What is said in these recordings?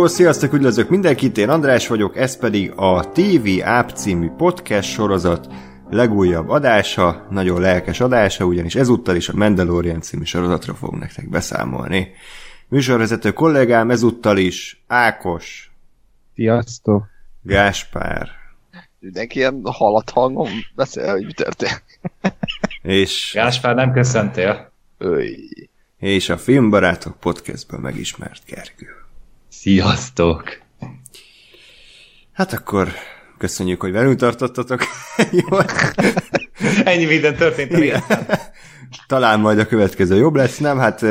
Hello, sziasztok, üdvözlök mindenkit, én András vagyok, ez pedig a TV App című podcast sorozat legújabb adása, nagyon lelkes adása, ugyanis ezúttal is a Mandalorian című sorozatra fogunk nektek beszámolni. Műsorvezető kollégám ezúttal is Ákos. Sziasztok. Gáspár. Mindenki ilyen halat hangon beszél, hogy mi történt. És... Gáspár, nem köszöntél. Öy. És a Filmbarátok podcastből megismert Gergő. Sziasztok! Hát akkor köszönjük, hogy velünk tartottatok. Ennyi minden történt a Talán majd a következő jobb lesz, nem? Hát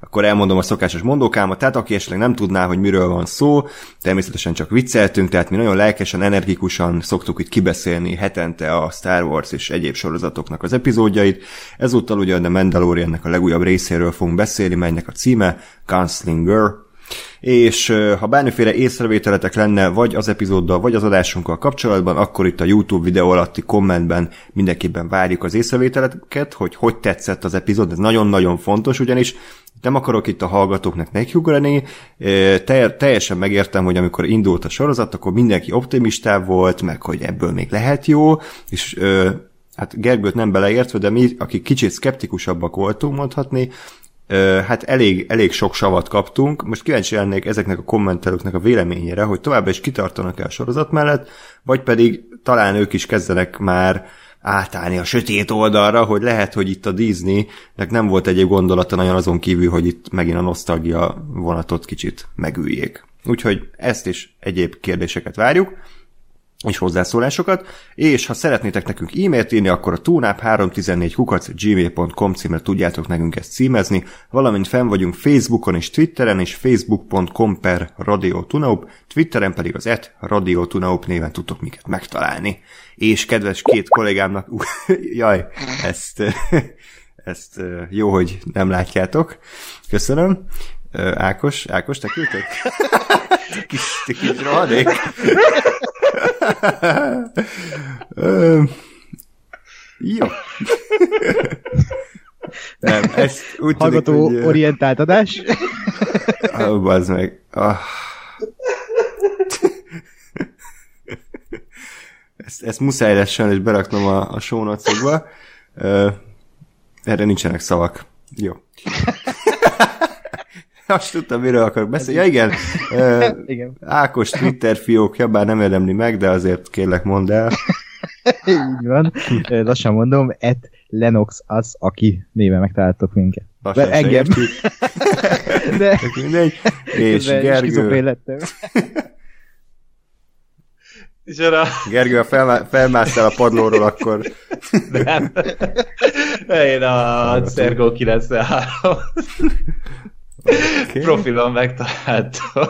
akkor elmondom a szokásos mondókámat, tehát aki esetleg nem tudná, hogy miről van szó, természetesen csak vicceltünk, tehát mi nagyon lelkesen, energikusan szoktuk itt kibeszélni hetente a Star Wars és egyéb sorozatoknak az epizódjait. Ezúttal ugye a Mandaloriannek a legújabb részéről fogunk beszélni, melynek a címe Gunslinger, és ha bármiféle észrevételetek lenne vagy az epizóddal, vagy az adásunkkal kapcsolatban, akkor itt a YouTube videó alatti kommentben mindenképpen várjuk az észrevételeket, hogy hogy tetszett az epizód, ez nagyon-nagyon fontos, ugyanis nem akarok itt a hallgatóknak nekiugrani, te, teljesen megértem, hogy amikor indult a sorozat, akkor mindenki optimistább volt, meg hogy ebből még lehet jó, és hát Gergőt nem beleértve, de mi, akik kicsit szkeptikusabbak voltunk mondhatni, hát elég, elég sok savat kaptunk. Most kíváncsi lennék ezeknek a kommentelőknek a véleményére, hogy továbbra is kitartanak el a sorozat mellett, vagy pedig talán ők is kezdenek már átállni a sötét oldalra, hogy lehet, hogy itt a Disneynek nem volt egyéb gondolata nagyon azon kívül, hogy itt megint a nosztalgia vonatot kicsit megüljék. Úgyhogy ezt is egyéb kérdéseket várjuk és hozzászólásokat, és ha szeretnétek nekünk e-mailt írni, akkor a tunap314 kukac gmail.com címre tudjátok nekünk ezt címezni, valamint fenn vagyunk Facebookon és Twitteren, és facebook.com per Radio Tunaup, Twitteren pedig az et Radio Tunaup néven tudtok minket megtalálni. És kedves két kollégámnak, jaj, ezt, ezt jó, hogy nem látjátok. Köszönöm. Ákos, Ákos, te küldted? kis, kis rohadék. Jó. Nem, ezt úgy Hallgató tűnik, hogy... orientált adás. Ah, bazd meg. Ah. Ezt, ezt muszáj lesz sajnos beraknom a, a show notes-okba. Erre nincsenek szavak. Jó. Azt tudtam, miről akarok beszélni. Ja, igen. Igen. Ákos Twitter fiókja, bár nem érdemli meg, de azért kérlek mondd el. Így van. Lassan mondom, et Lenox az, aki néven megtaláltok minket. Lassan engem. de mindegy. És de Gergő. És erre... Gergő, ha felmá- felmásztál a padlóról, akkor... Nem. Én a Szergó 93. Okay. Profilon megtaláltam.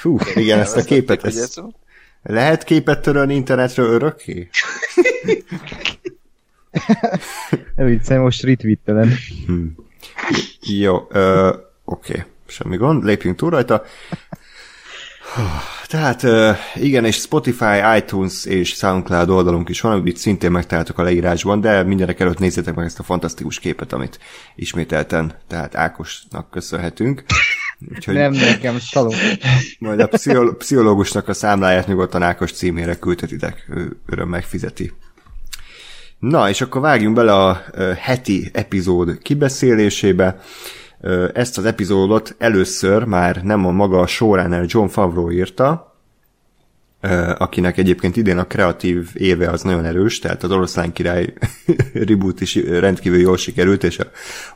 Fú, igen, ezt a képet, ezt... Lehet képet törölni internetről örökké? Nem viccelj, most retweetelen. Hmm. Jó, uh, oké, okay. semmi gond, lépjünk túl rajta. Tehát igen, és Spotify, iTunes és SoundCloud oldalunk is van, amit szintén megtaláltok a leírásban, de mindenek előtt nézzétek meg ezt a fantasztikus képet, amit ismételten, tehát Ákosnak köszönhetünk. Úgyhogy nem nekem, taló. Majd a pszichol- pszichológusnak a számláját nyugodtan Ákos címére küldhetitek, ő öröm megfizeti. Na, és akkor vágjunk bele a heti epizód kibeszélésébe. Ezt az epizódot először már nem a maga a showrunner John Favreau írta, akinek egyébként idén a kreatív éve az nagyon erős, tehát az Oroszlán király reboot is rendkívül jól sikerült, és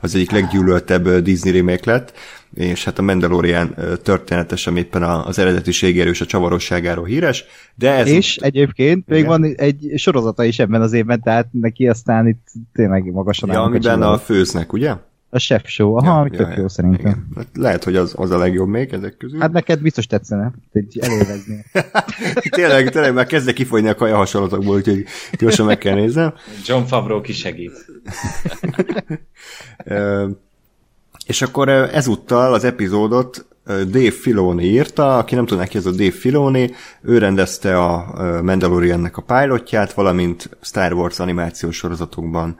az egyik leggyűlöltebb Disney remake lett, és hát a Mandalorian történetesen éppen az eredetiség és a csavarosságáról híres, de ez... És egyébként igen. még van egy sorozata is ebben az évben, tehát neki aztán itt tényleg magasan Ja, amiben a főznek, ugye? A Chef Show, aha, ja, ami ja, tök ja, jó szerintem. Igen. Hát lehet, hogy az, az a legjobb még ezek közül. Hát neked biztos tetszene, hogy elélvezni. tényleg, tényleg már kezdek kifogyni a kaja hasonlatokból, úgyhogy gyorsan meg kell néznem. John Favreau kisegít. és akkor ezúttal az epizódot Dave Filoni írta, aki nem tudná ki ez a Dave Filoni, ő rendezte a Mandaloriannek a pilotját, valamint Star Wars animációs sorozatokban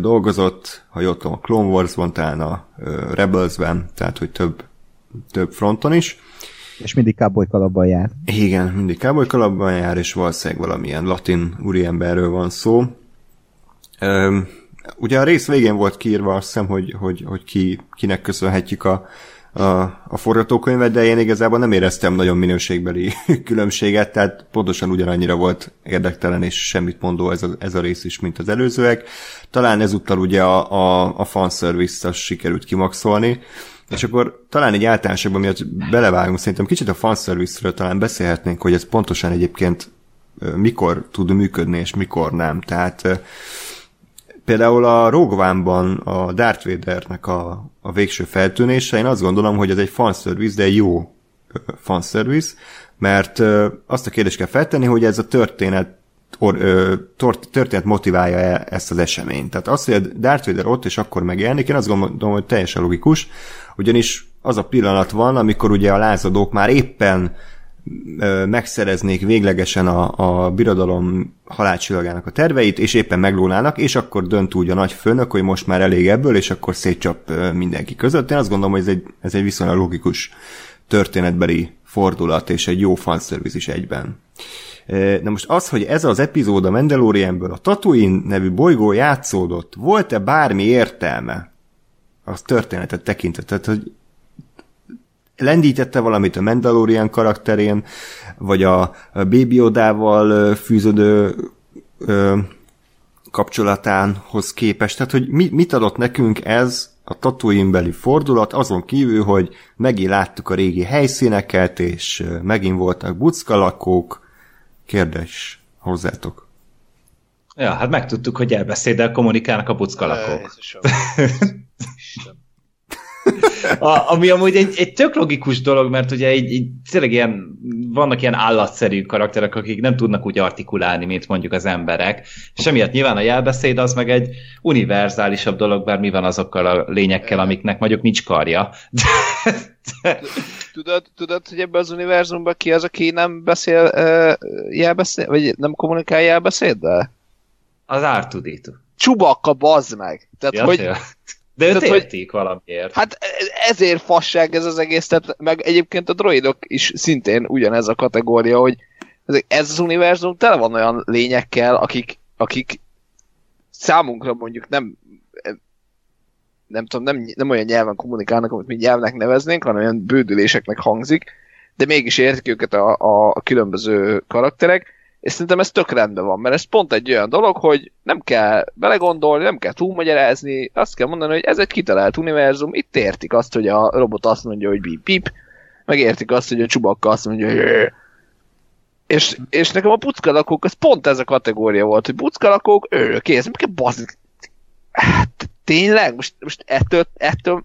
dolgozott, ha jól tudom, a Clone Wars-ban, talán a Rebels-ben, tehát hogy több, több fronton is. És mindig cowboy kalapban jár. Igen, mindig cowboy kalapban jár, és valószínűleg valamilyen latin úriemberről van szó. Üm, ugye a rész végén volt kiírva, azt hiszem, hogy, hogy, hogy ki, kinek köszönhetjük a, a, a forgatókönyvet, de én igazából nem éreztem nagyon minőségbeli különbséget, tehát pontosan ugyanannyira volt érdektelen és semmit mondó ez a, ez a rész is, mint az előzőek. Talán ezúttal ugye a, a, a fanservice sikerült kimaxolni, és akkor talán egy általánosabban, miatt belevágunk, szerintem kicsit a fanservice-ről talán beszélhetnénk, hogy ez pontosan egyébként mikor tud működni, és mikor nem. Tehát például a Rogue a Darth Vadernek a, a végső feltűnése, én azt gondolom, hogy ez egy fanservice, de jó fanservice, mert azt a kérdést kell feltenni, hogy ez a történet or, ö, tor- történet motiválja ezt az eseményt. Tehát az, hogy a Darth Vader ott és akkor megjelenik, én azt gondolom, hogy teljesen logikus, ugyanis az a pillanat van, amikor ugye a lázadók már éppen megszereznék véglegesen a, a birodalom halálcsillagának a terveit, és éppen meglónálnak, és akkor dönt úgy a nagy főnök, hogy most már elég ebből, és akkor szétcsap mindenki között. Én azt gondolom, hogy ez egy, ez egy viszonylag logikus történetbeli fordulat, és egy jó fanszerviz is egyben. Na most az, hogy ez az epizód a Mandalorianből a Tatooine nevű bolygó játszódott, volt-e bármi értelme? Az történetet tekintve, tehát, hogy lendítette valamit a Mandalorian karakterén, vagy a, Baby Odával fűződő ö, kapcsolatánhoz képest. Tehát, hogy mi, mit adott nekünk ez a Tatooine beli fordulat, azon kívül, hogy megint láttuk a régi helyszíneket, és megint voltak buckalakók. Kérdés hozzátok. Ja, hát megtudtuk, hogy elbeszéddel kommunikálnak a buckalakók. A, ami amúgy egy, egy tök logikus dolog, mert ugye így, így tényleg ilyen, vannak ilyen állatszerű karakterek, akik nem tudnak úgy artikulálni, mint mondjuk az emberek, és emiatt nyilván a jelbeszéd az meg egy univerzálisabb dolog, bár mi van azokkal a lényekkel, amiknek mondjuk nincs karja. Tudod, tudod, hogy ebben az univerzumban ki az, aki nem beszél uh, jelbeszéd, vagy nem kommunikál jelbeszéddel? az ártudító. Csubakka, bazd meg! Tehát, Ja, hogy. De őt Tehát, hogy- értik valamiért. Hát ezért fasság ez az egész, tehát meg egyébként a droidok is szintén ugyanez a kategória, hogy ez az univerzum tele van olyan lényekkel, akik, akik számunkra mondjuk nem nem tudom, nem, nem olyan nyelven kommunikálnak, amit mi nyelvnek neveznénk, hanem olyan bődüléseknek hangzik, de mégis értik őket a, a, a különböző karakterek, és szerintem ez tök rendben van, mert ez pont egy olyan dolog, hogy nem kell belegondolni, nem kell túlmagyarázni, azt kell mondani, hogy ez egy kitalált univerzum, itt értik azt, hogy a robot azt mondja, hogy bip bip, meg értik azt, hogy a csubakka azt mondja, hogy és, és nekem a puckalakók, az pont ez a kategória volt, hogy puckalakók, ő, kész, mi kell hát, tényleg, most, most ettől, ettől,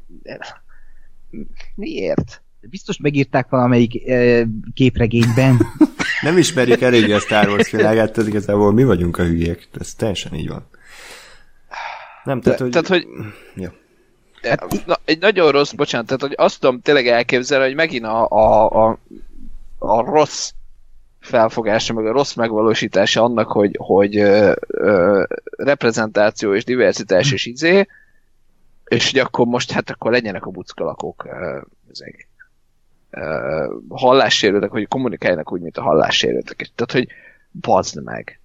miért? Biztos megírták valamelyik e, képregényben. Nem ismerjük eléggé a Star Wars világát, tehát igazából mi vagyunk a hülyék. Ez teljesen így van. Nem, tehát, De- hogy... tehát, hogy Ja. Hát, na, egy nagyon rossz, bocsánat, tehát hogy azt tudom tényleg elképzelni, hogy megint a, a, a, a rossz felfogása, meg a rossz megvalósítása annak, hogy, hogy ö, ö, reprezentáció és diversitás és izé, és hogy akkor most hát akkor legyenek a buckalakok ö, ezek, ö, hallássérültek, hogy kommunikáljanak úgy, mint a hallássérültek. Tehát, hogy bazd meg.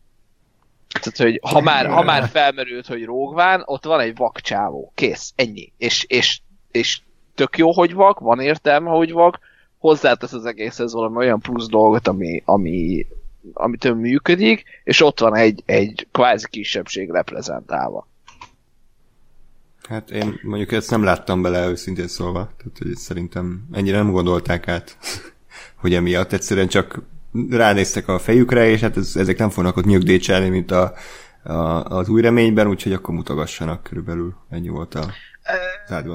Tehát, hogy ha már, ha már felmerült, hogy rógván, ott van egy vakcsávó. Kész. Ennyi. És, és, és tök jó, hogy vak, van értelme, hogy vak, hozzátesz az egészhez valami olyan plusz dolgot, ami, ami, amitől működik, és ott van egy, egy kvázi kisebbség reprezentálva. Hát én mondjuk ezt nem láttam bele őszintén szólva, tehát hogy szerintem ennyire nem gondolták át, hogy emiatt egyszerűen csak ránéztek a fejükre, és hát ez, ezek nem fognak ott nyögdécselni, mint a, a, az új reményben, úgyhogy akkor mutogassanak körülbelül. Ennyi volt a.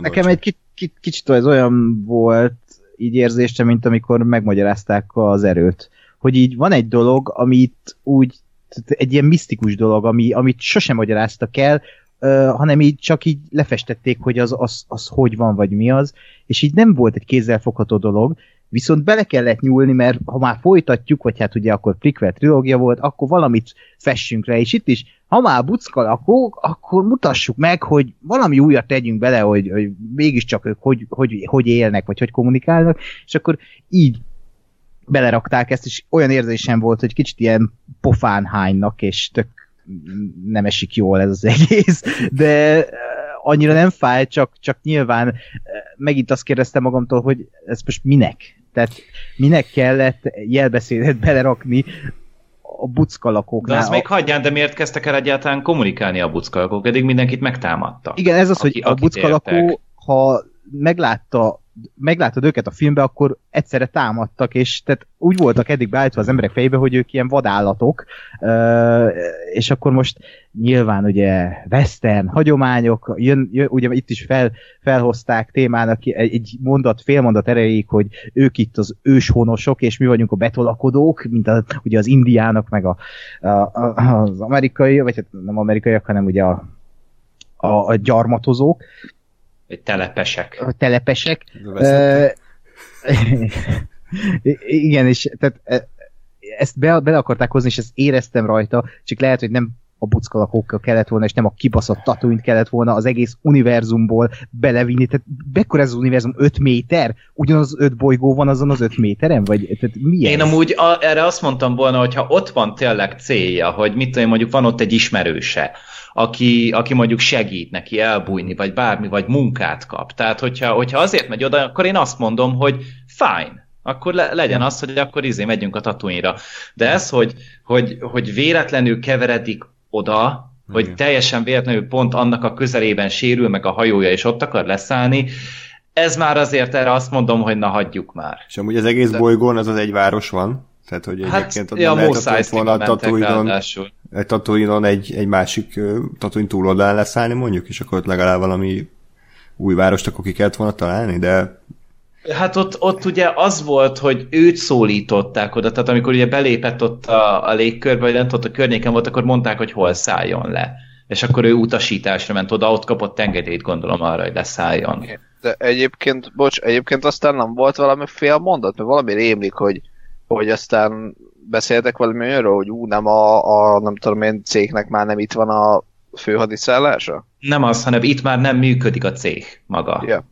Nekem egy kicsit, kicsit, kicsit ez olyan volt így érzésem, mint amikor megmagyarázták az erőt. Hogy így van egy dolog, amit úgy, egy ilyen misztikus dolog, ami, amit sosem magyaráztak el, hanem így csak így lefestették, hogy az, az, az hogy van, vagy mi az, és így nem volt egy kézzelfogható dolog, viszont bele kellett nyúlni, mert ha már folytatjuk, vagy hát ugye akkor prequel trilógia volt, akkor valamit fessünk rá, és itt is, ha már buckalakók, akkor mutassuk meg, hogy valami újat tegyünk bele, hogy, hogy mégiscsak ők hogy, hogy, hogy élnek, vagy hogy kommunikálnak, és akkor így belerakták ezt, és olyan érzésem volt, hogy kicsit ilyen pofán hánynak, és tök nem esik jól ez az egész, de annyira nem fáj, csak, csak nyilván megint azt kérdeztem magamtól, hogy ez most minek? Tehát minek kellett jelbeszédet belerakni a buckalakóknál? De ezt még hagyján, de miért kezdtek el egyáltalán kommunikálni a buckalakók? Eddig mindenkit megtámadtak. Igen, ez az, aki, hogy a buckalakó, ha meglátta meglátod őket a filmbe, akkor egyszerre támadtak, és tehát úgy voltak eddig beállítva az emberek fejébe, hogy ők ilyen vadállatok, és akkor most nyilván ugye western hagyományok, jön, jön, ugye itt is fel, felhozták témának egy mondat, fél mondat erejéig, hogy ők itt az őshonosok, és mi vagyunk a betolakodók, mint a, ugye az indiának, meg a, a, az amerikai, vagy hát nem amerikaiak, hanem ugye a, a, a gyarmatozók, Telepesek. A telepesek. Uh, igen, és tehát ezt be, be akarták hozni, és ezt éreztem rajta, csak lehet, hogy nem a buckalakókkal kellett volna, és nem a kibaszott tatuint kellett volna az egész univerzumból belevinni. Tehát bekkor ez az univerzum 5 méter? Ugyanaz 5 bolygó van azon az 5 méteren? Vagy tehát mi ez? Én amúgy a, erre azt mondtam volna, hogy ha ott van tényleg célja, hogy mit tudom, mondjuk van ott egy ismerőse, aki, aki mondjuk segít neki elbújni, vagy bármi, vagy munkát kap. Tehát, hogyha, hogyha azért megy oda, akkor én azt mondom, hogy fine, akkor le, legyen az, hogy akkor izé megyünk a tatuinra. De ez, hogy, hogy, hogy véletlenül keveredik oda, hogy Igen. teljesen véletlenül pont annak a közelében sérül meg a hajója, és ott akar leszállni, ez már azért erre azt mondom, hogy na hagyjuk már. És amúgy az egész De... bolygón az az egy város van? Tehát, hogy hát, egyébként ott ja, nem lehetett volna a Tatooine-on, egy Tatooine-on egy, egy másik Tatooine túloldalán leszállni mondjuk, és akkor ott legalább valami új várost akkor ki kellett volna találni, de Hát ott, ott ugye az volt, hogy őt szólították oda, tehát amikor ugye belépett ott a, a légkörbe, vagy nem ott a környéken volt, akkor mondták, hogy hol szálljon le. És akkor ő utasításra ment oda, ott kapott engedélyt gondolom arra, hogy leszálljon. De egyébként, bocs, egyébként aztán nem volt valami fél mondat, mert valami rémlik, hogy hogy aztán beszéltek valami olyanról, hogy ú, nem a, a, nem tudom én, cégnek már nem itt van a főhadiszállása? Nem az, hanem itt már nem működik a cég maga. Yeah.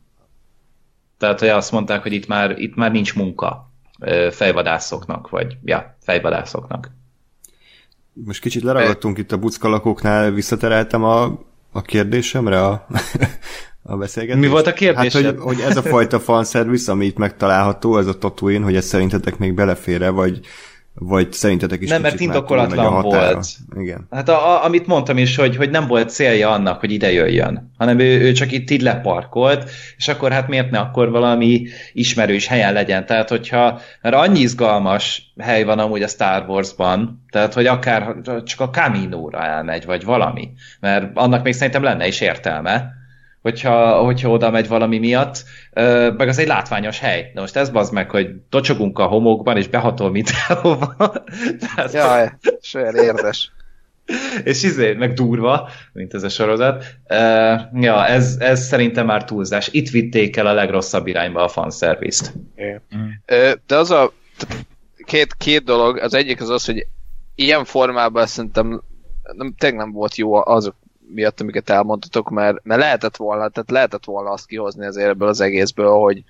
Tehát, hogy azt mondták, hogy itt már, itt már nincs munka fejvadászoknak, vagy ja, fejvadászoknak. Most kicsit leragadtunk itt a buckalakóknál, visszatereltem a, a kérdésemre, a, a beszélgetés. Mi volt a kérdés? Hát, hogy, hogy ez a fajta fanszervisz, ami itt megtalálható, ez a Tatooine, hogy ez szerintetek még belefére, vagy, vagy szerintetek is Nem, mert indokolatlan volt. Igen. Hát a, a, amit mondtam is, hogy, hogy nem volt célja annak, hogy ide jöjjön, hanem ő, ő csak itt így leparkolt, és akkor hát miért ne akkor valami ismerős helyen legyen. Tehát, hogyha, mert annyi izgalmas hely van amúgy a Star Wars-ban, tehát, hogy akár csak a Camino-ra elmegy, vagy valami, mert annak még szerintem lenne is értelme, hogyha, hogyha oda megy valami miatt, meg az egy látványos hely. De most ez bazd meg, hogy tocsogunk a homokban, és behatol mindenhova. Tehát... Jaj, olyan érdes. és izé, meg durva, mint ez a sorozat. Uh, ja, ez, ez szerintem már túlzás. Itt vitték el a legrosszabb irányba a fanszervizt. Mm. De az a két, két dolog, az egyik az az, hogy ilyen formában szerintem nem, tényleg nem volt jó azok miatt, amiket elmondtatok, mert, mert lehetett volna, tehát lehetett volna azt kihozni azért ebből az egészből, hogy,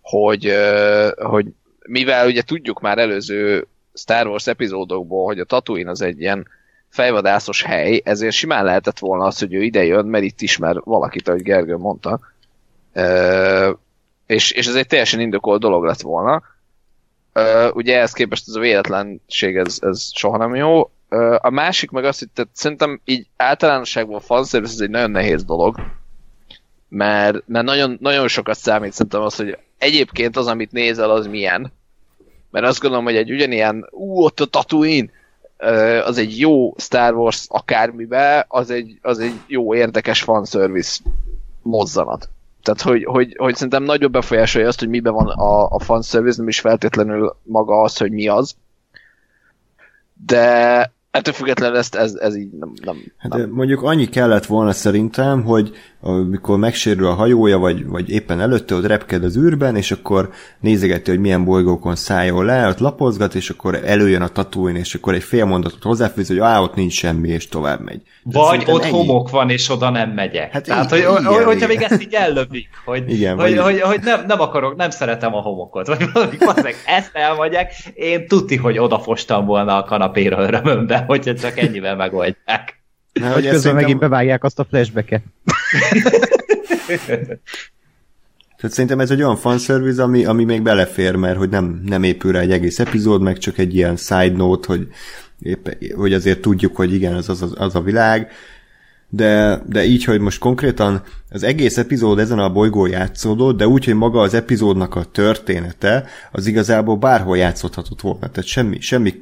hogy, hogy mivel ugye tudjuk már előző Star Wars epizódokból, hogy a Tatooine az egy ilyen fejvadászos hely, ezért simán lehetett volna az, hogy ő ide jön, mert itt ismer valakit, ahogy Gergő mondta. és, és ez egy teljesen indokolt dolog lett volna. ugye ehhez képest ez a véletlenség, ez, ez soha nem jó. A másik meg azt, hogy tehát szerintem így általánosságban a fanservice ez egy nagyon nehéz dolog, mert, mert nagyon, nagyon sokat számít szerintem az, hogy egyébként az, amit nézel, az milyen. Mert azt gondolom, hogy egy ugyanilyen, ú, ott a Tatooine, az egy jó Star Wars akármibe, az egy, az egy jó, érdekes fanservice mozzanat. Tehát, hogy, hogy, hogy szerintem nagyobb befolyásolja azt, hogy miben van a, a fanservice, nem is feltétlenül maga az, hogy mi az. De Ettől függetlenül ezt, ez, ez így nem... nem, Hát nem. mondjuk annyi kellett volna szerintem, hogy amikor megsérül a hajója, vagy, vagy éppen előtte ott repked az űrben, és akkor nézegeti, hogy milyen bolygókon szálljon le, ott lapozgat, és akkor előjön a tatúin, és akkor egy fél mondatot hozzáfűz, hogy á, ott nincs semmi, és tovább megy. Vagy ott ennyi. homok van, és oda nem megyek. Hát Tehát, így- hogy, igen, hogy, hogyha igen. még ezt így ellövik, hogy, Igen, hogy, vagy- hogy, hogy nem, nem akarok, nem szeretem a homokot, vagy valami, ezt elmegyek, én tuti, hogy odafostam volna a kanapéra örömömbe, hogyha csak ennyivel megoldják. Hogy hogy közben szerintem- megint bevágják azt a flashbacket. Tehát szerintem ez egy olyan fanservice, ami, ami még belefér, mert hogy nem, nem épül rá egy egész epizód, meg csak egy ilyen side note, hogy, épp, hogy azért tudjuk, hogy igen, az, az, az a világ, de, de így, hogy most konkrétan az egész epizód ezen a bolygón játszódott, de úgy, hogy maga az epizódnak a története, az igazából bárhol játszódhatott volna. Tehát semmi, semmi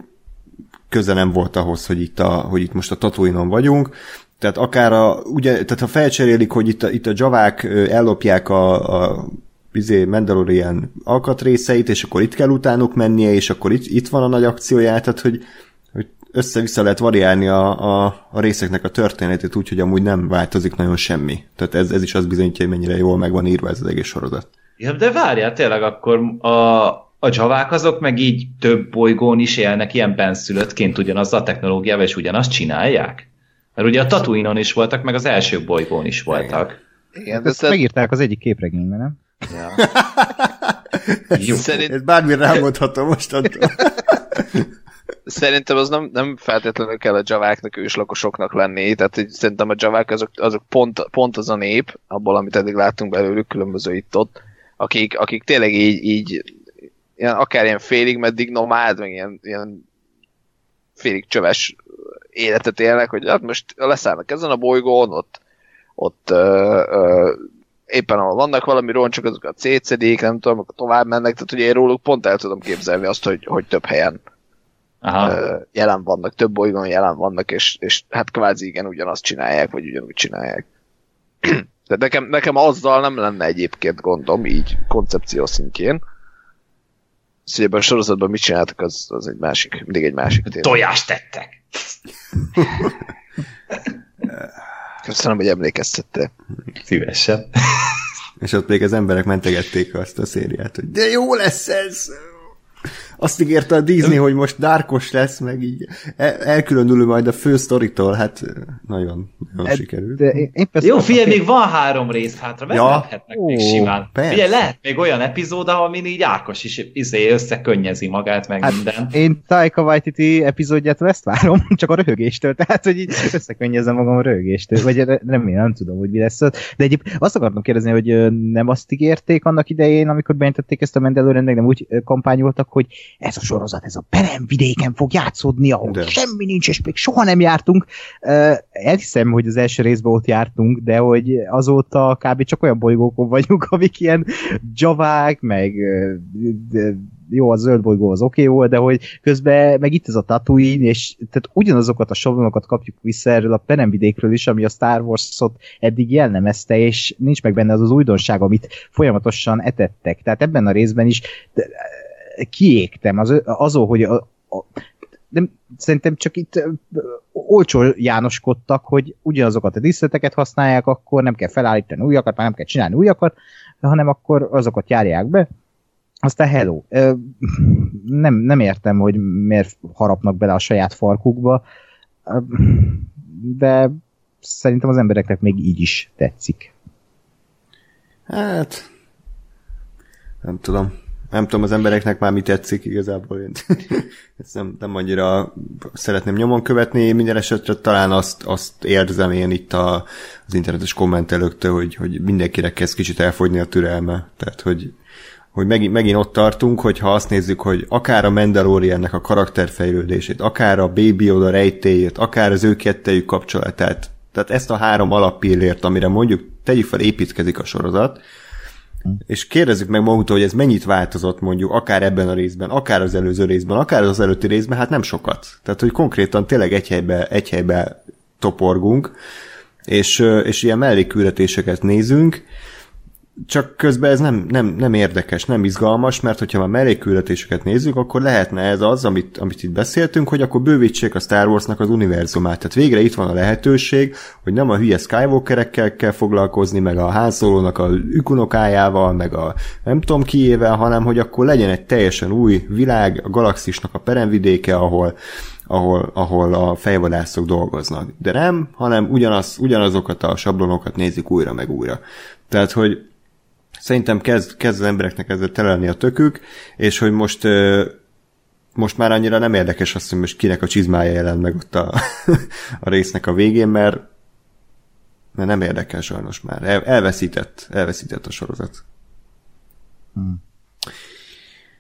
köze nem volt ahhoz, hogy itt, a, hogy itt most a Tatooine-on vagyunk, tehát akár a, ugye, tehát ha felcserélik, hogy itt a, itt a javák ellopják a, a izé, Mandalorian alkatrészeit, és akkor itt kell utánuk mennie, és akkor itt, itt van a nagy akciója, tehát hogy, hogy össze-vissza lehet variálni a, a, a részeknek a történetét úgy, hogy amúgy nem változik nagyon semmi. Tehát ez, ez is az bizonyítja, hogy mennyire jól meg van írva ez az egész sorozat. Ja, de várjál, tényleg akkor a, a javák azok meg így több bolygón is élnek ilyen benszülöttként ugyanazzal a technológiával, és ugyanazt csinálják? Mert ugye a Tatooine-on is voltak, meg az első bolygón is voltak. Igen, de Ezt szerint, megírták az egyik képregényben, nem? Ja. Jó. szerint, Ez bármire rámondhatom mostantól. szerintem az nem, nem feltétlenül kell a javáknak őslakosoknak lenni, tehát hogy szerintem a javák azok, azok pont, pont az a nép, abból, amit eddig láttunk belőlük, különböző itt-ott, akik, akik tényleg így, így ilyen, akár ilyen félig meddig nomád, meg ilyen, ilyen félig csöves életet élnek, hogy hát most leszállnak ezen a bolygón, ott, ott ö, ö, éppen ahol vannak valami roncsok, azokat szétszedik, nem tudom, akkor tovább mennek, tehát ugye én róluk pont el tudom képzelni azt, hogy, hogy több helyen Aha. ö, jelen vannak, több bolygón jelen vannak, és, és hát kvázi igen, ugyanazt csinálják, vagy ugyanúgy csinálják. Tehát nekem, nekem azzal nem lenne egyébként gondom, így koncepció szintjén. Hogy ebben a sorozatban mit csináltak, az, az egy másik, mindig egy másik téma. Tojást tettek. Köszönöm, hogy emlékeztettél. Szívesen. És ott még az emberek mentegették azt a szériát, hogy de jó lesz ez! Azt ígérte a Disney, hogy most dárkos lesz, meg így el- elkülönülő majd a fő sztoritól, hát nagyon, nagyon Ed- sikerült. De én, én Jó, figyelj, még van három rész hátra, meglephetnek Ó, még simán. persze. Figyelj, lehet még olyan epizód, amin így Ákos is izé összekönnyezi magát, meg Hát, minden. én Taika Waititi epizódjától ezt várom, csak a röhögéstől, tehát hogy így összekönnyezem magam a röhögéstől, vagy re- remélem, nem tudom, hogy mi lesz ott. De egyéb azt akartam kérdezni, hogy nem azt ígérték annak idején, amikor bejelentették ezt a Mandalorian, meg nem úgy kampányoltak, hogy ez a sorozat, ez a peremvidéken fog játszódni, ahol De. semmi nincs, és még soha nem jártunk. Ö, Elhiszem, hogy az első részben ott jártunk, de hogy azóta kb. csak olyan bolygókon vagyunk, amik ilyen javák, meg de jó, a zöld bolygó az oké okay volt, de hogy közben meg itt ez a Tatooine, és tehát ugyanazokat a sablonokat kapjuk vissza erről a peremvidékről is, ami a Star Wars-ot eddig jellemezte, és nincs meg benne az az újdonság, amit folyamatosan etettek. Tehát ebben a részben is de, kiégtem az, azon, hogy a, a, nem, szerintem csak itt olcsó jánoskodtak, hogy ugyanazokat a díszleteket használják, akkor nem kell felállítani újakat, már nem kell csinálni újakat, hanem akkor azokat járják be. Aztán hello. Nem, nem értem, hogy miért harapnak bele a saját farkukba, de szerintem az embereknek még így is tetszik. Hát, nem tudom. Nem tudom, az embereknek már mi tetszik igazából. Én ezt nem, nem annyira szeretném nyomon követni. Minden esetre talán azt, azt érzem én itt a, az internetes kommentelőktől, hogy, hogy mindenkinek kezd kicsit elfogyni a türelme. Tehát, hogy, hogy megint, megint ott tartunk, hogy ha azt nézzük, hogy akár a Mandaloriannek a karakterfejlődését, akár a Baby Yoda rejtéjét, akár az ő kettejük kapcsolatát, tehát ezt a három alappillért, amire mondjuk tegyük fel építkezik a sorozat, és kérdezzük meg magunktól, hogy ez mennyit változott mondjuk, akár ebben a részben, akár az előző részben, akár az előtti részben, hát nem sokat. Tehát, hogy konkrétan tényleg egy helybe, egy helybe toporgunk, és, és ilyen melléküldetéseket nézünk, csak közben ez nem, nem, nem érdekes, nem izgalmas, mert hogyha már mellékküldetéseket nézzük, akkor lehetne ez az, amit, amit itt beszéltünk, hogy akkor bővítsék a Star Warsnak az univerzumát. Tehát végre itt van a lehetőség, hogy nem a hülye Skywalkerekkel kell foglalkozni, meg a Han Solo-nak a ükunokájával, meg a nem tudom kiével, hanem hogy akkor legyen egy teljesen új világ, a galaxisnak a peremvidéke, ahol, ahol, ahol a fejvadászok dolgoznak. De nem, hanem ugyanaz, ugyanazokat a sablonokat nézik újra meg újra. Tehát, hogy szerintem kezd, kezd az embereknek ezzel telelni a tökük, és hogy most most már annyira nem érdekes azt, hogy most kinek a csizmája jelent meg ott a, a résznek a végén, mert, mert nem érdekel sajnos már. El, elveszített, elveszített a sorozat. Hmm.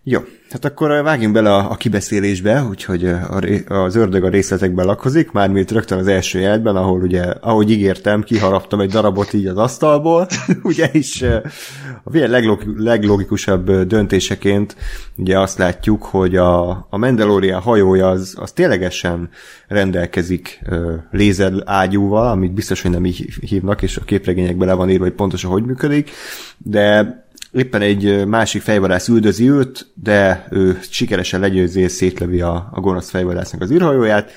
Jó, hát akkor vágjunk bele a, a kibeszélésbe, úgyhogy a, az ördög a részletekben lakozik, mármint rögtön az első jelben, ahol ugye, ahogy ígértem, kiharaptam egy darabot így az asztalból, ugye is a leglog, leglogikusabb döntéseként ugye azt látjuk, hogy a, a Mandalorian hajója az, az ténylegesen rendelkezik lézer ágyúval, amit biztos, hogy nem így hívnak, és a képregényekben le van írva, hogy pontosan hogy működik, de éppen egy másik fejvadász üldözi őt, de ő sikeresen legyőzi és szétlevi a, a gonosz fejvadásznak az űrhajóját,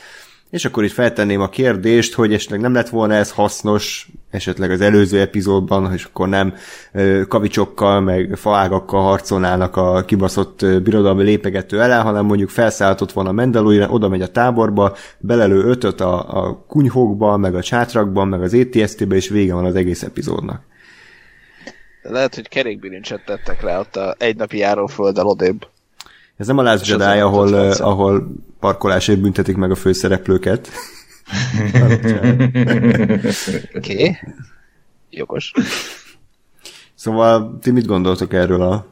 és akkor itt feltenném a kérdést, hogy esetleg nem lett volna ez hasznos, esetleg az előző epizódban, és akkor nem kavicsokkal, meg faágakkal harcolnának a kibaszott birodalmi lépegető ellen, hanem mondjuk felszálltott volna Mandalorian, oda megy a táborba, belelő ötöt a, a kunyhókba, meg a csátrakban, meg az ATST-be, és vége van az egész epizódnak. Lehet, hogy kerékbilincset tettek rá ott a egynapi járófölddel odébb. Ez nem a Last Jedi, ahol, uh, ahol parkolásért büntetik meg a főszereplőket. Oké. Okay. Jogos. Szóval ti mit gondoltok erről a,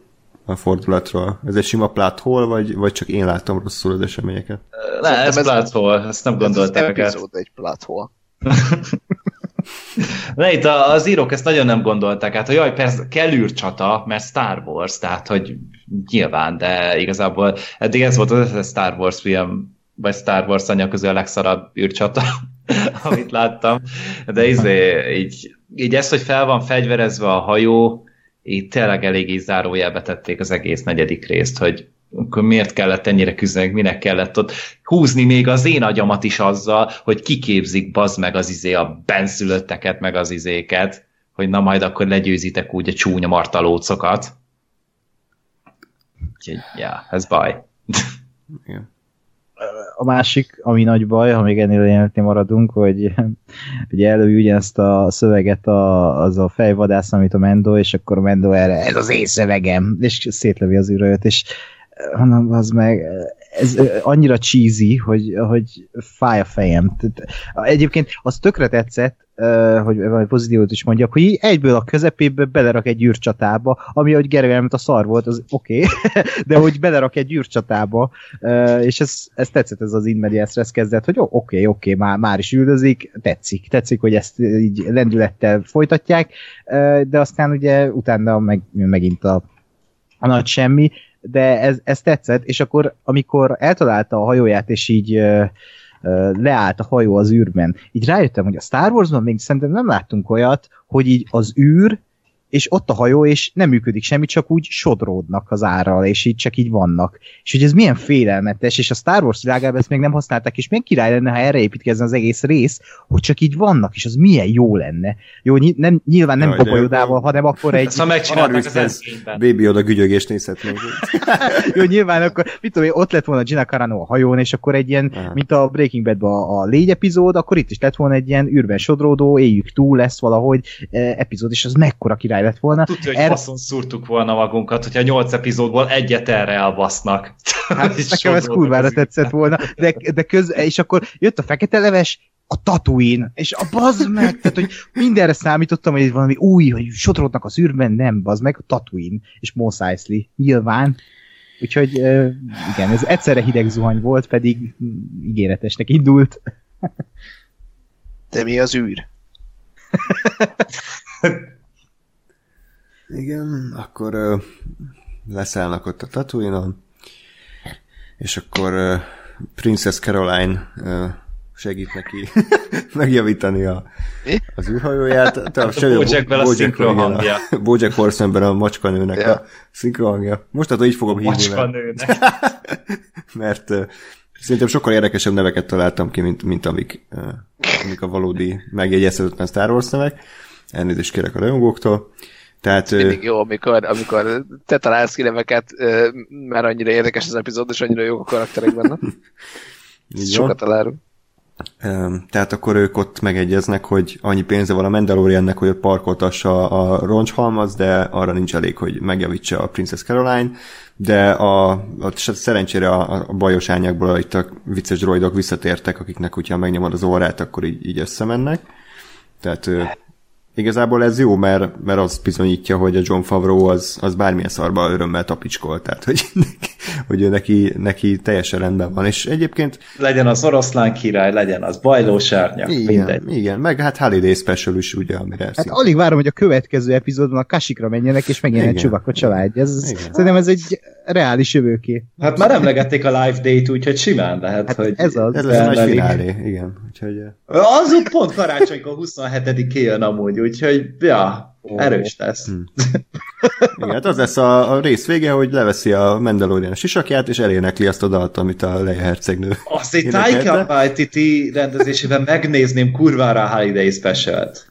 a fordulatról? Ez egy sima plot hole, vagy, vagy csak én láttam rosszul az eseményeket? Ne, ez, ez plot hole, ezt nem gondolták. Ez epizód egy plot Ne, itt az írók ezt nagyon nem gondolták, hát hogy jaj, persze kell űrcsata, mert Star Wars, tehát hogy nyilván, de igazából eddig ez volt az Star Wars film, vagy Star Wars anya közül a legszarabb űrcsata, amit láttam, de izé, így, így ez, hogy fel van fegyverezve a hajó, így tényleg elég zárójelbe tették az egész negyedik részt, hogy akkor miért kellett ennyire küzdeni, minek kellett ott húzni még az én agyamat is azzal, hogy kiképzik bazd meg az izé a benszülötteket, meg az izéket, hogy na majd akkor legyőzitek úgy a csúnya martalócokat. Úgyhogy, ja, ez baj. Igen. A másik, ami nagy baj, ha még ennél jelenetnél maradunk, hogy ugye előjű ugyanezt a szöveget a, az a fejvadász, amit a Mendo, és akkor a Mendo erre, ez az én szövegem, és szétlevi az űröt, és hanem az meg, ez annyira cheesy, hogy, hogy fáj a fejem. Egyébként az tökre tetszett, hogy valami pozitívot is mondjak, hogy egyből a közepébe belerak egy űrcsatába, ami, Gergely elment a szar volt, az oké, okay, de hogy belerak egy űrcsatába, és ez, ez tetszett ez az inmediate stress kezdet, hogy oké, oké, okay, okay, már, már is üldözik, tetszik, tetszik, hogy ezt így lendülettel folytatják, de aztán ugye utána meg, megint a, a nagy semmi, de ez, ez tetszett, és akkor amikor eltalálta a hajóját, és így uh, leállt a hajó az űrben, így rájöttem, hogy a Star Warsban még szerintem nem láttunk olyat, hogy így az űr és ott a hajó, és nem működik semmi, csak úgy sodródnak az árral, és így csak így vannak. És hogy ez milyen félelmetes, és a Star Wars világában ezt még nem használták, és milyen király lenne, ha erre építkezne az egész rész, hogy csak így vannak, és az milyen jó lenne. Jó, ny- nem, nyilván nem kobolyodával, hanem akkor egy... Szóval megcsinálták az Baby oda gügyögést nézhetnénk. jó, nyilván akkor, mit tudom, ott lett volna Gina Carano a hajón, és akkor egy ilyen, Aha. mint a Breaking Bad-ban a, a légy epizód, akkor itt is lett volna egy ilyen űrben sodródó, éljük túl lesz valahogy eh, epizód, és az mekkora király lett volna. Tudja, hogy er... faszon szúrtuk volna magunkat, hogyha nyolc epizódból egyet erre elbasznak. Hát nekem ez kurvára tetszett volna, de, de köz, és akkor jött a fekete leves, a Tatooine, és a bazd meg, tehát hogy mindenre számítottam, hogy valami új, hogy sodródnak az űrben, nem, bazd meg, a Tatooine, és Mos Eisley, nyilván. Úgyhogy igen, ez egyszerre hideg zuhany volt, pedig ígéretesnek indult. De mi az űr? Igen, akkor uh, leszállnak ott a tatooine és akkor uh, Princess Caroline uh, segít neki megjavítani a, Mi? Az űrhajóját. Bojackben a szinkrohangja. Bojack Horsemanben a macskanőnek ja. a szinkrohangja. Most hát így fogom hívni, mert, Macskanőnek. mert uh, szerintem sokkal érdekesebb neveket találtam ki, mint, mint amik, amik a valódi megjegyezhetetlen Star Wars nevek. Elnézést kérek a rajongóktól. Tehát, Mindig jó, amikor, amikor te találsz ki neveket, mert annyira érdekes az epizód, és annyira jók a karakterek benne. Sokat elárul. Tehát akkor ők ott megegyeznek, hogy annyi pénze van a Mandaloriannek, hogy parkoltassa a roncshalmaz, de arra nincs elég, hogy megjavítsa a Princess Caroline, de a, a szerencsére a, a bajos ányákból itt a vicces droidok visszatértek, akiknek, hogyha megnyomod az órát, akkor így, így összemennek. Tehát igazából ez jó, mert, mert az bizonyítja, hogy a John Favreau az, az bármilyen szarba örömmel tapicskol, tehát hogy, hogy ő neki, neki teljesen rendben van, és egyébként Legyen az oroszlán király, legyen az bajlósárnya, igen, mindegy. igen, meg hát Holiday Special is ugye, amire Hát szint- alig várom, hogy a következő epizódban a Kasikra menjenek, és megjelenjen Igen. Csubak a család. Ez, Igen. szerintem ez egy reális jövőkép. Hát már emlegették a live date, úgyhogy simán lehet, Hát hogy... ez az. Ez lesz a finálé, igen. Úgyhogy, Az úgy pont karácsonykor 27 jön amúgy, úgyhogy ja, erős lesz. igen, hát az lesz a, a rész vége, hogy leveszi a Mandalorian sisakját, és elénekli azt a dalt, amit a Leia hercegnő Azt egy. Taika Waititi rendezésében megnézném kurvára a Holiday Special-t.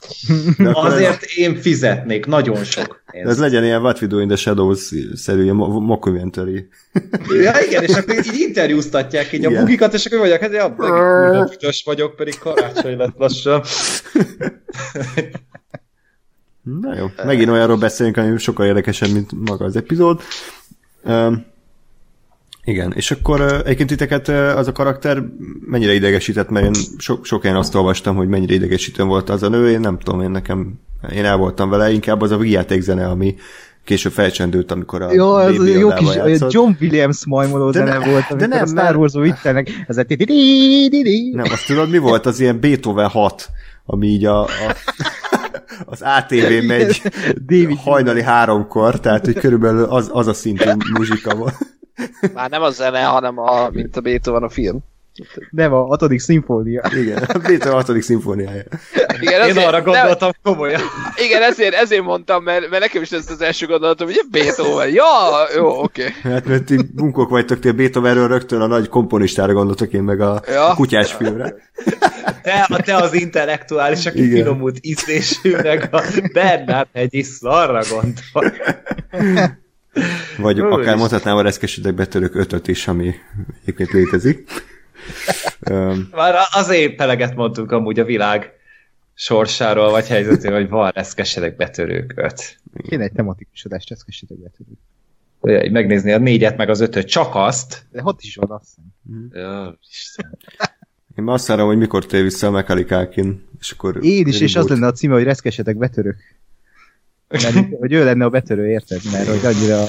Akkor Azért én fizetnék nagyon sok Ez, ez pénzt. legyen ilyen What We Do in the Shadows-szerű, mockumentary. Ja, igen, és akkor így interjúztatják így a Igen. bugikat, és akkor mondják, hát kurva büdös vagyok, pedig karácsony lett lassan. Na jó, megint olyanról beszélünk, ami sokkal érdekesebb, mint maga az epizód. Um, igen, és akkor egyébként titeket az a karakter mennyire idegesített, mert én so, sok helyen azt olvastam, hogy mennyire idegesítő volt az a nő, én nem tudom, én nekem, én el voltam vele, inkább az a játékzene, ami később felcsendült, amikor a Jó, ez Baby jó kis játszott. John Williams majmoló De zene ne- volt, de nem, a Star Wars-ból vittenek, ez a Nem, azt tudod, mi volt? Az ilyen Beethoven 6, ami így a, a az ATV megy David hajnali háromkor, tehát hogy körülbelül az, az a szintű muzsika volt. Már nem a zene, hanem a, mint a Beethoven a film. Nem, a hatodik szimfónia. Igen, a Beethoven 6. szimfóniája. Igen, Én arra gondoltam komolyan. Nem, igen, ezért, ezért mondtam, mert, mert nekem is ez az első gondolatom, hogy Beethoven. Ja, jó, oké. Okay. Hát mert ti bunkok vagytok, ti a Beethovenről rögtön a nagy komponistára gondoltok, én meg a, Ja. a kutyás filmre. Te, te az intellektuális, aki Igen. finomult ízlésű, meg a Bernát hegyi szarra gondol. Vagy Ó, akár Isten. mondhatnám a reszkesedek betörők ötöt is, ami egyébként létezik. Öm, Már azért peleget mondtunk amúgy a világ sorsáról, vagy helyzetéről, hogy van reszkesedek betörők öt. Kéne egy tematikus adást, ezt kössétek be tudjuk. Ugye, így megnézni a négyet, meg az ötöt, csak azt. De ott is van, azt hiszem. Ja, Isten. én már azt várom, hogy mikor tér vissza a Culkin, és akkor... Én is, és az lenne a címe, hogy reszkesetek betörők. Mert, hogy ő lenne a betörő, érted? Mert hogy annyira...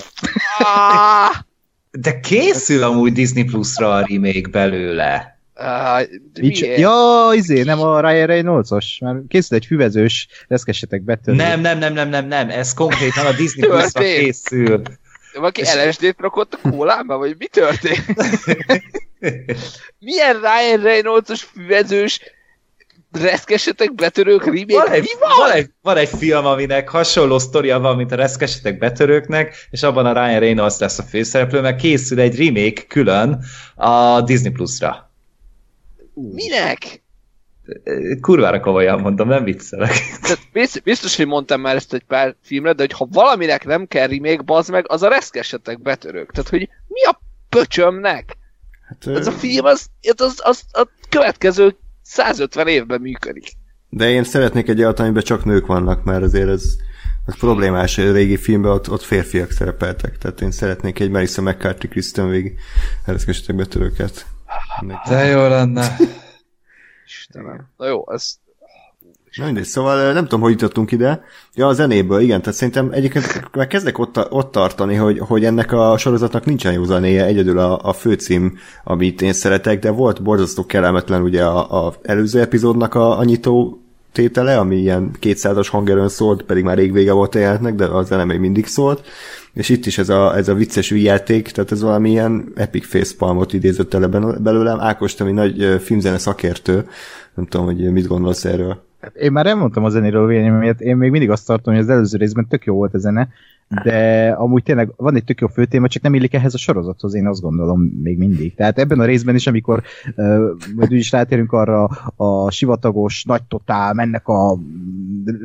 De készül amúgy Disney Plus-ra a remake belőle. ah, Nincs... Ja, izé, nem a Ryan Reynolds-os. Már készült egy füvezős reszkessetek betörő. Nem, nem, nem, nem, nem, nem, ez konkrétan a Disney Plus-ra Történt. készül. Valaki LSD-t rakott a kólába, vagy mi történt? Milyen Ryan Reynolds-os füvezős reszkesetek betörők remake? Van egy, Mi van? van, egy, van egy film, aminek hasonló sztoria van, mint a reszkesetek betörőknek, és abban a Ryan Reynolds lesz a főszereplő, mert készül egy remake külön a Disney Plus-ra. Minek? Kurvára komolyan mondom, nem viccelek. Tehát biztos, hogy mondtam már ezt egy pár filmre, de hogy ha valaminek nem kell remake, bazd meg, az a reszkesetek betörők. Tehát, hogy mi a pöcsömnek? Hát, Ez a film az, az, az a következő 150 évben működik. De én szeretnék egy olyat, amiben csak nők vannak, mert azért ez, ez problémás, a régi filmben ott, ott férfiak szerepeltek, tehát én szeretnék egy Marissa McCarthy Kristen Wiig ereszkesetek betörőket. De jó lenne. Istenem. Na jó, ez... Na mindegy, szóval nem tudom, hogy jutottunk ide. Ja, a zenéből, igen, tehát szerintem egyébként már kezdek ott, ott tartani, hogy, hogy ennek a sorozatnak nincsen jó zenéje, egyedül a, a főcím, amit én szeretek, de volt borzasztó kellemetlen ugye a, a előző epizódnak a, a nyitó tétele, ami ilyen 200-as hangerőn szólt, pedig már rég vége volt a jelentnek, de a zene mindig szólt. És itt is ez a, ez a vicces játék, tehát ez valami ilyen epic facepalmot idézett el belőlem. Ákos, ami nagy filmzene szakértő, nem tudom, hogy mit gondolsz erről. Én már elmondtam a zenéről véleményemet, én még mindig azt tartom, hogy az előző részben tök jó volt a zene, de amúgy tényleg van egy tök jó főtéma, csak nem illik ehhez a sorozathoz, én azt gondolom még mindig. Tehát ebben a részben is, amikor uh, majd úgy is rátérünk arra a sivatagos, nagy totál, mennek a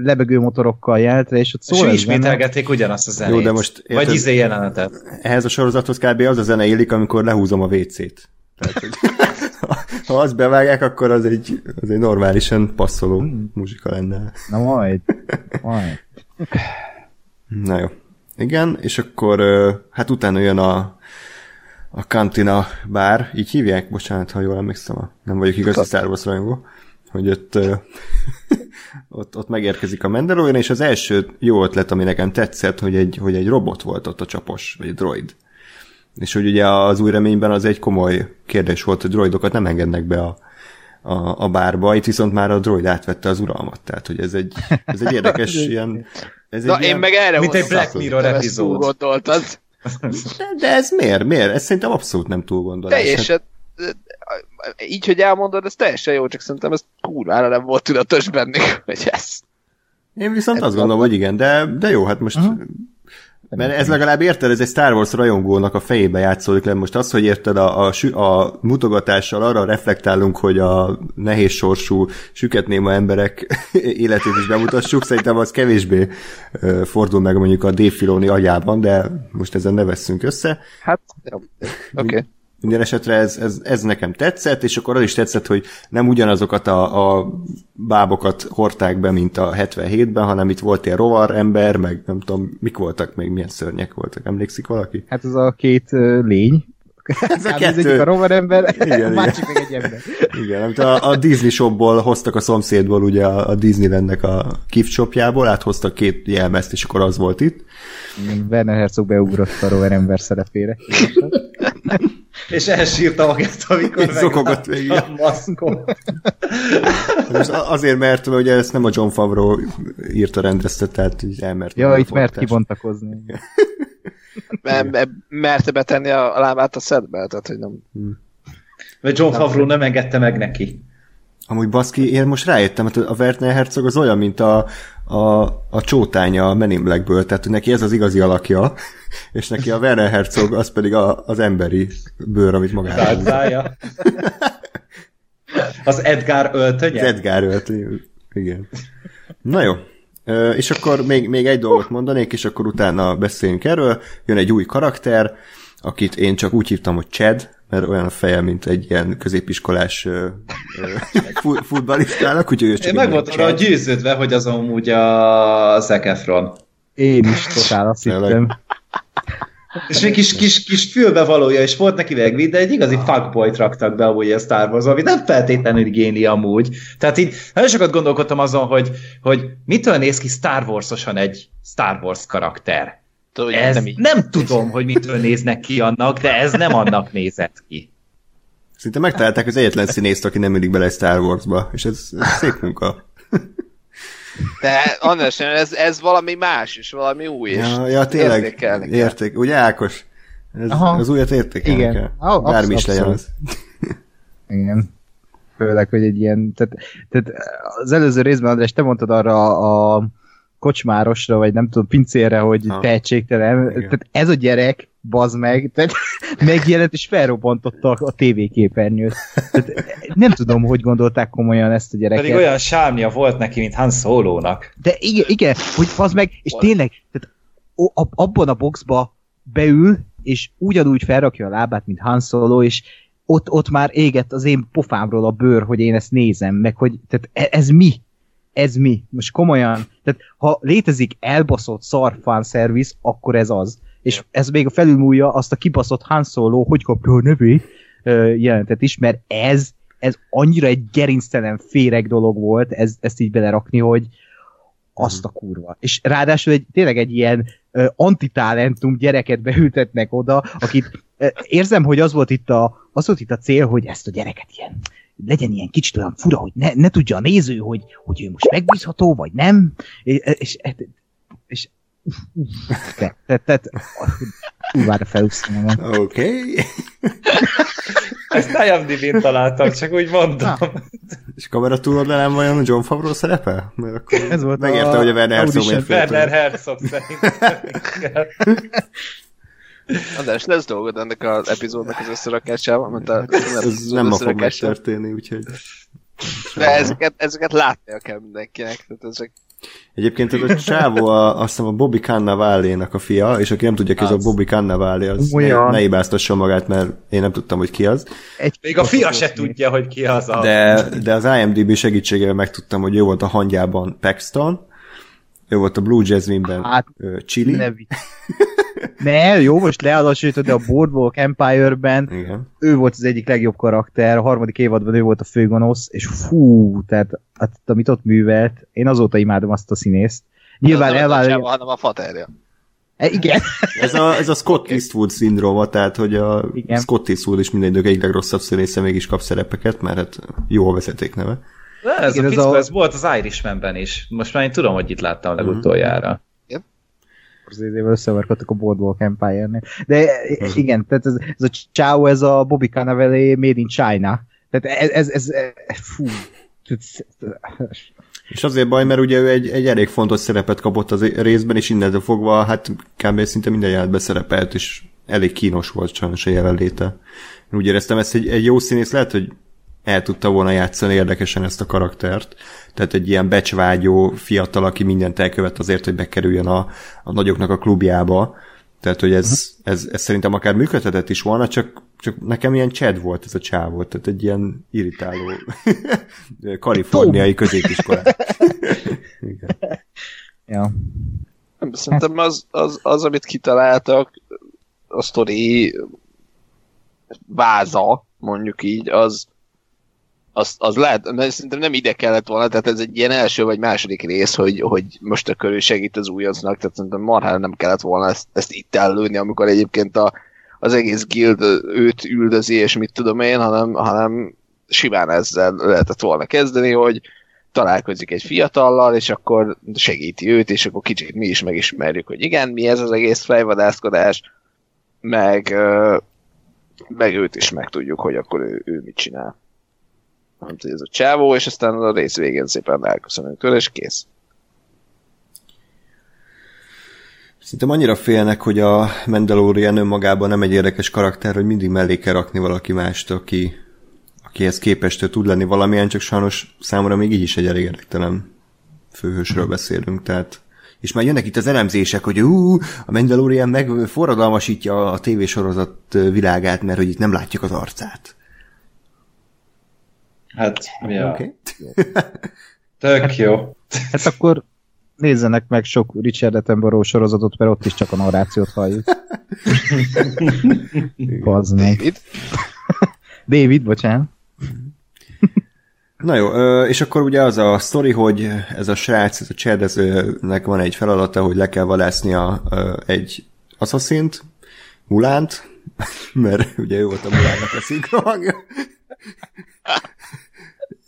lebegő motorokkal jelentre, és ott És szól ez ismételgették ugyanazt a zenét. Jó, de most Vagy érted- izé jelenetet. Ehhez a sorozathoz kb. az a zene illik, amikor lehúzom a WC-t. Tehát, hogy ha azt bevágják, akkor az egy, az egy normálisan passzoló muzsika lenne. Na majd, majd. Na jó. Igen, és akkor hát utána jön a, a Cantina bár, így hívják? Bocsánat, ha jól emlékszem, nem vagyok igazi Star Wars rajongó, hogy ott, ott, ott megérkezik a Mandalorian, és az első jó ötlet, ami nekem tetszett, hogy egy, hogy egy robot volt ott a csapos, vagy egy droid. És hogy ugye az új reményben az egy komoly kérdés volt, hogy droidokat nem engednek be a, a, a bárba, itt viszont már a droid átvette az uralmat, tehát hogy ez egy, ez egy érdekes ilyen... Ez Na, egy én ilyen... meg erre Mint egy Black Mirror epizód. gondoltad. De, de ez miért? Miért? Ez szerintem abszolút nem túlgondolás. Hát, Teljesen, így, hogy elmondod, ez teljesen jó, csak szerintem ez kurvára nem volt tudatos bennük, hogy ez. Én viszont azt gondolom, hogy igen, de, de jó, hát most... Mert ez legalább érted, ez egy Star Wars rajongónak a fejébe játszódik le. Most az, hogy érted, a, a, a mutogatással arra reflektálunk, hogy a nehéz sorsú, süket néma emberek életét is bemutassuk, szerintem az kevésbé fordul meg mondjuk a Dave Filoni agyában, de most ezen ne vesszünk össze. Hát, oké. Okay. Minden esetre ez, ez, ez nekem tetszett, és akkor az is tetszett, hogy nem ugyanazokat a, a bábokat hordták be, mint a 77-ben, hanem itt volt ilyen rovar ember, meg nem tudom, mik voltak még, milyen szörnyek voltak, emlékszik valaki? Hát az a két uh, lény. Ez a az kettő. egyik a rovar ember, Igen, a másik meg egy ember. Igen, amit a, a Disney shopból hoztak a szomszédból, ugye a, a Disneylandnek a gift shopjából, áthoztak két jelmezt, és akkor az volt itt. Werner Herzog beugrott a rovar ember szerepére. És elsírta magát, amikor zokogott végig. a maszkot. Most azért, mert ugye ezt nem a John Favreau írta, rendezte, tehát így elmert. Ja, itt mert kibontakozni. Mert, merte betenni a, a lábát a szedbe, tehát hogy nem. Mert John Favreau nem engedte meg neki. Amúgy baszki, én most rájöttem, hogy a Werner Herzog az olyan, mint a, a, a csótánya a Men in Blackből, tehát hogy neki ez az igazi alakja, és neki a Werner Herzog az pedig a, az emberi bőr, amit magára. Tálcája. Az Edgar öltönye? Az Edgar ölt, igen. Na jó. És akkor még, még egy dolgot mondanék, és akkor utána beszéljünk erről. Jön egy új karakter, akit én csak úgy hívtam, hogy Chad, mert olyan a feje, mint egy ilyen középiskolás ö, ö, fu- futballistának, úgyhogy ő csak Én meg voltam rá győződve, hogy az amúgy a Zac Efron. Én is totál azt hittem. És még kis, kis, kis fülbevalója is volt neki végvid, de egy igazi fuckboyt raktak be amúgy a Star Wars, ami nem feltétlenül géni amúgy. Tehát így nagyon sokat gondolkodtam azon, hogy, hogy mitől néz ki Star Wars-osan egy Star Wars karakter. Tudod, Ez nem így. nem tudom, hogy mitől néznek ki annak, de ez nem annak nézett ki. Szinte megtalálták az egyetlen színészt, aki nem illik bele egy Star Wars-ba, és ez, ez szép munka. De András, ez, ez valami más, és valami új, és Ja, ja tényleg, értékelni kell. érték. Ugye Ákos? Ez, Aha. az újat értékelni Igen. kell. Ah, Bármi is abszolút. legyen az. Igen. Főleg, hogy egy ilyen... Tehát, tehát az előző részben, András, te mondtad arra a, a kocsmárosra, vagy nem tudom, pincérre, hogy Ha. tehetségtelen. Igen. Tehát ez a gyerek, bazd meg, tehát megjelent és felrobbantotta a, a tévéképernyőt. Tehát nem tudom, hogy gondolták komolyan ezt a gyereket. Pedig olyan sármia volt neki, mint Han Solo-nak. De igen, igen hogy az meg, és tényleg, tehát abban a boxba beül, és ugyanúgy felrakja a lábát, mint Han Solo, és ott, ott már égett az én pofámról a bőr, hogy én ezt nézem, meg hogy tehát e- ez mi? Ez mi? Most komolyan, tehát ha létezik elbaszott szar fanservice, akkor ez az. És ez még a felülmúlja azt a kibaszott Han Solo, hogy kapja a nevét, jelentet is, mert ez, ez annyira egy gerinctelen féreg dolog volt, ez, ezt így belerakni, hogy azt a kurva. És ráadásul egy, tényleg egy ilyen ö, antitalentum gyereket beültetnek oda, akit ö, érzem, hogy az volt itt a, az volt itt a cél, hogy ezt a gyereket ilyen legyen ilyen kicsit olyan fura, hogy ne, ne tudja a néző, hogy, hogy ő most megbízható, vagy nem, és, és, és te, te, te, Úvára felúsztam magam. Oké. Okay. Ezt IMDb-n találtam, csak úgy mondom. És kamera túloldalán vajon John Favreau szerepe? Mert akkor Ez volt megérte, a hogy a Werner Herzog miért Werner. Herzog szerintem. András, lesz dolgod ennek az epizódnak az összerakásával, mert a, Ez nem fog megtörténni, úgyhogy... De ezeket, ezeket látnia kell mindenkinek. Tehát ezek Egyébként ez a csávó, a, azt hiszem a Bobby Cannavale-nak a fia, és aki nem tudja ki, ez a Az. Bobby Cannavale, az ne, Olyan. ne hibáztassa magát, mert én nem tudtam, hogy ki az. Egy Még a fia se tudja, hogy ki az a... De, de az IMDb segítségével megtudtam, hogy ő volt a hangyában Paxton, ő volt a Blue Jasmine-ben Hát, Chili. ne jó, most lealasítod, de a Boardwalk Empire-ben Igen. ő volt az egyik legjobb karakter, a harmadik évadban ő volt a főgonosz, és fú, tehát hát, amit ott művelt, én azóta imádom azt a színészt. Nyilván nem elvállalja... csávó, hanem a faterja. E, igen, Ez a, ez a Scott Eastwood szindróma, tehát hogy a Igen. Scott Eastwood is minden idők egyik legrosszabb színésze mégis kap szerepeket, mert hát jó a vezeték neve. De ez Igen, a ez fickó, a- ez volt az Irishmanben is. Most már én tudom, hogy itt láttam legutoljára. Az évvel összevarkodtak a Boardwalk Empire-nél. De igen, tehát ez, ez a Chao, ez a Bobby Cannavale Made in China. Tehát ez, ez, ez, ez fú. És azért baj, mert ugye ő egy, egy elég fontos szerepet kapott az részben, és innentől fogva hát kb. szinte minden jelenetben szerepelt, és elég kínos volt sajnos a jelenléte. Én úgy éreztem, ezt egy, egy jó színész lehet, hogy el tudta volna játszani érdekesen ezt a karaktert. Tehát egy ilyen becsvágyó fiatal, aki mindent elkövet azért, hogy bekerüljön a, a nagyoknak a klubjába. Tehát, hogy ez, ez, ez szerintem akár működhetett is volna, csak, csak nekem ilyen Chad volt ez a csáv tehát egy ilyen irritáló kaliforniai középiskolás. Igen. Ja. Szerintem az, az, az, amit kitaláltak, a sztori váza, mondjuk így, az, az, az lehet, de szerintem nem ide kellett volna, tehát ez egy ilyen első vagy második rész, hogy, hogy most akkor ő segít az újoncnak, tehát szerintem marhára nem kellett volna ezt, ezt itt ellőni, amikor egyébként a, az egész guild őt üldözi, és mit tudom én, hanem, hanem simán ezzel lehetett volna kezdeni, hogy találkozik egy fiatallal, és akkor segíti őt, és akkor kicsit mi is megismerjük, hogy igen, mi ez az egész fejvadászkodás, meg, meg őt is megtudjuk, hogy akkor ő, ő mit csinál. Nem tudom, ez a csávó, és aztán a rész végén szépen elköszönünk tőle, és kész. Szerintem annyira félnek, hogy a Mandalorian önmagában nem egy érdekes karakter, hogy mindig mellé kell rakni valaki mást, aki, akihez képest tud lenni valamilyen, csak sajnos számomra még így is egy elég érdektelen főhősről beszélünk, tehát és már jönnek itt az elemzések, hogy ú, a Mandalorian meg forradalmasítja a tévésorozat világát, mert hogy itt nem látjuk az arcát. Hát, ja. Oké. Tök jó. Hát akkor nézzenek meg sok Richard Attenborough sorozatot, mert ott is csak a narrációt halljuk. Bazd meg. David? David, bocsánat. Na jó, és akkor ugye az a sztori, hogy ez a srác, ez a Chad, ez, ö, nek van egy feladata, hogy le kell vadásznia ö, egy asszaszint, Mulánt, mert ugye ő volt a Mulánnak a szinkrohangja.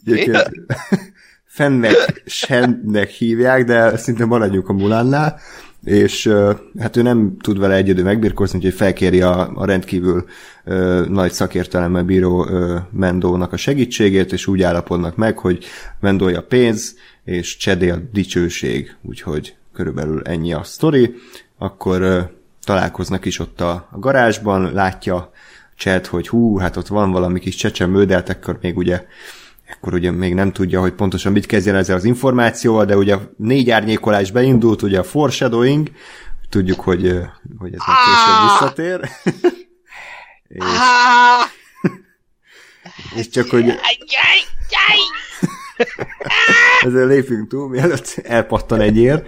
Egyébként Fennek, Sennek hívják, de szinte maradjuk a Mulánnál, és hát ő nem tud vele egyedül megbirkózni, úgyhogy felkéri a, a rendkívül ö, nagy szakértelemmel bíró ö, Mendónak a segítségét, és úgy állapodnak meg, hogy Mendója pénz, és Csedé a dicsőség, úgyhogy körülbelül ennyi a sztori. Akkor ö, találkoznak is ott a, a garázsban, látja Csed, hogy hú, hát ott van valami kis csecsemő, de hát akkor még ugye akkor ugye még nem tudja, hogy pontosan mit kezdjen ezzel az információval, de ugye a négy árnyékolás beindult, ugye a foreshadowing, tudjuk, hogy, hogy ez még később visszatér. és, és csak, hogy ezzel lépünk túl, mielőtt elpattan egy ér.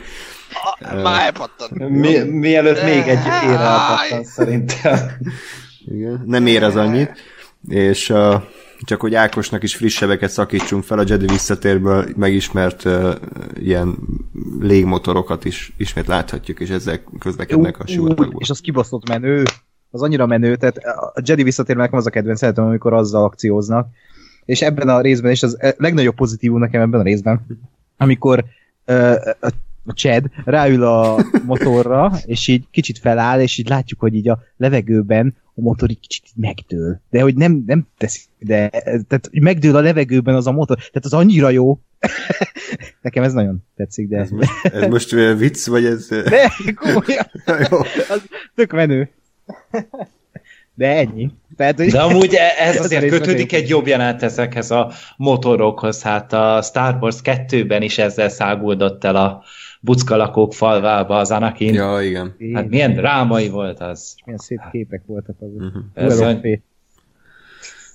Már elpattan. Mi, mielőtt még egy ére elpattan szerintem. Igen, nem ér az annyit. És uh, csak hogy Ákosnak is frissebeket szakítsunk fel, a Jedi visszatérből megismert uh, ilyen légmotorokat is ismét láthatjuk, és ezek közlekednek a sivatagból. És az kibaszott menő. Az annyira menő, tehát a Jedi visszatér nekem az a kedvenc szeretem, amikor azzal akcióznak. És ebben a részben is az legnagyobb pozitívum nekem ebben a részben, amikor uh, a a Chad ráül a motorra, és így kicsit feláll, és így látjuk, hogy így a levegőben a motor így kicsit megdől. De hogy nem, nem teszi, de tehát megdől a levegőben az a motor. Tehát az annyira jó. Nekem ez nagyon tetszik, de... Ez most, ez most vicc, vagy ez... De komolyan, Jó. az tök menő. De ennyi. Tehát, hogy De amúgy e- ehhez Ez azért kötődik egy jobb jelenet ezekhez a motorokhoz. Hát a Star Wars 2-ben is ezzel száguldott el a buckalakók falvába az Anakin. Ja, igen. Hát milyen drámai volt az. milyen szép képek voltak azok. Ez olyan- Fate.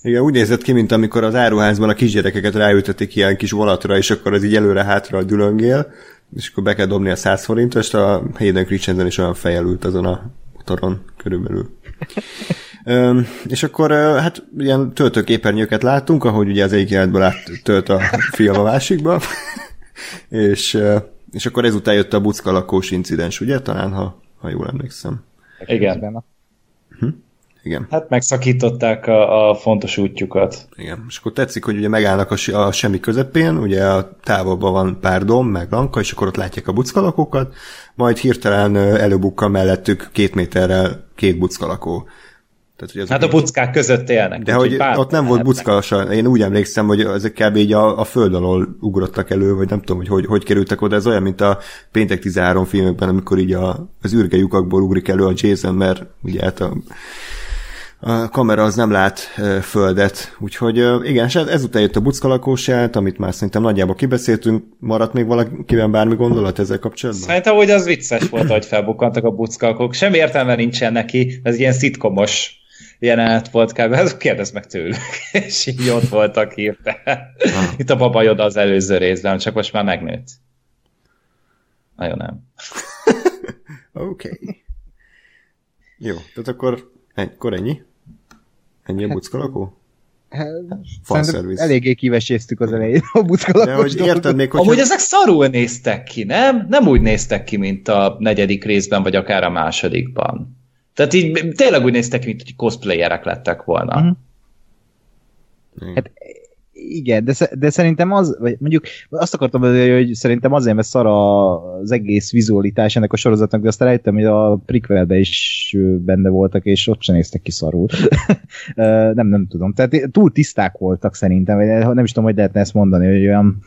Igen, úgy nézett ki, mint amikor az áruházban a kisgyerekeket ráültetik ilyen kis vonatra, és akkor az így előre-hátra dülöngél, és akkor be kell dobni a 100 forintost, a Hayden Christensen is olyan fejjel ült azon a motoron körülbelül. Öm, és akkor hát ilyen töltőképernyőket láttunk, ahogy ugye az egyik jelenetből áttölt a film a másikba, és, és akkor ezután jött a buckalakós incidens, ugye? Talán, ha, ha jól emlékszem. Igen. A- Igen. Hát megszakították a, a fontos útjukat. Igen, és akkor tetszik, hogy ugye megállnak a, a semmi közepén, ugye a távolban van pár dom, meg lanka, és akkor ott látják a buckalakókat, majd hirtelen ö, előbukkal mellettük két méterrel két buckalakó. Tehát, hogy Hát a buckák között élnek. de hogy ott nem volt bucka, én úgy emlékszem, hogy ezek kb. így a, a föld alól ugrottak elő, vagy nem tudom, hogy, hogy hogy kerültek oda, ez olyan, mint a Péntek 13 filmekben, amikor így a, az űrge lyukakból ugrik elő a Jason, mert ugye hát a, a kamera az nem lát földet, úgyhogy igen, és ez- ezután jött a buckalakós jelent, amit már szerintem nagyjából kibeszéltünk, maradt még valakiben bármi gondolat ezzel kapcsolatban? Szerintem, hogy az vicces volt, hogy felbukkantak a buckalkok. Semmi értelme nincsen neki, ez ilyen szitkomos jelenet volt kb. Ez kérdezd meg tőlük. És így ott voltak hirtelen. Itt a Baba Yoda az előző részben, csak most már megnőtt. Nagyon nem. Oké. Okay. Jó, tehát akkor, ennyi, akkor ennyi? Ennyi a buckalakó? Hát, Fan szerintem service. Eléggé kiveséztük az elején a De buckalakos hogy érted még, hogy... Amúgy ezek szarul néztek ki, nem? Nem úgy néztek ki, mint a negyedik részben, vagy akár a másodikban. Tehát így tényleg úgy néztek ki, mint hogy cosplayerek lettek volna. Mhm. Hát igen, de, de szerintem az, vagy mondjuk azt akartam mondani, hogy szerintem azért, mert szar az egész vizualitás ennek a sorozatnak, de aztán rájöttem, hogy a prequelbe is benne voltak, és ott sem néztek ki szarul. Nem, nem tudom. Tehát túl tiszták voltak szerintem, vagy nem is tudom, hogy lehetne ezt mondani, hogy olyan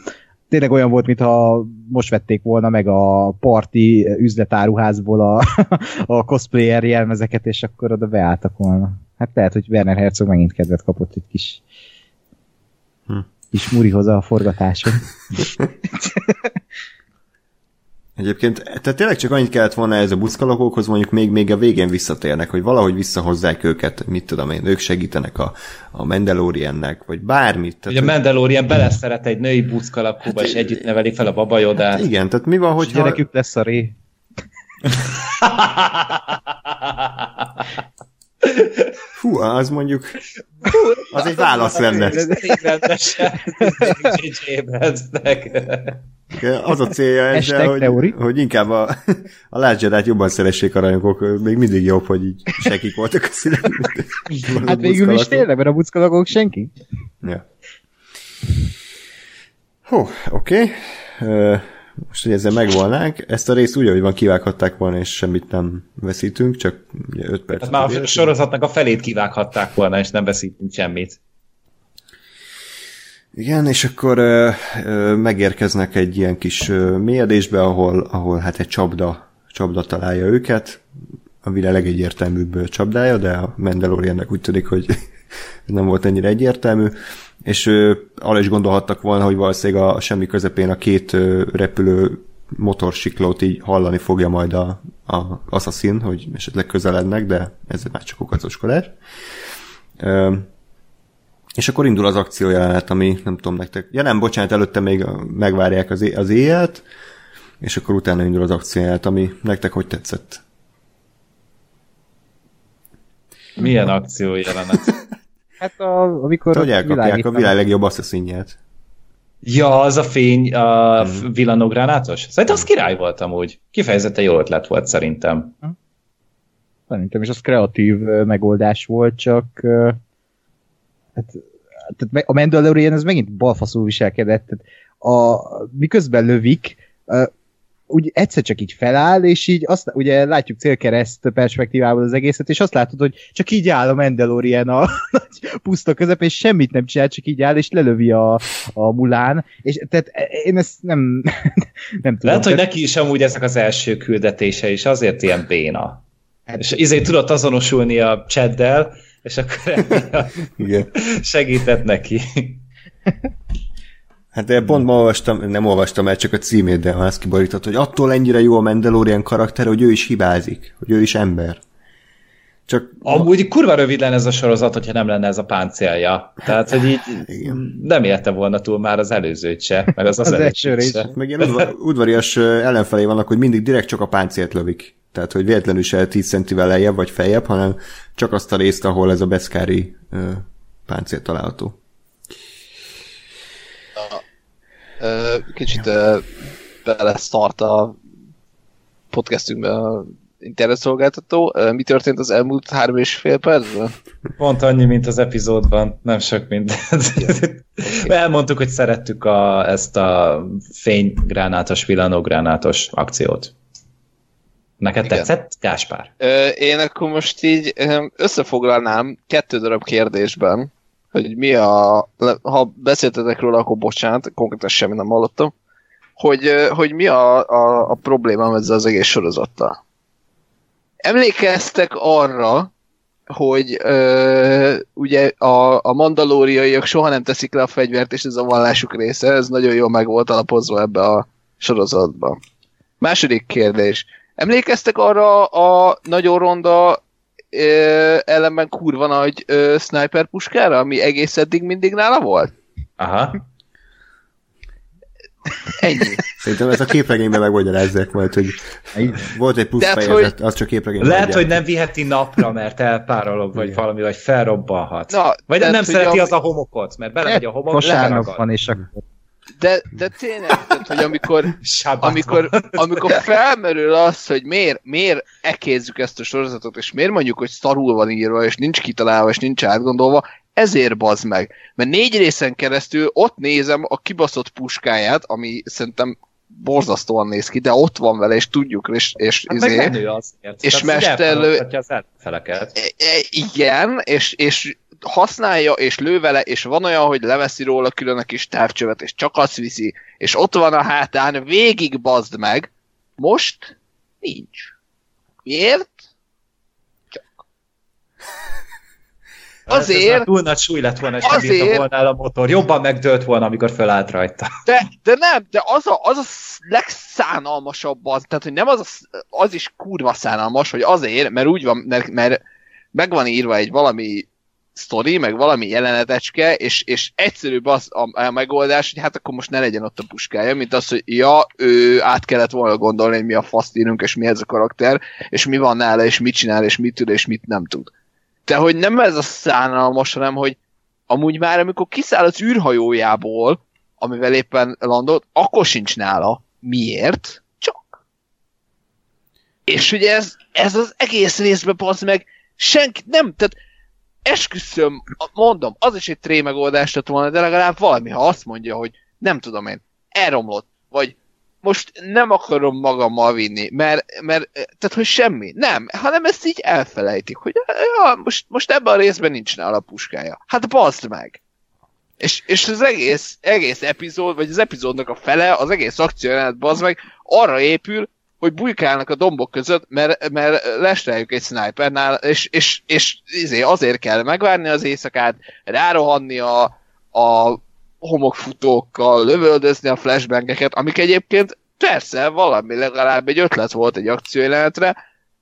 tényleg olyan volt, mintha most vették volna meg a parti üzletáruházból a, a cosplayer jelmezeket, és akkor oda beálltak volna. Hát lehet, hogy Werner Herzog megint kedvet kapott egy kis Hm. kis murihoz a forgatáson. Egyébként, tehát tényleg csak annyit kellett volna ez a buckalakókhoz, mondjuk még, még a végén visszatérnek, hogy valahogy visszahozzák őket, mit tudom én, ők segítenek a, a Mandaloriannek, vagy bármit. Tehát, Ugye a Mandalorian beleszeret egy női buckalakóba, és együtt neveli fel a Baba Yodát. igen, tehát mi van, Hogy hogyha... gyerekük lesz a ré. Hú, az mondjuk... Az egy válasz lenne. Az a célja ezzel, hogy, hogy inkább a, a Last Jedi-t jobban szeressék a rajongók, még mindig jobb, hogy így sekik voltak a színek. Hát végül is tényleg, mert a buckalakók senki. Ja. Hó, oké. Okay. Most, hogy ezzel megvolnánk, ezt a részt úgy, ahogy van, kivághatták volna, és semmit nem veszítünk, csak 5 perc. Hát már a sorozatnak a felét kivághatták volna, és nem veszítünk semmit. Igen, és akkor ö, ö, megérkeznek egy ilyen kis ö, mélyedésbe, ahol, ahol hát egy csapda, csapda találja őket. A világ legegyértelműbb csapdája, de a Mandaloriannek úgy tűnik, hogy nem volt ennyire egyértelmű. És ö, arra is gondolhattak volna, hogy valószínűleg a semmi közepén a két ö, repülő motorsiklót így hallani fogja majd a, a Assassin, hogy esetleg közelednek, de ez már csak ukacoskodás. Ö, és akkor indul az akció jelenet, ami nem tudom nektek. Ja nem, bocsánat, előtte még megvárják az, é- az éjjelt, és akkor utána indul az akció jelenet, ami nektek hogy tetszett? Milyen akció jelenet? Hát a, amikor Hogy elkapják a világ legjobb asszaszinját. Ja, az a fény, a hmm. villanogránátos? Szerintem az király volt amúgy. Kifejezetten jó ötlet volt szerintem. Szerintem is az kreatív megoldás volt, csak hát, tehát a Mandalorian ez megint balfaszul viselkedett. Tehát a, miközben lövik, úgy egyszer csak így feláll, és így azt, ugye látjuk célkereszt perspektívából az egészet, és azt látod, hogy csak így áll a Mandalorian a nagy puszta közep, és semmit nem csinál, csak így áll, és lelövi a, a mulán, és tehát én ezt nem, nem tudom. Lehet, hogy neki is amúgy ezek az első küldetése, és azért ilyen béna. Hát, és izé tudott azonosulni a cseddel, és akkor Igen. segített neki. Hát de pont ma olvastam, nem olvastam el, csak a címét, de azt kiborított, hogy attól ennyire jó a Mandalorian karakter, hogy ő is hibázik, hogy ő is ember. Csak Amúgy kurva rövid lenne ez a sorozat, hogyha nem lenne ez a páncélja. Tehát, hogy így Igen. nem érte volna túl már az előzőt se, meg az az, Az előzőt első se. rész. meg ilyen udva, udvarias ellenfelé vannak, hogy mindig direkt csak a páncélt lövik. Tehát, hogy véletlenül se 10 centivel lejjebb vagy feljebb, hanem csak azt a részt, ahol ez a beszkári páncél található. Ö, Kicsit beleszart a podcastünkbe a internetszolgáltató. Mi történt az elmúlt három és fél percben? Pont annyi, mint az epizódban, nem sok mindent. Elmondtuk, hogy szerettük a, ezt a fénygránátos, villanógránátos akciót. Neked Igen. tetszett, Gáspár? Én akkor most így összefoglalnám kettő darab kérdésben, hogy mi a... Ha beszéltetek róla, akkor bocsánat, konkrétan semmi nem hallottam. Hogy, hogy mi a, a, a problémám ezzel az egész sorozattal. Emlékeztek arra, hogy ö, ugye a, a mandalóriaiak soha nem teszik le a fegyvert, és ez a vallásuk része, ez nagyon jól meg volt alapozva ebbe a sorozatba. Második kérdés. Emlékeztek arra a nagyon ronda ö, ellenben kurva nagy ö, sniper puskára, ami egész eddig mindig nála volt? Aha. Ennyi. Szerintem ez a képregényben megmagyarázzák majd, hogy volt egy plusz Tehát, fejezet, az csak képregényben Lehet, adják. hogy nem viheti napra, mert elpárolog, vagy valami, vagy felrobbanhat. Na, vagy nem hogy szereti a- az a homokot, mert belemegy a homok, leharagad. van, és akkor De, de tényleg, tehát, hogy amikor, amikor, amikor felmerül az, hogy miért, miért ekézzük ezt a sorozatot, és miért mondjuk, hogy szarul van írva, és nincs kitalálva, és nincs átgondolva, ezért bazd meg. Mert négy részen keresztül ott nézem a kibaszott puskáját, ami szerintem borzasztóan néz ki, de ott van vele, és tudjuk, és, és Hát izé, azért. És mesterlő- az igen, és, és használja, és lő vele, és van olyan, hogy leveszi róla külön a kis távcsövet, és csak azt viszi, és ott van a hátán, végig bazd meg. Most nincs. Miért? Hát Ez Azért- túl nagy súly lett volna, és nem Azért- bírta volna el a motor. Jobban megdőlt volna, amikor fölállt rajta. De, de nem, de az a, az a sz- legszánalmasabb az, tehát hogy nem az, a, az is kurva szánalmas, hogy azért, mert úgy van, mert, mert meg van írva egy valami sztori, meg valami jelenetecske, és, és egyszerűbb az a, a megoldás, hogy hát akkor most ne legyen ott a puskája, mint az, hogy ja, ő át kellett volna gondolni, hogy mi a faszt írunk, és mi ez a karakter, és mi van nála, és mit csinál, és mit tud, és mit nem tud. De hogy nem ez a szánalmas, hanem hogy amúgy már amikor kiszáll az űrhajójából, amivel éppen landolt, akkor sincs nála. Miért? Csak. És ugye ez, ez az egész részben bazd meg, senki nem, tehát esküszöm, mondom, az is egy tré megoldás lett volna, de legalább valami, ha azt mondja, hogy nem tudom én, elromlott, vagy most nem akarom magammal vinni, mert, mert tehát, hogy semmi. Nem, hanem ezt így elfelejtik, hogy ja, most, most ebben a részben nincs nála puskája. Hát bazd meg! És, és az egész, egész epizód, vagy az epizódnak a fele, az egész akciójelenet bazd meg, arra épül, hogy bujkálnak a dombok között, mert, mert lesreljük egy snipernál, és, és, és izé, azért kell megvárni az éjszakát, rárohanni a, a homokfutókkal, lövöldözni a flashbangeket, amik egyébként persze valami legalább egy ötlet volt egy akciójelenetre,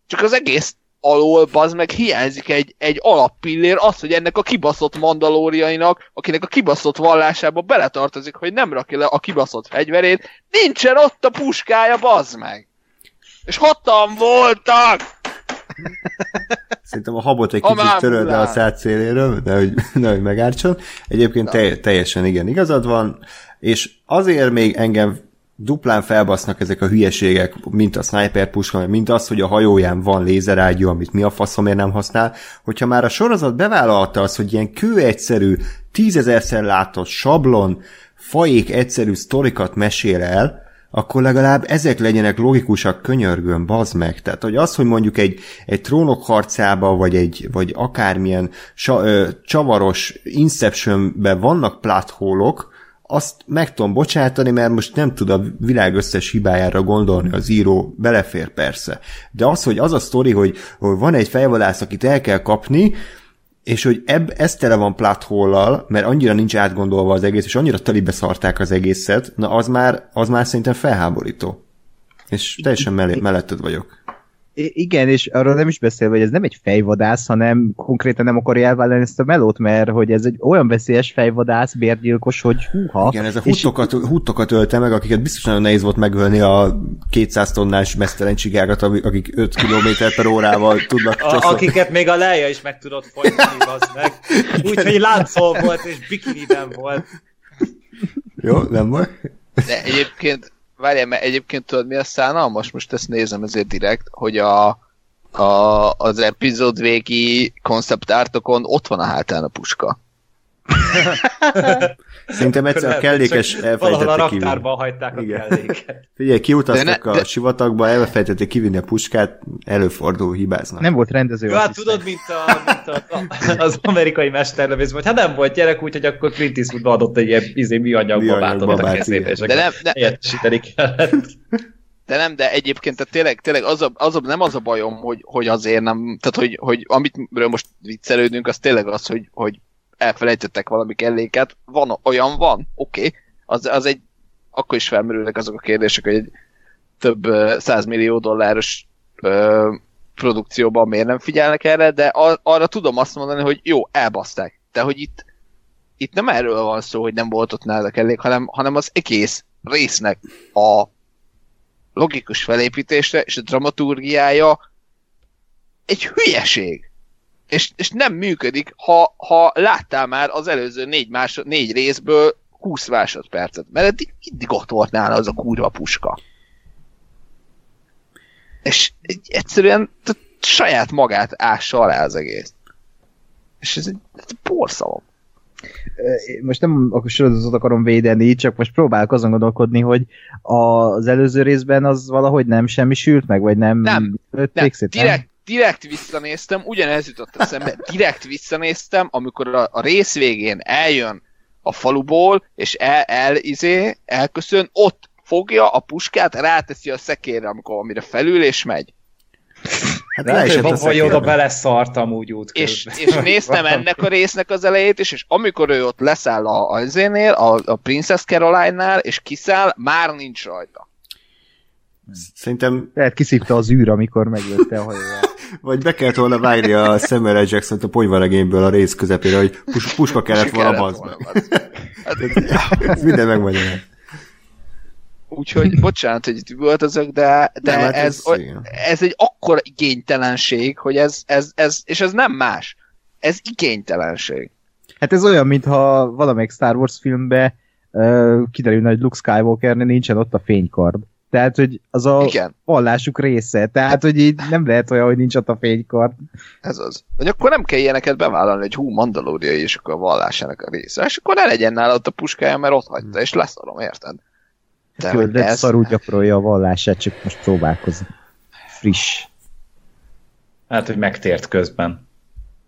csak az egész alól bazd meg hiányzik egy, egy alappillér, az, hogy ennek a kibaszott mandalóriainak, akinek a kibaszott vallásába beletartozik, hogy nem rakja le a kibaszott fegyverét, nincsen ott a puskája, bazd meg! És hatan voltak! Szerintem a habot egy kicsit töröld le a szád széléről, de hogy, de hogy megártson. Egyébként te, teljesen igen, igazad van, és azért még engem duplán felbasznak ezek a hülyeségek, mint a sniper puska, mint az, hogy a hajóján van lézerágyú, amit mi a faszomért nem használ, hogyha már a sorozat bevállalta az, hogy ilyen kő egyszerű, tízezerszer látott sablon, fajék egyszerű sztorikat mesél el, akkor legalább ezek legyenek logikusak könyörgön, bazd meg. Tehát, hogy az, hogy mondjuk egy, egy trónok harcába, vagy egy, vagy akármilyen sa, ö, csavaros Inceptionben vannak plathólok, azt meg tudom bocsátani, mert most nem tud a világ összes hibájára gondolni az író, belefér persze. De az, hogy az a sztori, hogy, hogy van egy fejvadász, akit el kell kapni, és hogy ebb, ez tele van plathollal, mert annyira nincs átgondolva az egész, és annyira telibe szarták az egészet, na az már, az már szerintem felháborító. És teljesen mellé, melletted vagyok. Igen, és arról nem is beszélve, hogy ez nem egy fejvadász, hanem konkrétan nem akarja elvállalni ezt a melót, mert hogy ez egy olyan veszélyes fejvadász, bérgyilkos, hogy húha. Igen, ez a huttokat, huttokat ölte meg, akiket biztos nagyon nehéz volt megölni a 200 tonnás mesztelen csigágat, akik 5 km per órával tudnak a, Akiket még a leja is meg tudott folytani, az meg. Úgyhogy láncol volt, és bikiniben volt. Jó, nem baj. De egyébként várjál, mert egyébként tudod mi a szánalmas? Most ezt nézem ezért direkt, hogy a, a, az epizód végi konceptártokon ott van a hátán a puska. Szerintem egyszer a kellékes elfelejtették a raktárban hagyták a Igen. kelléket. Figyelj, kiutaztak ne, a de... sivatagba, elfelejtették kivinni a puskát, előfordul, hibáznak. Nem volt rendező. Ja, hát tudod, mint, a, mint a, az amerikai mesterlövész, hogy hát nem volt gyerek, úgyhogy akkor Clint Eastwood adott egy ilyen izé, műanyag babát a kezébe, és de nem, de... helyettesíteni kellett. De nem, de egyébként tehát tényleg, tényleg az a, az a, nem az a bajom, hogy, hogy azért nem, tehát hogy, hogy amitről most viccelődünk, az tényleg az, hogy, hogy elfelejtettek valami kelléket, van, olyan van, oké, okay. az, az egy, akkor is felmerülnek azok a kérdések, hogy egy több százmillió dolláros uh, produkcióban miért nem figyelnek erre, de a, arra tudom azt mondani, hogy jó, elbaszták. De hogy itt, itt nem erről van szó, hogy nem volt ott nálad a kellék, hanem, hanem az egész résznek a logikus felépítésre és a dramaturgiája egy hülyeség és, és nem működik, ha, ha láttál már az előző négy, másod, négy részből 20 másodpercet, mert eddig mindig ott volt nála az a kurva puska. És egyszerűen saját magát ássa alá az egész. És ez egy, ez egy porszalom. Most nem a sorozatot akarom védeni, csak most próbálok azon gondolkodni, hogy az előző részben az valahogy nem semmisült meg, vagy nem... Nem, nem. Direkt, direkt visszanéztem, ugyanez jutott eszembe, direkt visszanéztem, amikor a, a rész végén eljön a faluból, és el, el izé, elköszön, ott fogja a puskát, ráteszi a szekérre, amikor amire felül, és megy. Hát Lehet, hogy, vagy oda beleszartam úgy út és, és néztem ennek a résznek az elejét is, és amikor ő ott leszáll a, a, a, a Princess Caroline-nál, és kiszáll, már nincs rajta. Szerintem... Lehet kiszívta az űr, amikor meglőtte a hajóját. Vagy be kellett volna vágni a Samuel L. Jackson-t a ponyvaregényből a rész közepére, hogy pus- puska kellett volna bazd Ez minden megmagyarál. Úgyhogy bocsánat, hogy itt voltozok, de, de nem, hát ez, ez, ez, egy akkora igénytelenség, hogy ez, ez, ez, és ez nem más. Ez igénytelenség. Hát ez olyan, mintha valamelyik Star Wars filmbe uh, kiderülne, hogy Luke Skywalkernek nincsen ott a fénykard. Tehát, hogy az a Igen. vallásuk része. Tehát, hogy így nem lehet olyan, hogy nincs ott a fénykard. Ez az. Hogy akkor nem kell ilyeneket bevállalni, hogy hú, Mandalória és akkor a vallásának a része. És akkor ne legyen nála ott a puskája, mert ott hagyta, és leszarom, érted? De Földet ez... szarú gyakorolja a vallását, csak most próbálkozik. Friss. Hát, hogy megtért közben.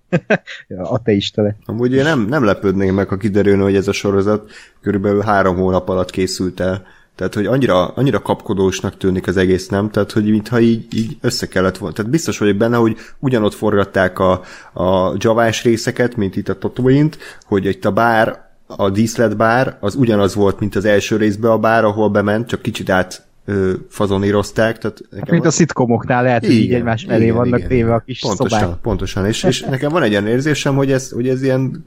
ja, ateista lett. Amúgy én nem, nem lepődnék meg, ha kiderülne, hogy ez a sorozat körülbelül három hónap alatt készült el tehát, hogy annyira, annyira kapkodósnak tűnik az egész, nem? Tehát, hogy mintha így, így össze kellett volna. Tehát biztos vagyok benne, hogy ugyanott forgatták a, a javás részeket, mint itt a Tatooine-t, hogy itt a bár, a díszletbár, az ugyanaz volt, mint az első részben a bár, ahol bement, csak kicsit át ö, fazonírozták. Tehát nekem mint a szitkomoknál lehet, hogy így egymás mellé igen, vannak igen, téve a kis pontosan, szobák. Pontosan, és, és nekem van egy ilyen érzésem, hogy ez, hogy ez ilyen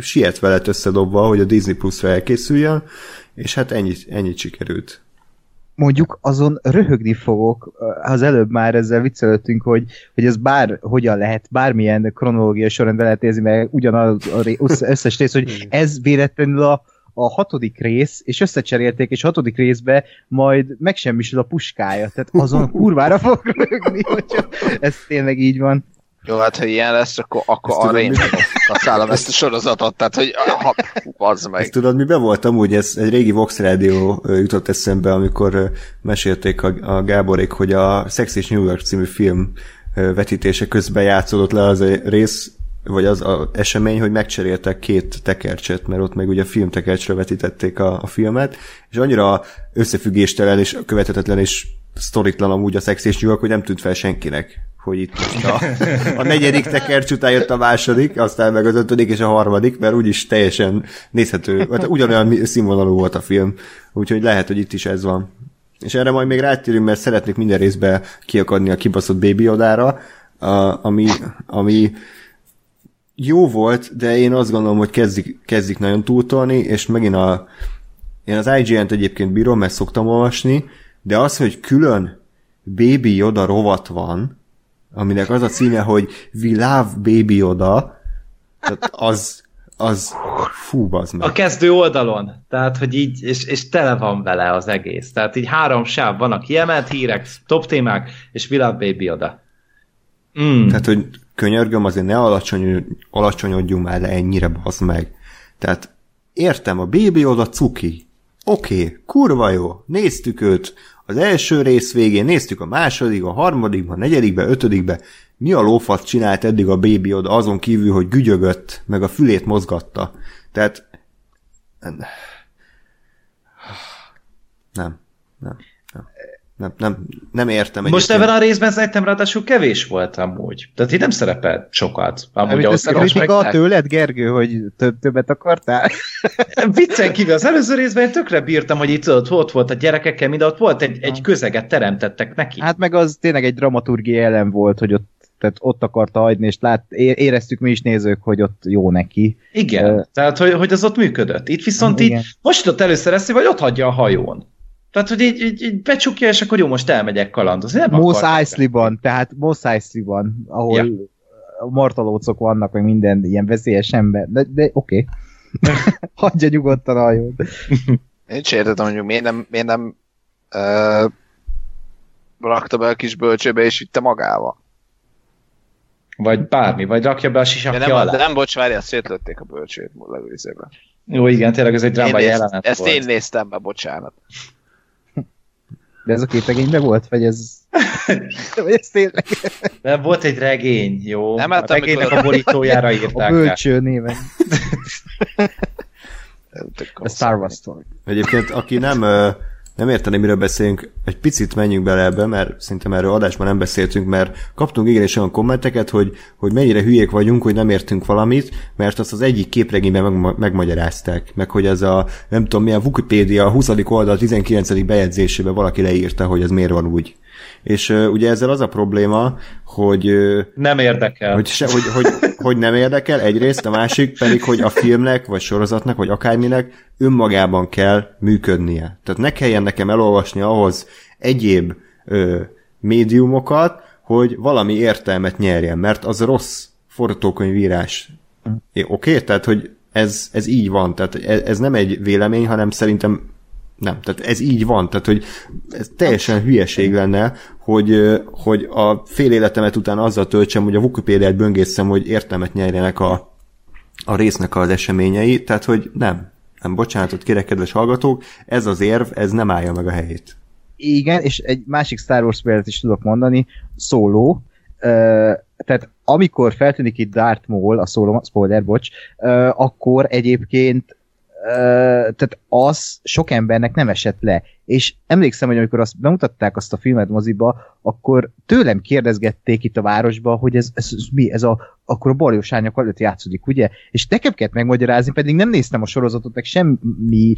sietve lett összedobva, hogy a Disney Plus-ra elkészüljön, és hát ennyit, ennyit sikerült. Mondjuk azon röhögni fogok, az előbb már ezzel viccelődtünk, hogy, hogy ez bár hogyan lehet, bármilyen kronológia során lehet érzni, mert ugyanaz az összes rész, hogy ez véletlenül a, a hatodik rész, és összecserélték, és a hatodik részbe majd megsemmisül a puskája. Tehát azon kurvára fog rögni, hogyha ez tényleg így van. Jó, hát ha ilyen lesz, akkor, akkor arra én kaszálom ezt a sorozatot, tehát hogy ha, az meg. Ezt tudod, miben voltam úgy, ez egy régi Vox Rádió ö, jutott eszembe, amikor mesélték a, a Gáborék, hogy a Sex és New York című film vetítése közben játszódott le az a rész, vagy az a esemény, hogy megcseréltek két tekercset, mert ott meg ugye a filmtekercsre vetítették a, a filmet, és annyira összefüggéstelen és követhetetlen és sztoritlan amúgy a Sex és New York, hogy nem tűnt fel senkinek hogy itt most a, a negyedik tekercs után jött a második, aztán meg az ötödik és a harmadik, mert úgyis teljesen nézhető, vagy ugyanolyan színvonalú volt a film, úgyhogy lehet, hogy itt is ez van. És erre majd még rátérünk, mert szeretnék minden részbe kiakadni a kibaszott Baby Odára, ami, ami jó volt, de én azt gondolom, hogy kezdik, kezdik nagyon túltolni, és megint a én az IGN-t egyébként bírom, mert szoktam olvasni, de az, hogy külön Baby Yoda rovat van, aminek az a címe, hogy We Love Baby Yoda, tehát az, az fú, bazd meg. A kezdő oldalon. Tehát, hogy így, és, és tele van vele az egész. Tehát így három sáv van a kiemelt hírek, top témák, és We Love Baby oda. Mm. Tehát, hogy könyörgöm, azért ne alacsony, alacsonyodjunk már le ennyire, bazd meg. Tehát értem, a Baby Yoda cuki. Oké, okay, kurva jó, néztük őt az első rész végén, néztük a második, a harmadik, a negyedikbe, ötödikbe. Mi a lófasz csinált eddig a Baby Yoda azon kívül, hogy gügyögött, meg a fülét mozgatta. Tehát nem, nem, nem. Nem, nem, értem. Most ebben a részben szerintem ráadásul kevés volt amúgy. Tehát itt nem szerepelt sokat. Amúgy ez kritika megták. tőled, Gergő, hogy több, többet akartál? Viccen kívül az előző részben én tökre bírtam, hogy itt tudod, ott volt a gyerekekkel, mind ott volt egy, egy közeget teremtettek neki. Hát meg az tényleg egy dramaturgi ellen volt, hogy ott, tehát ott akarta hagyni, és lát, éreztük mi is nézők, hogy ott jó neki. Igen, Ö, tehát hogy, hogy az ott működött. Itt viszont így Igen. most jutott először ezt, hogy ott hagyja a hajón. Tehát, hogy így, így, így becsukja, és akkor jó, most elmegyek kalandozni. Nem Mos Eisley-ban, tehát Mos Eisley-ban, ahol Ja. martalócok vannak, meg minden ilyen veszélyes ember. De, de oké. Okay. Hagyja nyugodtan a hajót. Én is értettem, hogy miért nem, miért nem uh, rakta be a kis bölcsőbe és vitte magával. Vagy bármi, vagy rakja be a De sisakja nem, alá. de nem bocs, várjál, szétlőtték a bölcsőt legőzében. Jó, igen, tényleg ez egy Én dráma nézt, jelenet ezt volt. én néztem be, bocsánat. De ez a képregényben volt, vagy ez... vagy ez tényleg De volt egy regény, jó? Nem, a hát regénynek amikor- a borítójára a írták rá. bölcső néven. A Star Wars Story. Egyébként, aki nem, nem érteni, miről beszélünk, egy picit menjünk bele ebbe, mert szerintem erről adásban nem beszéltünk, mert kaptunk igenis olyan kommenteket, hogy, hogy mennyire hülyék vagyunk, hogy nem értünk valamit, mert azt az egyik képregényben meg, megmagyarázták, meg hogy ez a, nem tudom milyen Wikipédia 20. oldal 19. bejegyzésében valaki leírta, hogy ez miért van úgy. És ugye ezzel az a probléma, hogy Nem érdekel. hogy, se, hogy, hogy, hogy nem érdekel egyrészt, a másik pedig, hogy a filmnek, vagy sorozatnak, vagy akárminek önmagában kell működnie. Tehát ne kelljen nekem elolvasni ahhoz egyéb ö, médiumokat, hogy valami értelmet nyerjen, mert az rossz forgatókönyvírás. Oké? Okay? Tehát, hogy ez, ez így van. Tehát ez, ez nem egy vélemény, hanem szerintem nem, tehát ez így van, tehát hogy ez teljesen hülyeség lenne, hogy, hogy a fél életemet után azzal töltsem, hogy a Wikipédiát böngészem, hogy értelmet nyerjenek a, a résznek az eseményei, tehát hogy nem. Nem, bocsánatot kérek, kedves hallgatók, ez az érv, ez nem állja meg a helyét. Igen, és egy másik Star Wars példát is tudok mondani. Uh, tehát amikor feltűnik itt Darth Maul, a Solo, spoiler, bocs, akkor egyébként tehát az sok embernek nem esett le. És emlékszem, hogy amikor azt bemutatták azt a filmet moziba, akkor tőlem kérdezgették itt a városba, hogy ez, ez, ez mi, ez a, akkor a baljós árnyak előtt játszódik, ugye? És nekem kellett megmagyarázni, pedig nem néztem a sorozatot, meg semmi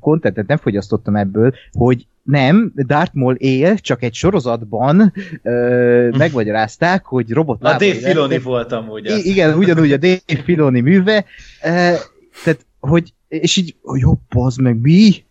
kontentet nem fogyasztottam ebből, hogy nem, Darth Maul él, csak egy sorozatban uh, megmagyarázták, hogy robot A Dave Filoni lettek. volt amúgy. I- az. igen, ugyanúgy a Dave Filoni műve, uh, tehát, hogy, és így, hogy hopp, az meg mi?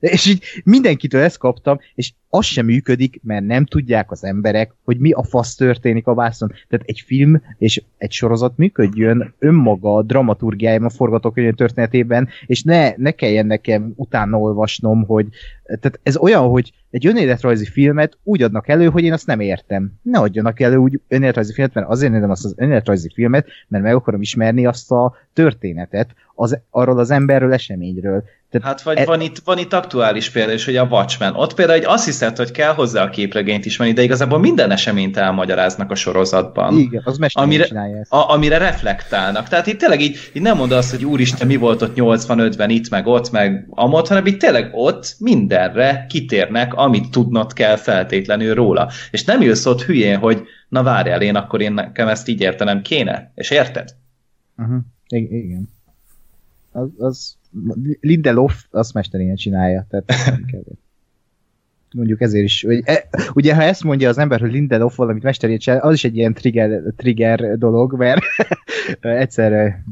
És így mindenkitől ezt kaptam, és az sem működik, mert nem tudják az emberek, hogy mi a fasz történik a vászon. Tehát egy film és egy sorozat működjön önmaga a dramaturgiájában, a forgatókönyv történetében, és ne, ne kelljen nekem utána olvasnom, hogy tehát ez olyan, hogy egy önéletrajzi filmet úgy adnak elő, hogy én azt nem értem. Ne adjanak elő úgy önéletrajzi filmet, mert azért nézem azt az önéletrajzi filmet, mert meg akarom ismerni azt a történetet az, arról az emberről, eseményről. Tehát hát vagy e... van, itt, van itt aktuális példa is, hogy a Watchmen. Ott például egy azt hiszed, hogy kell hozzá a képregényt ismerni, de igazából minden eseményt elmagyaráznak a sorozatban. Igen, az amire, a, amire reflektálnak. Tehát itt tényleg így, így nem mondod azt, hogy úristen, mi volt ott 85-ben, itt meg ott, meg amott, hanem itt tényleg ott mindenre kitérnek, amit tudnod kell feltétlenül róla. És nem jössz ott hülyén, hogy na várjál, én akkor én nekem ezt így értenem kéne. És érted? Uh-huh. igen. Az, az Lindelof azt mesterien csinálja, tehát. Mondjuk ezért is, hogy e, ugye ha ezt mondja az ember, hogy Lindelof valamit mesterien csinál, az is egy ilyen trigger, trigger dolog, mert egyszerre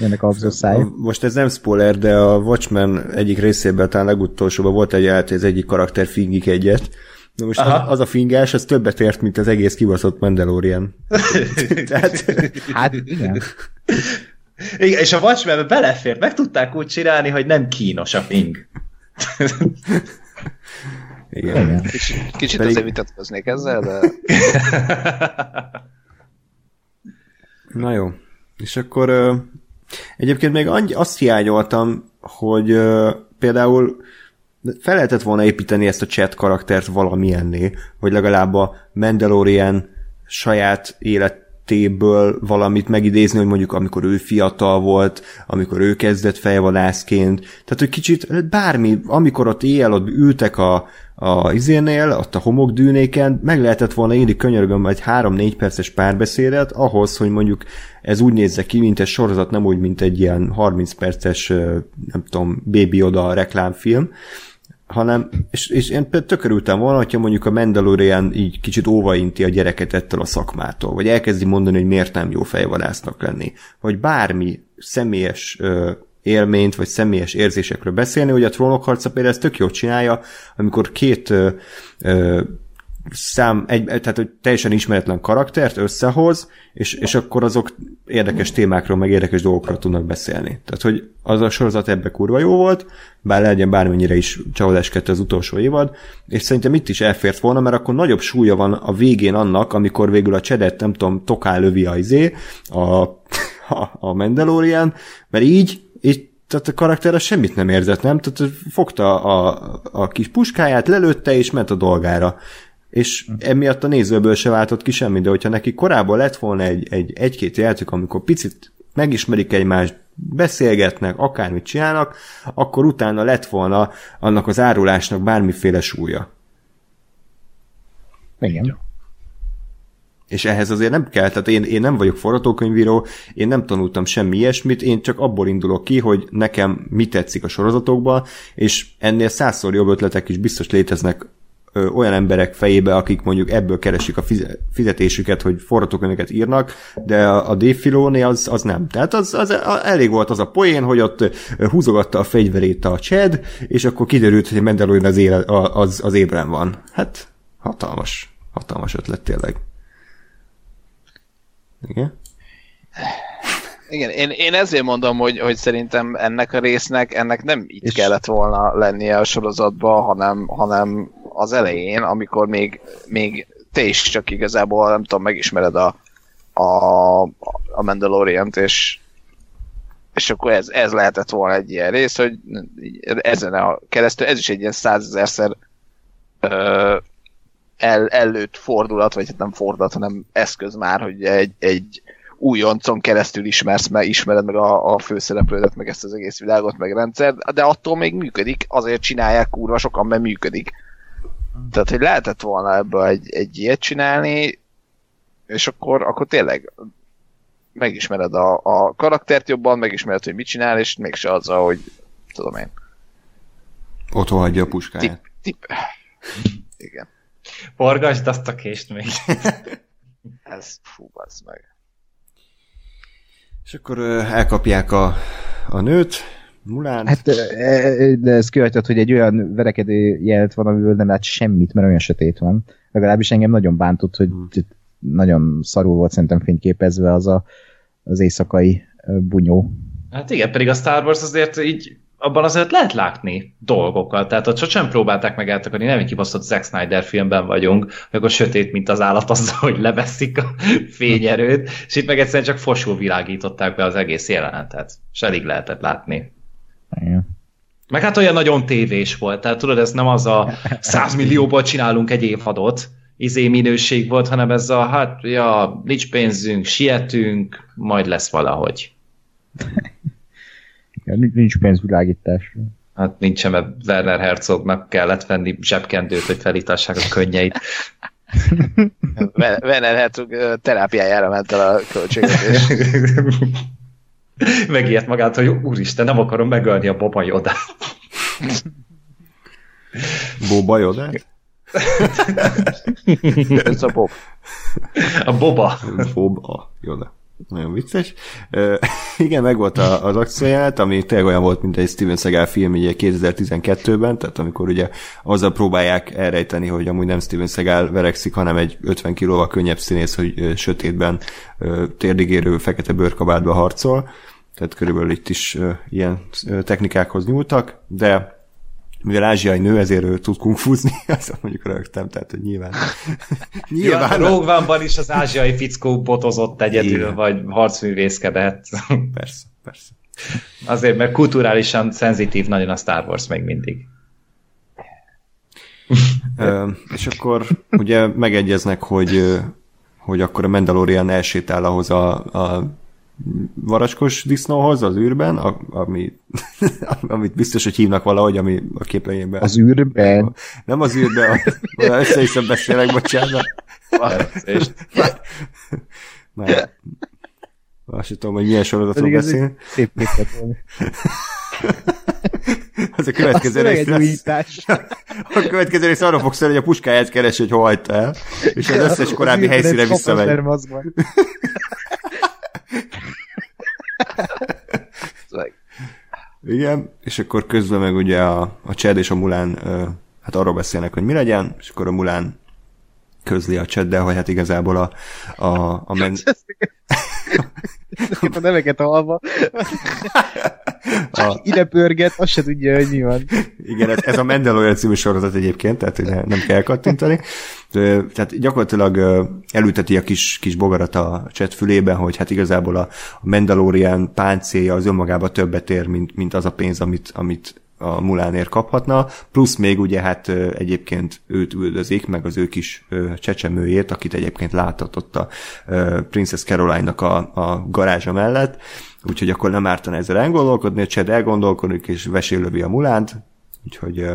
ennek a száj. Most ez nem spoiler, de a Watchmen egyik részében, talán legutolsóban volt egy hogy az egyik karakter fingik egyet, Na most az, az a fingás, az többet ért, mint az egész kibaszott Mandalorian. Tehát... Hát igen. Igen, és a watchmen belefér, meg tudták úgy csinálni, hogy nem kínos a fing. Igen. Igen. Kicsit, kicsit Pedig... azért vitatkoznék ezzel, de... Na jó. És akkor uh, egyébként még annyi, azt hiányoltam, hogy uh, például fel lehetett volna építeni ezt a chat karaktert valamilyenné, vagy legalább a Mandalorian saját élet életéből valamit megidézni, hogy mondjuk amikor ő fiatal volt, amikor ő kezdett fejvadászként, tehát hogy kicsit bármi, amikor ott éjjel ott ültek a, a izénél, ott a homokdűnéken, meg lehetett volna írni könyörgöm egy 3-4 perces párbeszédet ahhoz, hogy mondjuk ez úgy nézze ki, mint egy sorozat, nem úgy, mint egy ilyen 30 perces, nem tudom, Baby Oda reklámfilm, hanem, és, és én tökörültem volna, hogyha mondjuk a Mandalorian így kicsit óvainti a gyereket ettől a szakmától, vagy elkezdi mondani, hogy miért nem jó fejvadásznak lenni, vagy bármi személyes ö, élményt, vagy személyes érzésekről beszélni, hogy a trónok harca például ezt tök jól csinálja, amikor két ö, ö, szám, egy, tehát hogy teljesen ismeretlen karaktert összehoz, és, és akkor azok érdekes témákról, meg érdekes dolgokról tudnak beszélni. Tehát, hogy az a sorozat ebbe kurva jó volt, bár legyen bármennyire is csalódás kettő az utolsó évad, és szerintem itt is elfért volna, mert akkor nagyobb súlya van a végén annak, amikor végül a csedet, nem tudom, tokál lövi a izé, a, a, a Mandalorian, mert így, így tehát a karakter semmit nem érzett, nem? Tehát fogta a, a kis puskáját, lelőtte, és ment a dolgára és emiatt a nézőből se váltott ki semmi, de hogyha neki korábban lett volna egy, egy, egy-két játék, amikor picit megismerik egymást, beszélgetnek, akármit csinálnak, akkor utána lett volna annak az árulásnak bármiféle súlya. Igen. És ehhez azért nem kell, tehát én, én nem vagyok forgatókönyvíró, én nem tanultam semmi ilyesmit, én csak abból indulok ki, hogy nekem mi tetszik a sorozatokban, és ennél százszor jobb ötletek is biztos léteznek ö, olyan emberek fejébe, akik mondjuk ebből keresik a fizetésüket, hogy forgatókönyveket írnak, de a, a Dave Filoni az, az nem. Tehát az, az, az, elég volt az a poén, hogy ott húzogatta a fegyverét a Chad, és akkor kiderült, hogy Mandalorian az, éle, az, az ébren van. Hát hatalmas, hatalmas ötlet tényleg. Igen? Igen, én, én ezért mondom, hogy, hogy szerintem ennek a résznek ennek nem így és... kellett volna lennie a sorozatban, hanem, hanem az elején, amikor még, még te is csak igazából, nem tudom, megismered a, a, a Mandalorian-t, és, és akkor ez, ez lehetett volna egy ilyen rész, hogy ezen a keresztül, ez is egy ilyen százezerszer el, előtt fordulat, vagy hát nem fordulat, hanem eszköz már, hogy egy, egy újoncon keresztül ismersz, mert ismered meg a, a főszereplődet, meg ezt az egész világot, meg rendszer, de attól még működik, azért csinálják kurva sokan, mert működik. Tehát, hogy lehetett volna ebből egy, egy ilyet csinálni, és akkor, akkor tényleg megismered a, a karaktert jobban, megismered, hogy mit csinál, és mégse az, hogy tudom én. Ott hagyja a puskáját. Tip, tip. Igen. Forgasd azt a kést még. Ez, fú, meg. És akkor elkapják a, a nőt, Mulánt. Hát, e, de ez kihagyott, hogy egy olyan verekedő jelt van, amiből nem lát semmit, mert olyan sötét van. Legalábbis engem nagyon bántott, hogy Hmm. nagyon szarul volt szerintem fényképezve az a, az éjszakai bunyó. Hát igen, pedig a Star Wars azért így abban azért lehet látni dolgokat, tehát ott sosem próbálták meg eltakarni, nem egy kibaszott Zack Snyder filmben vagyunk, hogy akkor sötét, mint az állat azzal, hogy leveszik a fényerőt, és itt meg egyszerűen csak fosul világították be az egész jelenetet, és elég lehetett látni. Igen. Meg hát olyan nagyon tévés volt, tehát tudod, ez nem az a 100 millióból csinálunk egy évadot, izé minőség volt, hanem ez a, hát, ja, nincs pénzünk, sietünk, majd lesz valahogy. Ja, nincs- nincs pénzvilágítás. Hát nincsen, mert Werner Herzognak kellett venni zsebkendőt, hogy felítassák a könnyeit. Werner Herzog terápiájára ment el a költségvetés. Megijedt magát, hogy úristen, nem akarom megölni a Boba Yodát. Boba Yodát? Ez a Bob. A Boba. Boba Yoda. Nagyon vicces. Uh, igen, meg volt a, az akcióját, ami tényleg olyan volt, mint egy Steven Seagal film ugye 2012-ben, tehát amikor ugye azzal próbálják elrejteni, hogy amúgy nem Steven Seagal verekszik, hanem egy 50 kilóval könnyebb színész, hogy ö, sötétben ö, térdigérő fekete bőrkabátba harcol. Tehát körülbelül itt is ö, ilyen ö, technikákhoz nyúltak, de mivel ázsiai nő, ezért ő tud kungfuzni, azt mondjuk rögtem, tehát hogy nyilván. Nyilván a Rogue One-ban is az ázsiai fickó botozott egyedül, Igen. vagy harcművészkedett. Persze, persze. Azért, mert kulturálisan szenzitív nagyon a Star Wars még mindig. Ö, és akkor ugye megegyeznek, hogy, hogy akkor a Mandalorian elsétál ahhoz a, a varacskos disznóhoz az űrben, a, ami, amit biztos, hogy hívnak valahogy, ami a képlegényben. Az űrben. Nem az űrben, a, össze-vissza beszélek, bocsánat. És Már, azt sem tudom, hogy milyen sorozatról beszél. szép képlet volt. Az a következő rész lesz. A következő rész arra fog szólni, hogy a puskáját keresi, hogy hol hagyta el, és az összes korábbi helyszíre visszamegy. Igen, és akkor közben meg ugye a, a Chad és a Mulán hát arról beszélnek, hogy mi legyen, és akkor a Mulán közli a Chaddel, hogy hát igazából a, a, a men... Ezeket a neveket hallva. A, Ide pörget, azt se tudja, hogy mi van. igen, ez, ez a Mandalorian című sorozat egyébként, tehát hogy ne, nem kell kattintani. Tehát gyakorlatilag elülteti a kis, kis bogarat a chat fülébe, hogy hát igazából a, a Mandalorian páncélja az önmagában többet ér, mint, mint az a pénz, amit, amit a Mulánért kaphatna, plusz még ugye hát egyébként őt üldözik, meg az ő kis csecsemőjét, akit egyébként láthatott a Princess Caroline-nak a, a garázsa mellett, úgyhogy akkor nem ártana ezzel elgondolkodni, a Chad elgondolkodik, és vesélövi a Mulánt, úgyhogy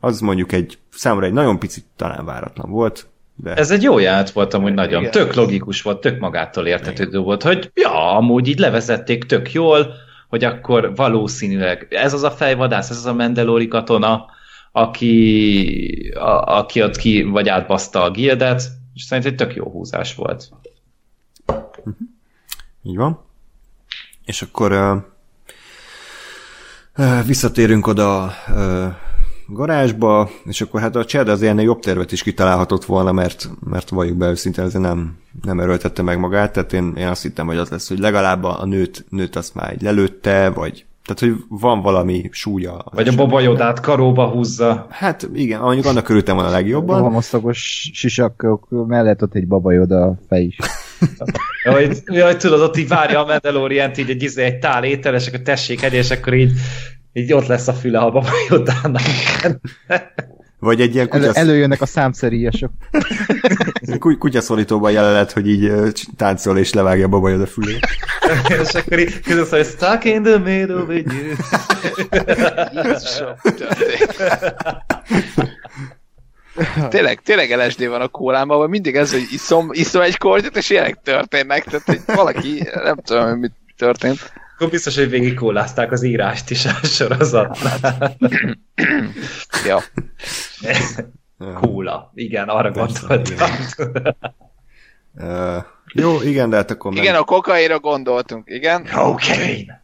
az mondjuk egy számomra egy nagyon picit talán váratlan volt, de Ez egy jó ját volt amúgy nagyon. Igen. Tök logikus volt, tök magától értetődő volt, hogy ja, amúgy így levezették tök jól, hogy akkor valószínűleg ez az a fejvadász, ez az a Mandalori katona, aki, a, aki ott ki vagy átbaszta a gildet, és szerintem egy tök jó húzás volt. Így van. És akkor uh, visszatérünk oda uh, garázsba, és akkor hát a Chad azért ennél jobb tervet is kitalálhatott volna, mert, mert valljuk be őszintén, azért nem, nem erőltette meg magát, tehát én, én azt hittem, hogy az lesz, hogy legalább a nőt, nőt azt már így lelőtte, vagy tehát, hogy van valami súlya. Vagy a babajodát karóba húzza. Hát igen, mondjuk annak örültem volna a legjobban. Rohamosztagos sisakok mellett ott egy babajod a fej is. Hogy, hogy tudod, ott így várja a Mandalorian-t így egy, izé, egy tál étel, és akkor tessék egy, és akkor így, így ott lesz a füle a babajodának. Vagy egy ilyen El, kutyasz, előjönnek a számszeríjasok. kuty- kutyaszorítóban jelenet, hogy így táncol és levágja a babajod a fülét. és akkor így közös, hogy stuck in the middle with you. Tényleg, tényleg LSD van a kólámban, vagy mindig ez, hogy iszom, iszom egy kortyot, és ilyenek történnek, tehát hogy valaki, nem tudom, mit történt. Akkor biztos, hogy végig kólázták az írást is a sorozatnál. Ja. Kóla. Igen, arra Persze, gondoltam. Uh, jó, igen, de hát akkor Igen, a kokaira gondoltunk, igen. Cocaine!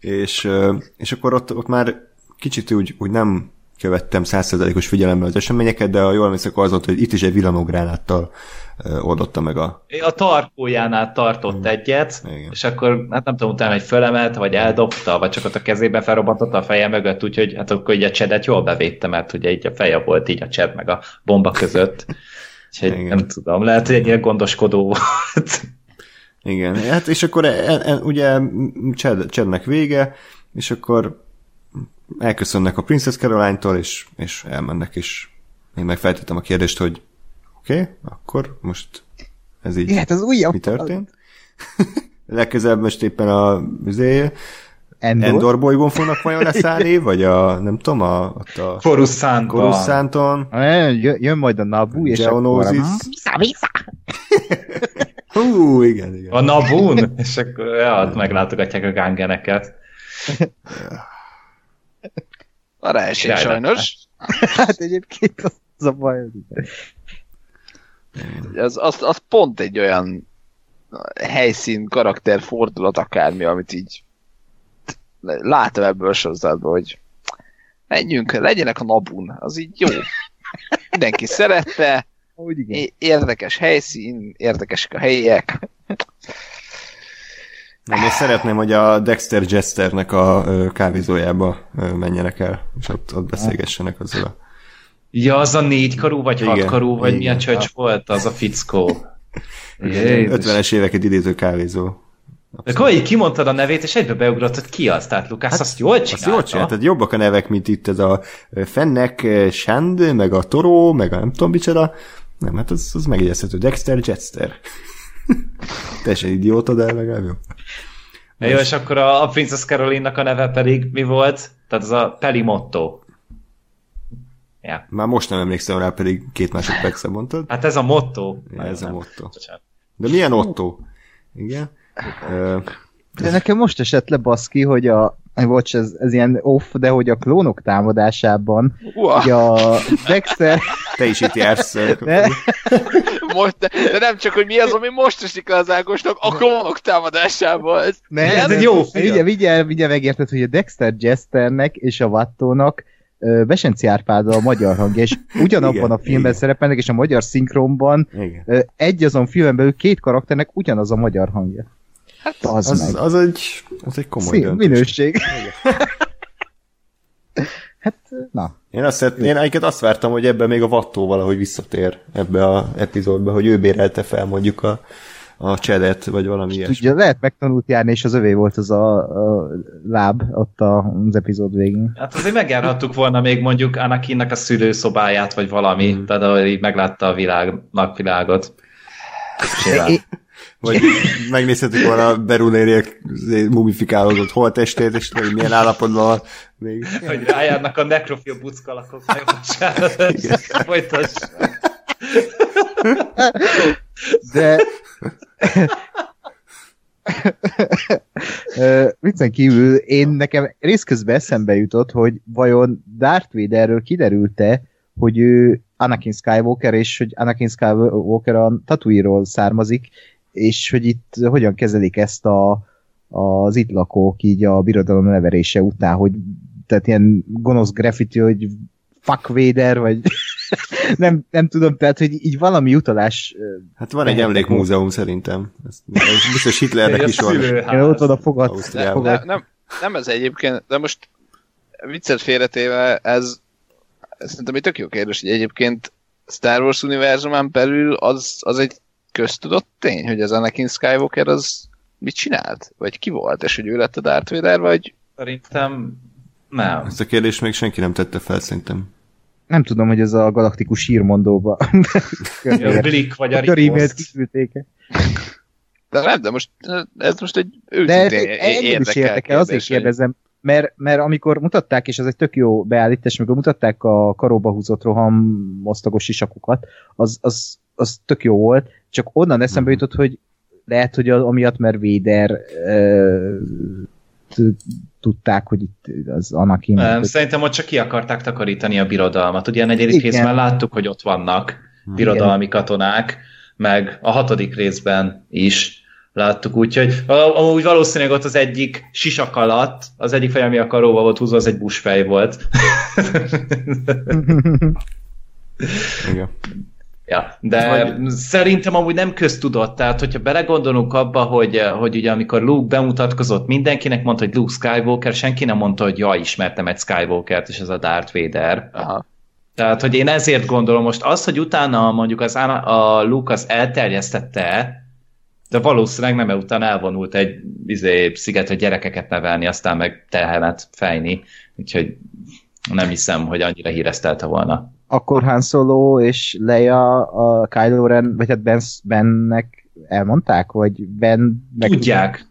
És, és akkor ott, ott már kicsit úgy, úgy nem követtem százszerzalékos figyelemmel az eseményeket, de a jól emlékszek az volt, hogy itt is egy villanógránáttal ö, oldotta meg a... A tarkójánál tartott egyet, Igen. és akkor hát nem tudom, utána, hogy fölemelt, vagy eldobta, vagy csak ott a kezébe felrobbantotta a feje mögött, úgyhogy hát akkor így a csedet jól bevédte, mert ugye így a feje volt így a csed meg a bomba között. Úgyhogy Igen. nem tudom, lehet, hogy egy ilyen gondoskodó volt. Igen, hát és akkor e, e, ugye Chad, Chadnek vége, és akkor elköszönnek a Princess Caroline-tól, és, és elmennek, és én megfeltettem a kérdést, hogy oké, okay, akkor most ez így Jöhet az újabb. mi történt? Legközelebb most éppen a izé, Endor. Endor bolygón fognak vajon leszállni, vagy a, nem tudom, a, ott a Coruscantban. Coruscanton, Jön, jön majd a Nabu, és Geonosis. akkor... Hú, igen, igen. A Nabun, és akkor ja, meglátogatják a gángeneket. Arra esik sajnos. Hát egyébként az a baj. Az, az, az pont egy olyan helyszín, karakter, fordulat, akármi, amit így látom ebből a sorozatból, hogy menjünk, legyenek a Nabun, az így jó. Mindenki szerette, Úgy igen. érdekes helyszín, érdekesek a helyiek. Nem, én szeretném, hogy a Dexter Jesternek a kávézójába menjenek el, és ott, ott beszélgessenek azzal a... Ja, az a négy karú, vagy Igen, hat karú, vagy mi igen. a csöcs volt, az a fickó. Igen, Jézus. 50-es éveket idéző kávézó. De akkor így kimondtad a nevét, és egybe beugrott, hogy ki az, tehát Lukász azt jól Azt csinálta. jól csináltad, jobbak a nevek, mint itt ez a Fennek ö, Shand, meg a Toró, meg a nem tudom micsoda. Nem, hát az, az megjegyezhető. Dexter Jetster. Teljesen idióta, de legalább jó. Ja, jó, és akkor a, a Princess Caroline-nak a neve pedig mi volt? Tehát az a Pelimotto. Ja. Már most nem emlékszem rá, pedig két másodpercre mondtad. Hát ez a motto. Ja, ez a motto. De milyen Otto? Igen. De nekem most esett le baszki, hogy a Bocs, ez, ez ilyen off, de hogy a klónok támadásában, Uah, hogy a Dexter, te is itt jársz. ne, most, de, de, nem csak, hogy mi az, ami most esik le az Ágosnak, a klónok támadásából. Ez, ne, Ez de- egy jó film. Ugye, vigye, vigye megérted, hogy a Dexter Jesternek és a Wattónak Besenci Árpád a magyar hangja, és ugyanabban Igen, a filmben igen. szerepelnek, és a magyar szinkronban Igen. egy azon filmen belül két karakternek ugyanaz a magyar hangja. Hát az, Az, meg. az, egy, az egy komoly Szín, döntés. minőség. hát, na. Én azt, szeret, én egyiket azt vártam, hogy ebbe még a Vattó valahogy visszatér ebbe a epizódba, hogy ő bérelte fel mondjuk a, a csedet, vagy valami ilyesmi. Tudja, lehet megtanult járni, és az övé volt az a, a láb ott a, az epizód végén. Hát azért megjárhattuk volna még mondjuk Anakinnak a szülőszobáját, vagy valami, Mm. tehát ahogy így meglátta a világ, napvilágot. É- Vagy megnézhetük volna a Berunériek mumifikálódott holtestét, és hogy milyen állapotban van még. Hogy rájárnak a nekrofil buckalakok, meg bocsánat, folytass. De... Viccen kívül én nekem részközben eszembe jutott, hogy vajon Darth Vaderről kiderült-e, hogy ő Anakin Skywalker, és hogy Anakin Skywalker a Tatooine-ról származik, és hogy itt hogyan kezelik ezt a, az itt lakók így a birodalom leverése után, hogy tehát ilyen gonosz graffiti, hogy fuck Vader, vagy nem, nem tudom, tehát, hogy így valami utalás Hát van egy emlékmúzeum szerintem. Ez, ez biztos Hitlernek is a van. én ott oda fogad, Ausztriában. nem, fogad nem, nem ez egyébként, de most viccet félretéve, ez, ez szerintem egy tök jó kérdés, hogy egyébként Star Wars univerzumán belül az, az egy köztudott tény, hogy az Anakin Skywalker az mit csinált? Vagy ki volt? És hogy ő lett a Darth Vader, vagy Szerintem nem. Ezt a kérdést még senki nem tette fel, szerintem. Nem tudom, hogy ez a galaktikus hírmondóba A Blik vagy a Ripost. kiküldték de nem, de most ez most egy De őszintén engem is érdekel, azért kérdezem, mert, mert amikor mutatták, és ez egy tök jó beállítás, amikor mutatták a karóba húzott roham osztagos sisakokat, az, az, az tök jó volt, csak onnan eszembe Mhm. jutott, hogy lehet, hogy amiatt, mert Véder tudták, hogy itt az Anakin. Nem, hogy- szerintem ott csak ki akarták takarítani a birodalmat. Ugye a negyedik Igen. részben láttuk, hogy ott vannak birodalmi katonák, meg a hatodik részben is, láttuk, úgyhogy amúgy valószínűleg ott az egyik sisak alatt, az egyik fej, ami a karóba volt húzva, az egy busfej volt. Igen. Ja, de Vagy... szerintem amúgy nem köztudott, tehát hogyha belegondolunk abba, hogy, hogy ugye amikor Luke bemutatkozott, mindenkinek mondta, hogy Luke Skywalker, senki nem mondta, hogy ja, ismertem egy Skywalker-t, és ez a Darth Vader. Aha. Tehát, hogy én ezért gondolom most az, hogy utána mondjuk az, a Lucas elterjesztette de valószínűleg nem, mert utána elvonult egy izé, szigetre gyerekeket nevelni, aztán meg tehenet fejni, úgyhogy nem hiszem, hogy annyira híresztelte volna. Akkor Han Solo és Leia a Kylo Ren, vagy hát ben, Bennek elmondták, vagy Ben... Meg Tudják.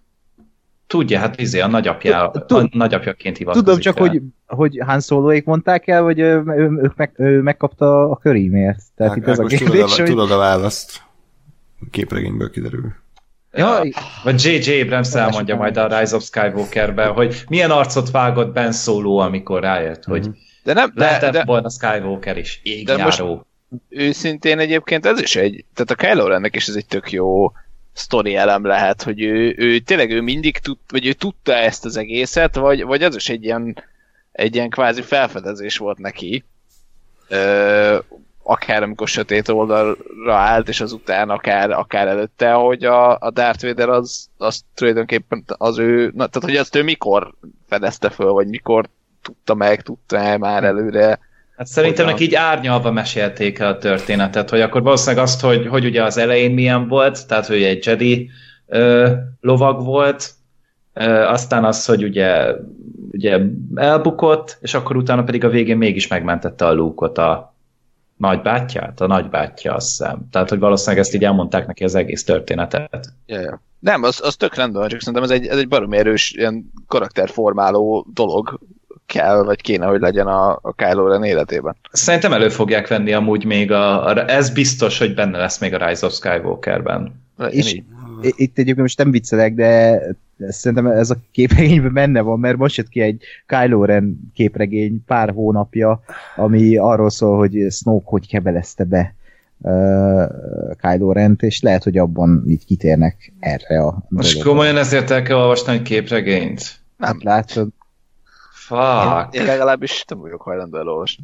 Tudja, hát izé a nagyapja, a nagyapjaként hivatkozik Tudom csak, hogy, hogy Han Soloék mondták el, vagy ő, ő, ő, meg, ő megkapta a körímért. Tehát itt az a kérdés, tudod, a, hogy... tudod a választ. A képregényből kiderül. Ja, vagy J.J. Abrams elmondja majd a Rise of Skywalker-ben, hogy milyen arcot vágott Ben Solo, amikor rájött, hogy mhm. De nem, de, lehetett de, volna Skywalker is. Égjáró. De most őszintén egyébként ez is egy, tehát a Kylo Rennek is ez egy tök jó sztori elem lehet, hogy ő, ő tényleg ő mindig tud, vagy ő tudta ezt az egészet, vagy, vagy az is egy ilyen, egy ilyen kvázi felfedezés volt neki. Ö, akár amikor sötét oldalra állt, és azután akár, akár előtte, hogy a, a Darth Vader az, az tulajdonképpen az ő, na, tehát hogy azt ő mikor fedezte föl, vagy mikor tudta meg, tudta -e már előre. Hát szerintem neki így árnyalva mesélték el a történetet, hogy akkor valószínűleg azt, hogy, hogy ugye az elején milyen volt, tehát hogy egy Jedi ö, lovag volt, ö, aztán az, hogy ugye, ugye elbukott, és akkor utána pedig a végén mégis megmentette a lúkot a, nagybátyját? A nagybátyja, azt hiszem. Tehát, hogy valószínűleg ezt így elmondták neki az egész történetet. Ja, ja. Nem, az, az tök rendben, csak szerintem ez egy, ez egy baromi erős ilyen karakterformáló dolog kell, vagy kéne, hogy legyen a, a Kylo Ren életében. Szerintem elő fogják venni amúgy még a, a ez biztos, hogy benne lesz még a Rise of Skywalker-ben. És itt egyébként most nem viccelek, de szerintem ez a képregényben benne van, mert most jött ki egy Kylo Ren képregény pár hónapja, ami arról szól, hogy Snoke hogy kebelezte be uh, Kylo Rent, és lehet, hogy abban így kitérnek erre a Most dologra. komolyan ezért el kell olvasni egy képregényt? Nem. Hát látod. Fuck. Én, legalábbis nem vagyok hajlandó elolvasni.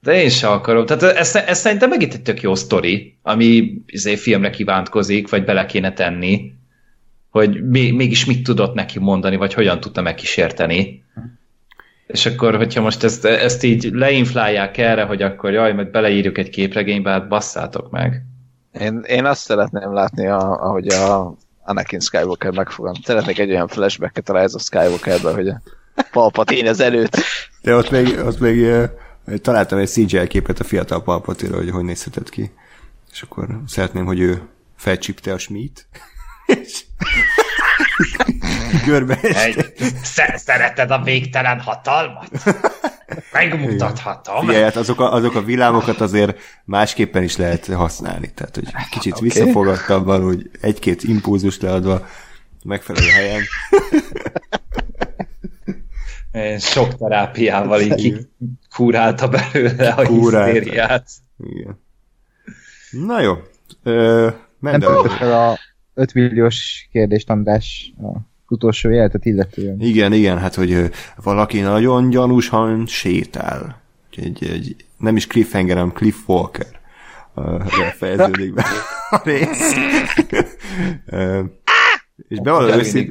De én sem akarom. Tehát ez, ez szerintem megint egy tök jó sztori, ami izé, filmre kívántkozik, vagy bele kéne tenni, hogy mi, mégis mit tudott neki mondani, vagy hogyan tudta megkísérteni. És akkor, hogyha most ezt, ezt így leinflálják erre, hogy akkor jaj, mert beleírjuk egy képregénybe, hát basszátok meg. Én, én azt szeretném látni, a, ahogy a Anakin Skywalker megfogam. Szeretnék egy olyan flashbacket a Rise of Skywalkerben, hogy a Palpatine az előtt. De ott még, ott még találtam egy CGI képet a fiatal Palpatine, hogy hogy nézhetett ki. És akkor szeretném, hogy ő felcsípte a smít. Görbe Egy, szereted a végtelen hatalmat? Megmutathatom. Figyelj, hát azok a, azok a villámokat azért másképpen is lehet használni. Tehát, hogy kicsit okay. visszafogadtabban, hogy egy-két impulzust leadva megfelelő helyen. Sok terápiával így kurálta belőle a Kurálta. hisztériát. Igen. Na jó. Ö, Nem fel a 5 milliós kérdést, András, a utolsó életet illetően. Igen, igen, hát hogy valaki nagyon gyanúsan sétál. Egy, egy, nem is cliffhanger, hanem Cliff Walker fejeződik be a rész. és bevallom őszintén,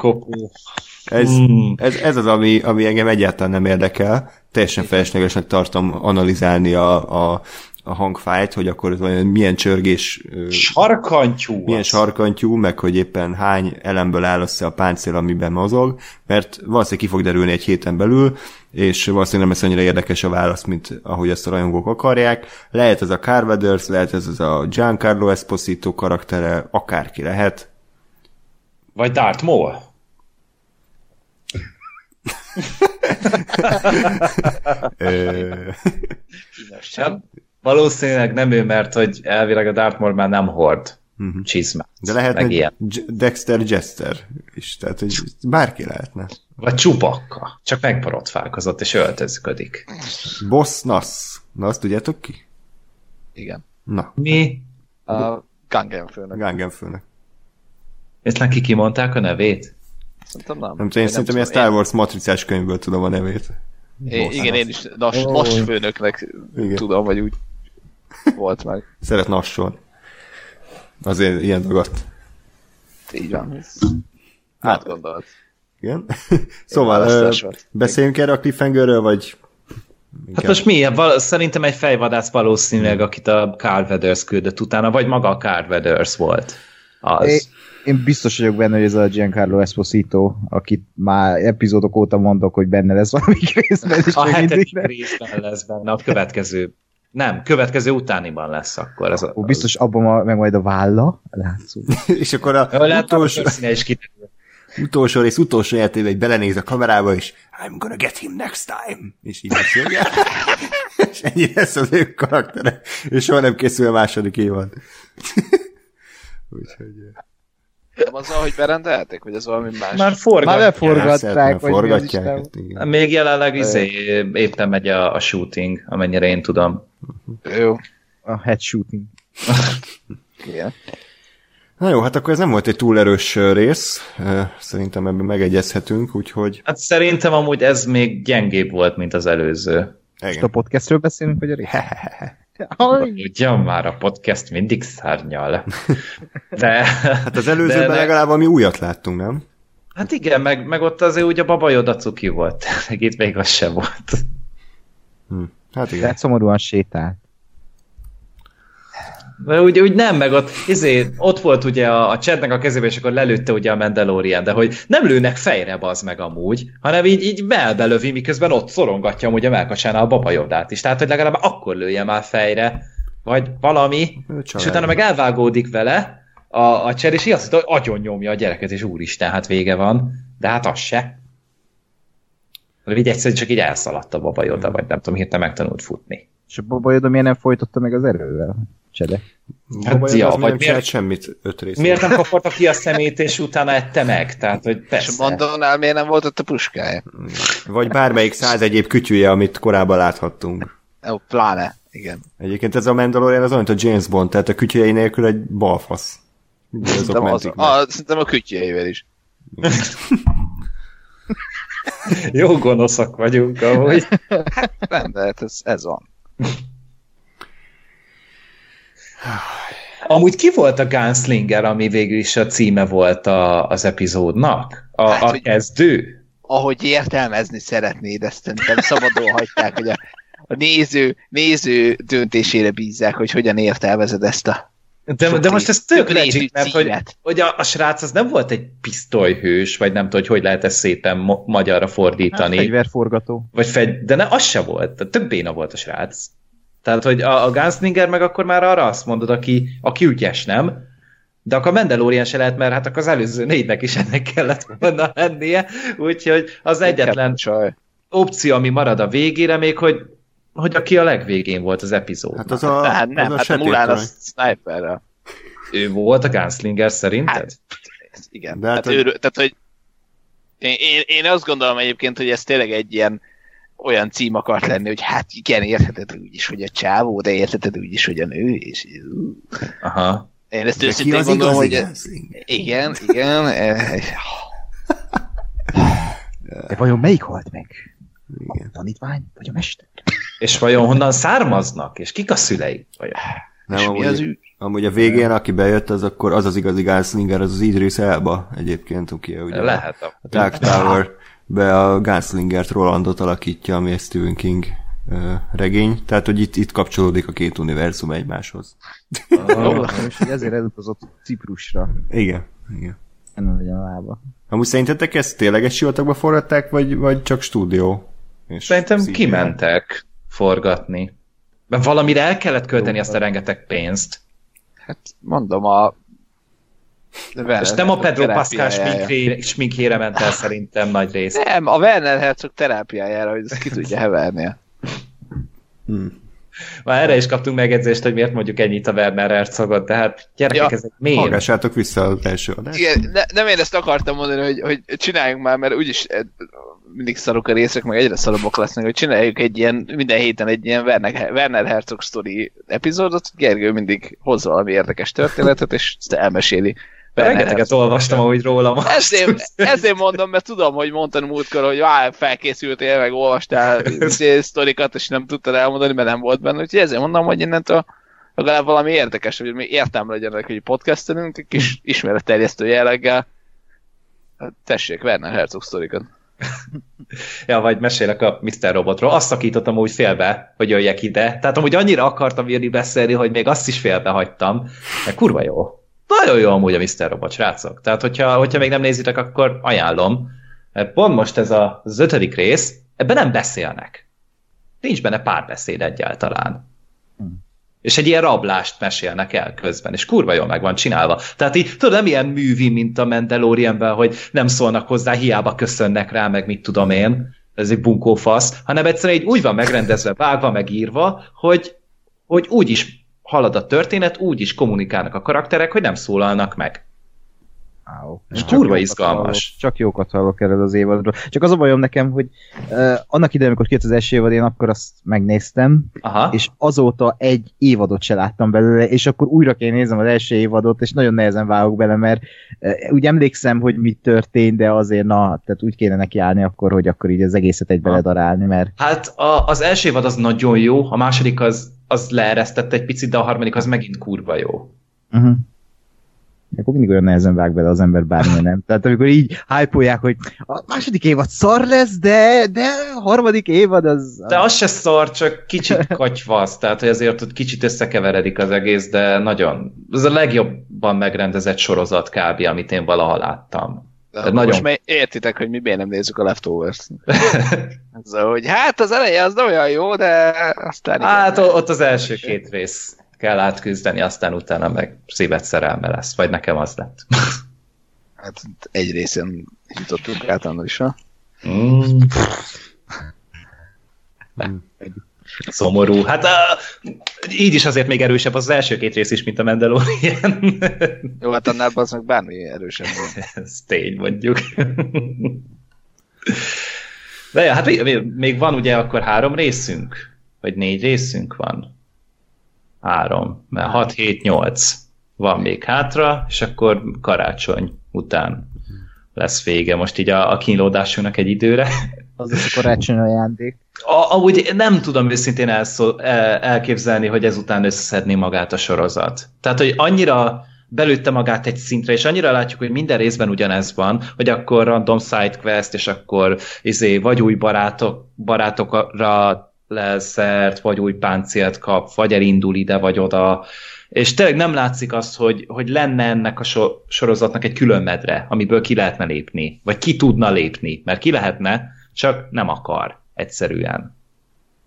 ez, ez, ez az, ami, ami engem egyáltalán nem érdekel. Teljesen feleslegesnek tartom analizálni a, a, a hangfájt, hogy akkor milyen csörgés... Sarkantyú! Milyen az. sarkantyú, meg hogy éppen hány elemből áll össze a páncél, amiben mozog, mert valószínűleg ki fog derülni egy héten belül, és valószínűleg nem lesz annyira érdekes a válasz, mint ahogy ezt a rajongók akarják. Lehet ez a Carvaders, lehet ez az a Giancarlo Esposito karaktere, akárki lehet. Vagy Darth Maul. Hát, valószínűleg nem ő, mert hogy elvileg a Dartmoor már nem hord uh-huh. csizmát. De lehetne Dexter Jester is, tehát hogy bárki lehetne. Vagy csupakka, csak megporotfálkozott és öltözködik. Boss Nass. Na, azt tudjátok ki? Igen. Na. Mi? A Gangen főnök. Gangen főnök. Ezt neki kimondták a nevét? Szerintem nem. Nem tudom, én szerintem ilyen Star Wars matricás könyvből tudom a nevét. Én, igen, én is nas, Ó. nas főnöknek Igen. tudom, vagy úgy volt meg. Szeret nasson. Azért ilyen dolgot. Így van. Hát, Hát gondolt. igen. szóval, ö, beszéljünk erre a cliffhangerről, vagy... Hát most mi? Val- szerintem egy fejvadász valószínűleg, akit a Carl Weathers küldött utána, vagy maga a Carl Weathers volt. Az. É, én biztos vagyok benne, hogy ez a Giancarlo Esposito, akit már epizódok óta mondok, hogy benne lesz valami részben, és a mindig hetedik nem. részben lesz benne, a következő. Nem, következő utániban lesz akkor. Ez a, Ó, biztos abban ma, meg majd a válla, látszó. És akkor a Lehet, utolsó, hogy színe is kiderül. utolsó rész utolsó életében egy belenéz a kamerába, és I'm gonna get him next time. És így beszélge. és ennyi lesz az ő karaktere. És soha nem készül a második évad. Úgyhogy... Nem azzal, hogy berendelték, vagy ez valami más? Már forgat. Már leforgatták, vagy forgatják. Hát igen. Még jelenleg izé, éppen megy a, a shooting, amennyire én tudom. Jó. A head shooting. Igen. Na jó, hát akkor ez nem volt egy túl erős rész. Szerintem ebben megegyezhetünk, úgyhogy... Hát szerintem amúgy ez még gyengébb volt, mint az előző. Most a podcastről beszélünk, vagy a rész? Ugyan már a podcast mindig szárnyal. De, Hát az előzőben de- de- legalább valami újat láttunk, nem? hát igen, meg, meg ott azért ugye a Baba Yoda cuki volt. Meg itt még az sem volt. Hm. Hát igen. Tehát szomorúan sétált. De úgy, úgy nem, meg ott, izé, ott volt ugye a, a chatnek a kezébe, és akkor lelőtte ugye a Mandalorian, de hogy nem lőnek fejre az meg amúgy, hanem így, így belbelövi, miközben ott szorongatja amúgy a melkacsánál a babajodát is. Tehát, hogy legalább akkor lője már fejre, vagy valami, Ő és család. utána meg elvágódik vele a, a cser, és így azt hogy agyon nyomja a gyereket, és úristen, hát vége van. De hát az se. Hanem így egyszerűen csak így elszaladt a babajoda, vagy nem tudom, hirtelen megtanult futni. És a Baba Yoda miért nem folytatta meg az erővel? Csede. Hát, ja, ja, vagy miért- miért... semmit öt rész. Miért nem kaparta ki a szemét, és utána ette meg? Tehát, hogy És persze. a Mandonál miért nem volt ott a puskája? Vagy bármelyik száz egyéb kütyűje, amit korábban láthattunk. Ó, pláne. Igen. Egyébként ez a Mandalorian az olyan, mint a James Bond, tehát a kütyüjei nélkül egy balfasz. Szerintem, az, a, szerintem a kütyjeivel is. Jó gonoszak vagyunk, ahogy. Nem, de hát ez, ez van. Amúgy ki volt a Gunslinger, ami végül is a címe volt a, az epizódnak? A, Hát, a kezdő? Ahogy értelmezni szeretnéd, ezt szerintem szabadon hagyták, hogy a, a néző, néző döntésére bízzák, hogy hogyan értelmezed ezt a De, de most ez tök legit, mert hogy, hogy a, a srác az nem volt egy pisztolyhős, vagy nem tudom, hogy hogy lehet ezt szépen mo- magyarra fordítani. Fegyverforgató. Vagy fegy, de ne, az se volt. Tök béna volt a srác. Tehát, hogy a, a Gunslinger meg akkor már arra azt mondod, aki, aki ügyes, nem? De akkor a Mandalorian se lehet, mert hát akkor az előző négynek is ennek kellett volna lennie. Úgyhogy az egyetlen Csaj. opció, ami marad a végére, még hogy, hogy aki a legvégén volt az epizód. Hát az a, Tehát nem, az a hát a Mulán a sniperrel. Ő volt a Gunslinger szerinted? Hát, igen. De hát, hát ő, tehát, hogy én, én, én azt gondolom egyébként, hogy ez tényleg egy ilyen olyan cím akart lenni, hogy hát igen, értheted úgy is, hogy a csávó, de értheted úgy is, hogy a nő, és. Aha. én ezt őszintén az gondolom, igazi hogy igen, igen, De vajon melyik halt meg? Igen. A tanítvány, vagy a mester? És vajon honnan származnak? És kik a szüleik? Vajon? Nem, és mi amúgy, az ügy? amúgy a végén, aki bejött, az akkor az az igazi Gunslinger, az az Idris Elba egyébként, aki ugye Lehet. a Dark Tower be a Gunslingert Rolandot alakítja, ami egy Stephen King regény, tehát hogy itt, itt kapcsolódik a két univerzum egymáshoz. Ah, És ezért elutazott Ciprusra. Igen, igen. Nem legyen a lába. Amúgy szerintetek ezt tényleg egy sivatagba forgatták, vagy, vagy csak stúdió? És Szerintem CGI? kimentek forgatni. Mert valamire el kellett költeni azt a rengeteg pénzt. Hát mondom, a Werner És nem a Pedro Pascal sminkjére ment el szerintem nagy rész. Nem, a Werner Herzog terápiájára, hogy ezt ki tudja heverni. Hm. Már erre is kaptunk megjegyzést, hogy miért mondjuk ennyit a Werner Herzogot, de hát gyerekek, Ja. ezek miért? Hallgassátok vissza az első adást. Igen, ne, nem én ezt akartam mondani, hogy, hogy csináljunk már, mert úgyis eh, mindig szarok a részek, meg egyre szarabbak lesznek, hogy csináljuk egy ilyen, minden héten egy ilyen Werner, Werner Herzog story epizódot, Gergő mindig hoz valami érdekes történetet, és ezt elmeséli Rengeteget olvastam ahogy rólam. Ezért, ezért mondom, mert tudom, hogy mondtad múltkor, hogy vár, felkészültél, meg olvastál sztorikat, és nem tudtad elmondani, mert nem volt benne. Úgyhogy ezért mondom, hogy innentől legalább valami érdekes, hogy mi értelme legyen, hogy podcastelünk, egy kis ismeretterjesztő jelleggel. Hát tessék, Werner Herzog sztorikat. ja, vagy mesélek a Mr. Robotról. Azt szakítottam úgy félbe, hogy jöjjek ide. Tehát amúgy annyira akartam írni beszélni, hogy még azt is félbe hagytam. De kurva jó. Nagyon jó amúgy a Mr. Robot, srácok. Tehát, hogyha, hogyha még nem nézitek, akkor ajánlom. Pont most ez a, az ötödik rész, ebben nem beszélnek. Nincs benne párbeszéd egyáltalán. Hmm és egy ilyen rablást mesélnek el közben, és kurva jól meg van csinálva. Tehát így, tudod, nem ilyen művi, mint a Mandalorianben, hogy nem szólnak hozzá, hiába köszönnek rá, meg mit tudom én, ez egy bunkófasz, hanem egyszerűen így úgy van megrendezve, vágva, megírva, hogy, hogy úgy is halad a történet, úgy is kommunikálnak a karakterek, hogy nem szólalnak meg. Wow. És kurva izgalmas. Hallok, csak jókat hallok erről az évadról. Csak az a bajom nekem, hogy uh, annak idején, amikor kijött az első évad, én akkor azt megnéztem, Aha. és azóta egy évadot se láttam belőle, és akkor újra kell nézem az első évadot, és nagyon nehezen vágok bele, mert uh, úgy emlékszem, hogy mi történt, de azért na, tehát úgy kéne neki állni akkor, hogy akkor így az egészet egy beledarálni, mert... Hát a, az első évad az nagyon jó, a második az, az leeresztett egy picit, de a harmadik az megint kurva jó. Uh-huh akkor mindig olyan nehezen vág bele az ember bármilyen nem. Tehát amikor így hype hogy a második évad szar lesz, de, de a harmadik évad az... De az se szar, csak kicsit katyvasz, tehát hogy azért ott kicsit összekeveredik az egész, de nagyon... Ez a legjobban megrendezett sorozat kb. amit én valaha láttam. De nagyon... Most már értitek, hogy mi miért nem nézzük a Leftovers-t. szóval, hogy hát az eleje az nem olyan jó, de aztán... Hát igen, ott az első két rész kell átküzdeni, aztán utána meg szívet szerelme lesz, vagy nekem az lett. Hát egy részen jutottunk át annak is, ha? Mm. Szomorú. Hát a, így is azért még erősebb az, az első két rész is, mint a Mandalorian. Jó, hát annál az meg bármi erősebb. Ez tény, mondjuk. De ja, hát még, még van ugye akkor három részünk? Vagy négy részünk van? három, mert 6, 7, 8 van még hátra, és akkor karácsony után lesz vége. Most így a, a kínlódásunknak egy időre. Az is a karácsony ajándék. A, amúgy nem tudom őszintén elszó, el, elképzelni, hogy ezután összeszedni magát a sorozat. Tehát, hogy annyira belőtte magát egy szintre, és annyira látjuk, hogy minden részben ugyanez van, hogy akkor random sidequest, és akkor izé, vagy új barátok, barátokra leszert, vagy új páncélt kap, vagy elindul ide, vagy oda, és tényleg nem látszik az, hogy, hogy lenne ennek a so- sorozatnak egy külön medre, amiből ki lehetne lépni, vagy ki tudna lépni, mert ki lehetne, csak nem akar, egyszerűen.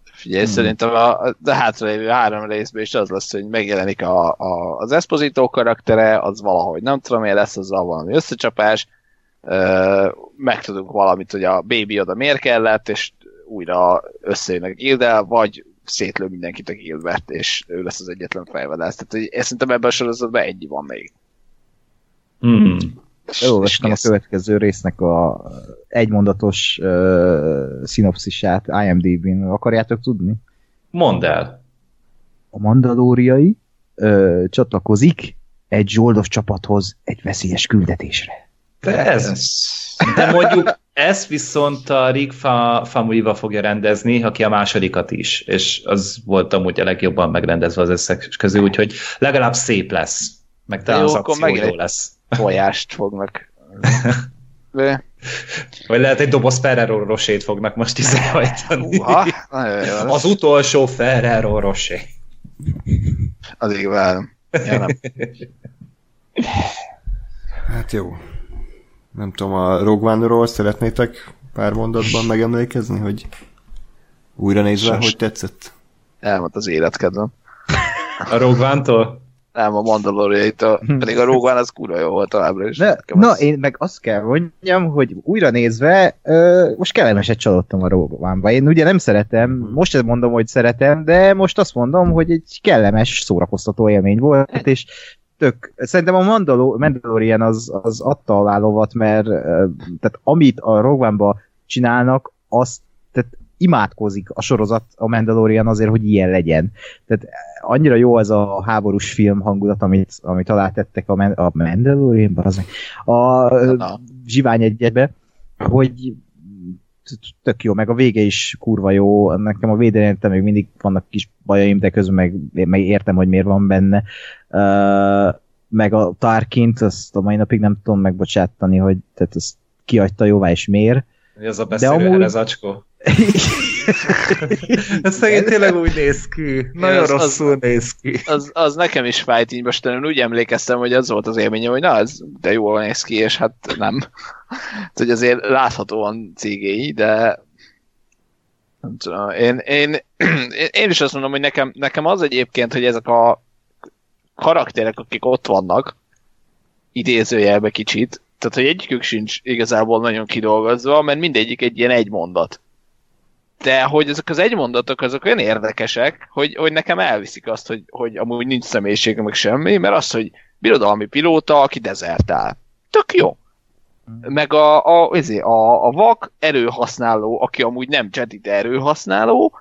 Figyelj, hmm. szerintem a, a hátralévő három részben is az lesz, hogy megjelenik a, a, az Esposito karaktere, az valahogy nem tudom, mi lesz azzal valami összecsapás, megtudunk valamit, hogy a baby oda miért kellett, és újra összejönnek Gildel, vagy szétlő mindenkit a Gildbert, és ő lesz az egyetlen fejvadász. Tehát hogy én szerintem ebben a sorozatban egy van még. Mm. Elolvastam a következő résznek a egymondatos uh, szinopszisát IMDb-n. Akarjátok tudni? Mondd el. A mandalóriai uh, csatlakozik egy zsoldos csapathoz egy veszélyes küldetésre. De ez... De mondjuk ezt viszont a Rick Famuyiva fogja rendezni, aki a másodikat is, és az volt amúgy a legjobban megrendezve az összes közül, úgyhogy legalább szép lesz, meg talán az akció jó lesz. Tojást fognak. Vagy lehet egy doboz Ferrero Rosét fognak most izehajtani. Az utolsó Ferrero Rosé. Addig várom. Ja, Hát jó. Nem tudom, a Rogue One-ról szeretnétek pár mondatban megemlékezni, hogy újra nézve, Sos. hogy tetszett? Elmond az életkedvem. A Rogue One-tól? Nem, a Mandaloriaitól. Pedig a One az kurva jó volt továbbra is. De, na, az... én meg azt kell mondjam, hogy újra nézve, ö, most kellemeset csalódtam a Rogue One-ba. Én ugye nem szeretem, hmm. most sem mondom, hogy szeretem, de most azt mondom, hogy egy kellemes, szórakoztató élmény volt, és tök, szerintem a Mandalor, Mandalorian az, az adta alá lovat, mert tehát amit a Rogue csinálnak, azt tehát imádkozik a sorozat, a Mandalorian azért, hogy ilyen legyen. Tehát annyira jó ez a háborús film hangulat, amit, amit alátettek a, Man- a Mandalorian, az a zsivány egyetbe, hogy tök jó, meg a vége is kurva jó, nekem a védelényete még mindig vannak kis bajaim, de közben meg, meg értem, hogy miért van benne. Uh, meg a Tarkint, azt a mai napig nem tudom megbocsátani, hogy tehát ezt kiadta jóvá és miért. Mi az a beszélő amúgy- amúgy... Ez szegény tényleg úgy néz ki. Nagyon az- az- rosszul néz ki. Az, az nekem is fájt, így most én úgy emlékeztem, hogy az volt az élményem, hogy na, ez de jól néz ki, és hát nem. Hát, hogy azért láthatóan cégéi, de nem tudom, én, én, én, én is azt mondom, hogy nekem, nekem az egyébként, hogy ezek a karakterek, akik ott vannak, idézőjelbe kicsit, tehát hogy egyikük sincs igazából nagyon kidolgozva, mert mindegyik egy ilyen egy mondat. De hogy ezek az egymondatok azok olyan érdekesek, hogy, hogy nekem elviszik azt, hogy, hogy amúgy nincs személyisége meg semmi, mert az, hogy birodalmi pilóta, aki dezertál. Tök jó. Meg a, a, ezért, a, a vak erőhasználó, aki amúgy nem Jedi, de erőhasználó,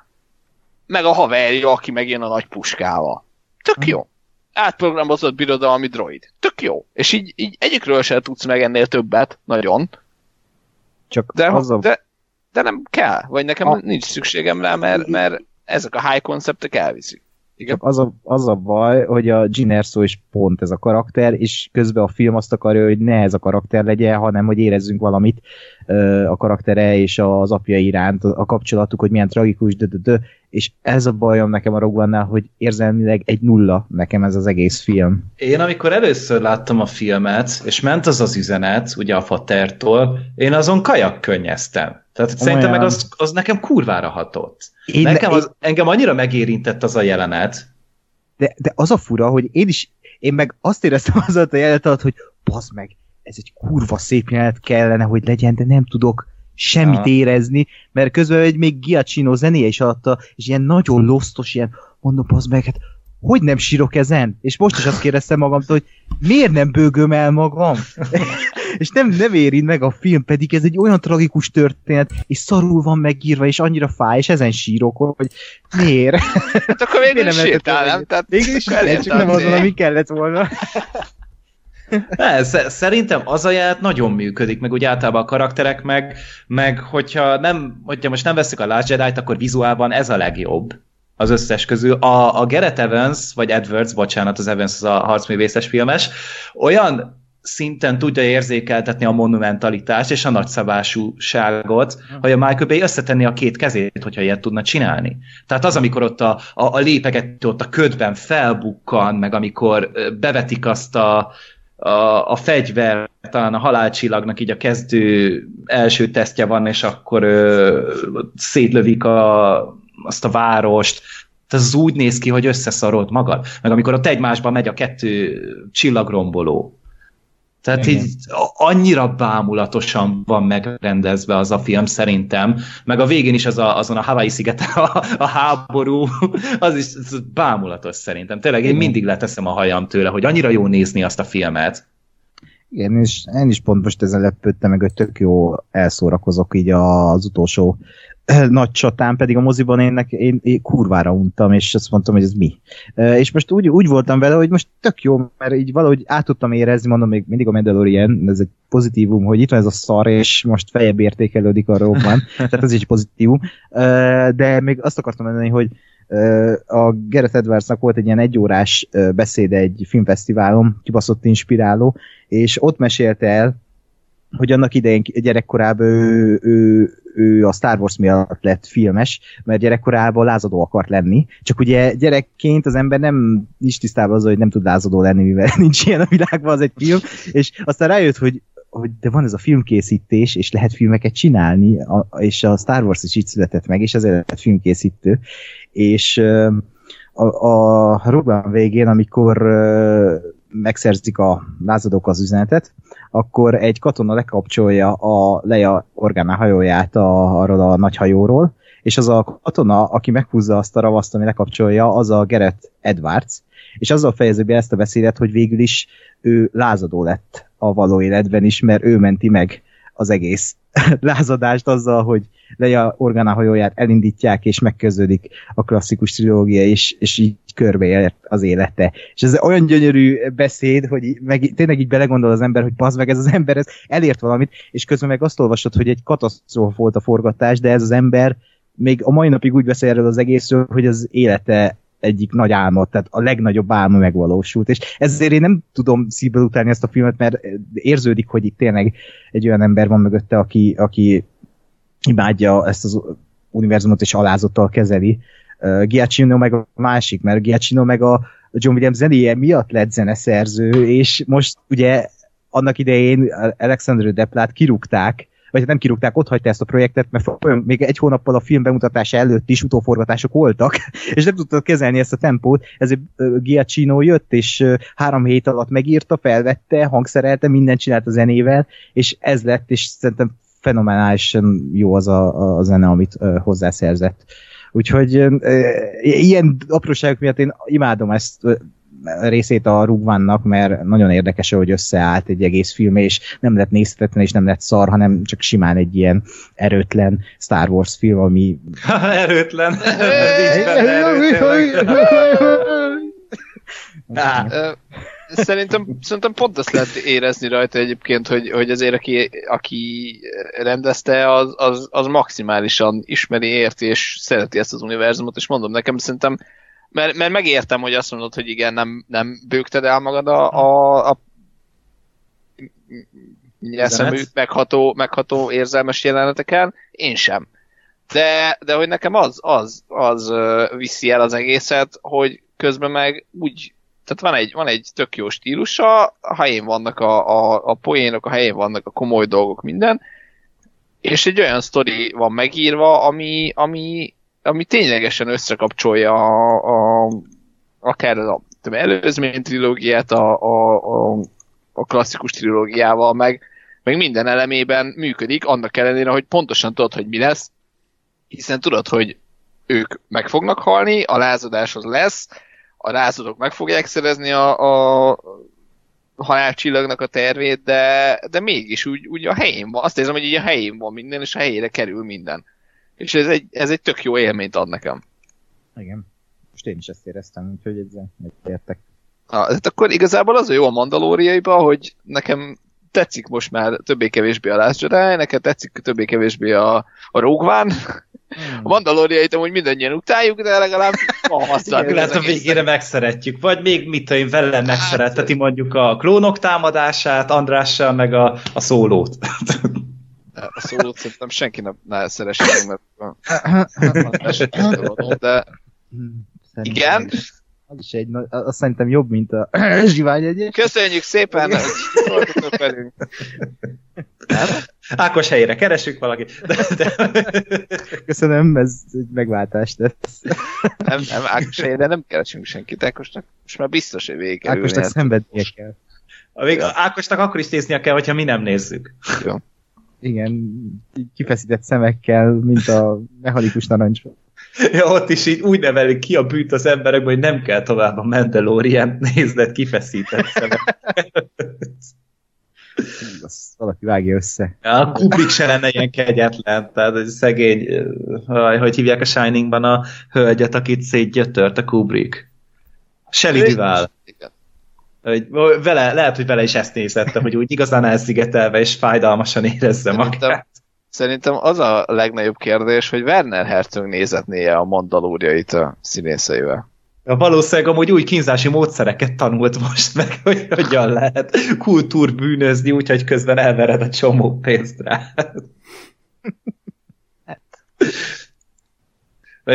meg a haverja, aki megjön a nagy puskával. Tök jó. Átprogramozott birodalmi droid. Tök jó. És így, így egyikről sem tudsz meg ennél többet, nagyon. Csak De, az a, de, de nem kell, vagy nekem A- nincs szükségem rá, mert, mert ezek a high konceptek elviszik. Igen. Az a, az a baj, hogy a Gin Erso is pont ez a karakter, és közben a film azt akarja, hogy ne ez a karakter legyen, hanem hogy érezzünk valamit ö, a karaktere és az apja iránt, a kapcsolatuk, hogy milyen tragikus, de, de, de, és ez a bajom nekem a Rogue hogy érzelmileg egy nulla nekem ez az egész film. Én amikor először láttam a filmet, és ment az az üzenet, ugye a fatertól, én azon kajak könnyeztem. Tehát szerintem meg az, az nekem kurvára hatott. Én, Nekem én, az, engem annyira megérintett az a jelenet. de, de az a fura, hogy én is, én meg azt éreztem az a jelenet alatt, hogy bazd meg, ez egy kurva szép jelenet kellene, hogy legyen, de nem tudok semmit Aha. érezni, mert közben egy még Giacchino zenéje is adta, és ilyen nagyon losztos, ilyen, mondom, bazd meg, hát hogy nem sírok ezen? És most is azt kérdeztem magamtól, hogy miért nem bőgöm el magam? és nem, nem érint meg a film, pedig ez egy olyan tragikus történet, és szarul van megírva, és annyira fáj, és ezen sírok, hogy miért? Hát akkor is nem sírtál, nem? Tehát Végül is nem, csak azon, ami kellett volna. Ne, sz- szerintem az a jelenet nagyon működik, meg úgy általában a karakterek, meg, meg hogyha, nem, hogyha most nem veszük a Last Jedi-t, akkor vizuálban ez a legjobb az összes közül. A, a Gareth Evans, vagy Edwards, bocsánat, az Evans az a harcművészes filmes, olyan szinten tudja érzékeltetni a monumentalitást és a nagyszabásúságot, hogy a Michael Bay összetenni a két kezét, hogyha ilyet tudna csinálni. Tehát az, amikor ott a, a, a lépegető ott a ködben felbukkan, meg amikor bevetik azt a, a, a fegyver, talán a halálcsillagnak így a kezdő első tesztje van, és akkor ö, szétlövik a, azt a várost, tehát az úgy néz ki, hogy összeszarod magad. Meg amikor ott egymásban megy a kettő csillagromboló. Tehát Igen. így annyira bámulatosan van megrendezve az a film szerintem, meg a végén is az a, azon a Hawaii szigeten a, a háború, az is az bámulatos szerintem. Tényleg én Igen. mindig leteszem a hajam tőle, hogy annyira jó nézni azt a filmet. Igen, és én is pont most ezen lepődtem meg, hogy tök jó elszórakozok így az utolsó nagy csatán, pedig a moziban én, nek- én, én kurvára untam, és azt mondtam, hogy ez mi. És most úgy, úgy voltam vele, hogy most tök jó, mert így valahogy át tudtam érezni, mondom még mindig a Mandalorian, ez egy pozitívum, hogy itt van ez a szar, és most feljebb értékelődik a Rogue tehát ez is pozitívum. De még azt akartam mondani, hogy a Gareth Edwardsnak volt egy ilyen egyórás beszéde egy filmfesztiválon, kibaszott inspiráló, és ott mesélte el, hogy annak idején gyerekkorában ő, ő, ő a Star Wars miatt lett filmes, mert gyerekkorában lázadó akart lenni, csak ugye gyerekként az ember nem is tisztában az, hogy nem tud lázadó lenni, mivel nincs ilyen a világban, az egy film, és aztán rájött, hogy hogy de van ez a filmkészítés, és lehet filmeket csinálni, a, és a Star Wars is így született meg, és ezért lett filmkészítő. És a, a One végén, amikor megszerzik a lázadók az üzenetet, akkor egy katona lekapcsolja a Leia Organa hajóját a, arról a nagy hajóról, és az a katona, aki meghúzza azt a ravaszt, ami lekapcsolja, az a Gareth Edwards, és azzal fejezi be ezt a beszédet, hogy végül is ő lázadó lett a való életben is, mert ő menti meg az egész lázadást azzal, hogy, Leia Organa hajóját elindítják, és megkezdődik a klasszikus trilógia, és, és így körbeért az élete. És ez olyan gyönyörű beszéd, hogy meg, tényleg így belegondol az ember, hogy bazd meg ez az ember, ez elért valamit, és közben meg azt olvasod, hogy egy katasztrófa volt a forgatás, de ez az ember még a mai napig úgy beszél erről az egészről, hogy az élete egyik nagy álmot, tehát a legnagyobb álma megvalósult, és ezért én nem tudom szívből utálni ezt a filmet, mert érződik, hogy itt tényleg egy olyan ember van mögötte, aki, aki imádja ezt az univerzumot és alázottal kezeli. Uh, Giacchino meg a másik, mert Giacchino meg a John Williams zenéje miatt lett zeneszerző, és most ugye annak idején Alexander Deplát kirúgták, vagy hát nem kirúgták, ott hagyta ezt a projektet, mert még egy hónappal a film bemutatása előtt is utóforgatások voltak, és nem tudta kezelni ezt a tempót, ezért Giacchino jött, és három hét alatt megírta, felvette, hangszerelte, mindent csinált a zenével, és ez lett, és szerintem fenomenálisan jó az a, a zene, amit ö, hozzászerzett. Úgyhogy ö, ö, ilyen apróságok miatt én imádom ezt ö, részét a Rugvannak, mert nagyon érdekes, hogy összeállt egy egész film, és nem lett nézhetetlen, és nem lett szar, hanem csak simán egy ilyen erőtlen Star Wars film, ami... erőtlen. Erőtlen. Szerintem, szerintem pont azt lehet érezni rajta egyébként, hogy, hogy azért aki, aki rendezte, az, az, az maximálisan ismeri, érti és szereti ezt az univerzumot, és mondom nekem, szerintem, mert, mert megértem, hogy azt mondod, hogy igen, nem, nem bőgted el magad a, a, a nyelszemű, megható, megható érzelmes jeleneteken, én sem. De, de hogy nekem az, az, az viszi el az egészet, hogy közben meg úgy tehát van egy, van egy tök jó stílusa, a helyén vannak a, a, a poénok, a helyén vannak a komoly dolgok, minden, és egy olyan sztori van megírva, ami, ami, ami ténylegesen összekapcsolja a, a, akár a tudom, előzmény trilógiát a, a, a, a klasszikus trilógiával, meg, meg minden elemében működik, annak ellenére, hogy pontosan tudod, hogy mi lesz, hiszen tudod, hogy ők meg fognak halni, a lázadás az lesz, a lázadók meg fogják szerezni a, a halálcsillagnak a tervét, de, de mégis úgy, úgy a helyén van. Azt érzem, hogy így a helyén van minden, és a helyére kerül minden. És ez egy, ez egy tök jó élményt ad nekem. Igen. Most én is ezt éreztem, úgyhogy ezzel megértek. Ah, hát akkor igazából az a jó a Mandalóriaiban, hogy nekem tetszik most már többé-kevésbé a Last Jedi, nekem tetszik többé-kevésbé a, a Rogue One. A Mandalóriait amúgy mindannyian utáljuk, de legalább van használ. Igen, lehet a végére megszeretjük. Vagy még mit tudom, én, vele megszeretteti mondjuk a klónok támadását, Andrással, meg a, a szólót. A szólót szerintem senki nem ne szeresse meg, mert de Szerintem igen, Az is egy, na- az szerintem jobb, mint a zsivány egyé. köszönjük szépen, hogy velünk. Nem? Ákos helyére keresünk valakit. De, de... Köszönöm, ez egy megváltás lesz. Nem, nem, Ákos helyére nem keresünk senkit, Ákosnak most már biztos, hogy végig kell Ákosnak ülni. szenvednie kell. Még Ákosnak akkor is néznie kell, hogyha mi nem nézzük. Jó. Igen, kifeszített szemekkel, mint a mechanikus narancs. Ja, ott is így úgy nevelik ki a bűt az emberekből, hogy nem kell tovább a Mandalorian nézned kifeszített szemek. Azt valaki vágja össze. Ja, a Kubrick se lenne ilyen kegyetlen, tehát egy szegény, hogy hívják a Shiningban a hölgyet, akit szétgyötört a Kubrick. Shelley. Igen. Hogy vele, lehet, hogy vele is ezt nézette, hogy úgy igazán elszigetelve és fájdalmasan érezze Szerintem, magát. szerintem az a legnagyobb kérdés, hogy Werner Herzog nézetnie a mandalóriait a színészeivel. Ja, valószínűleg amúgy új kínzási módszereket tanult most meg, hogy hogyan lehet kultúr bűnözni, úgyhogy közben elvered a csomó pénzt rá. Na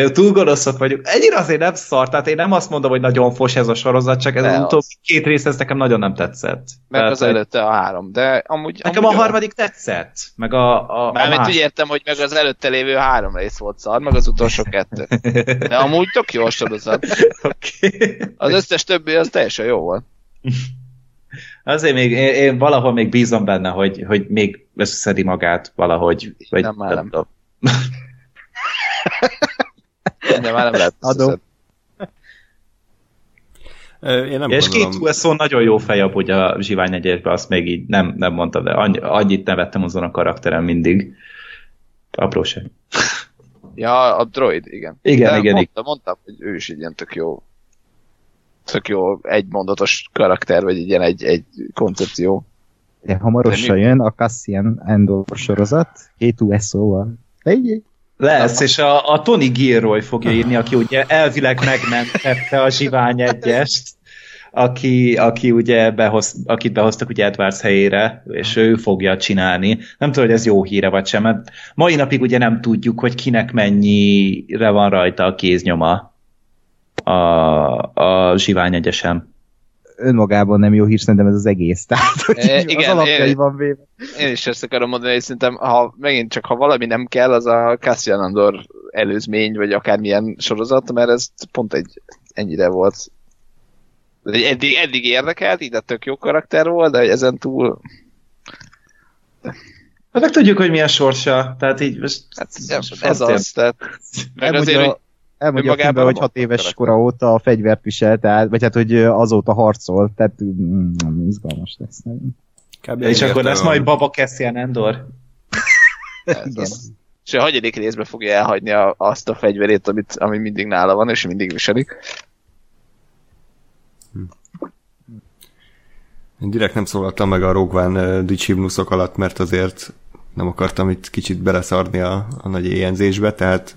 jó, túl gonoszak vagyunk. Ennyire azért nem szar, tehát én nem azt mondom, hogy nagyon fos ez a sorozat, csak ez De az utóbbi két rész, ez nekem nagyon nem tetszett. Meg Tehát, az előtte a három, de amúgy... Nekem amúgy a harmadik tetszett, meg a, a, a Mármint más. úgy értem, hogy meg az előtte lévő három rész volt szar, meg az utolsó kettő. De amúgy tök jó a sorozat. Oké. Az összes többi az teljesen jó volt. Azért még, én, én valahol még bízom benne, hogy, hogy még összeszedi magát valahogy. Vagy, Nem, nem. De már nem lehet. Adom. Én nem És két USO nagyon jó fej amúgy a Zsivány egyesbe, azt még így nem, nem mondtam, de annyi, annyit nevettem azon a karakterem mindig. Apróság. Ja, a droid, igen. Igen, De igen, mondtam, mondtam, hogy ő is egy ilyen tök jó tök jó egymondatos karakter, vagy egy ilyen egy, egy koncepció. De hamarosan jön a Cassian Endor sorozat, K2SO-val. Egy- Lesz, és a, a Tony Gilroy fogja írni, aki ugye elvileg megmentette a Zsivány egyest, aki, aki ugye behoz, akit behoztak ugye Edwards helyére, és ő fogja csinálni. Nem tudom, hogy ez jó híre vagy sem, mert mai napig ugye nem tudjuk, hogy kinek mennyire van rajta a kéznyoma a, a Zsivány egyesen. Önmagában nem jó hír, szerintem ez az egész. Tehát, hogy E, az igen, alapjai én- van véve. Én is ezt akarom mondani, hogy szerintem, ha megint csak ha valami nem kell, az a Cassian Andor előzmény, vagy akármilyen sorozat, mert ez pont egy ennyire volt. Eddig, eddig érdekelt, így de tök jó karakter volt, de hogy ezen túl, Hát meg tudjuk, hogy milyen sorsa, tehát így most hát ez azt az, tehát meg azért, Elmondja, hogy elmondja a filmben, hogy hat éves karakter. kora óta a fegyvert visel, tehát, vagy hát, hogy azóta harcol, tehát mm, izgalmas lesz. Kb. És akkor lesz majd Baba Cassian Endor? az. És a hagyadik részben fogja elhagyni a, azt a fegyverét, amit, ami mindig nála van, és mindig viseli. Én direkt nem szólaltam meg a Rogue One uh, dicsibnuszok alatt, mert azért nem akartam itt kicsit beleszarni a, a nagy éjenzésbe, tehát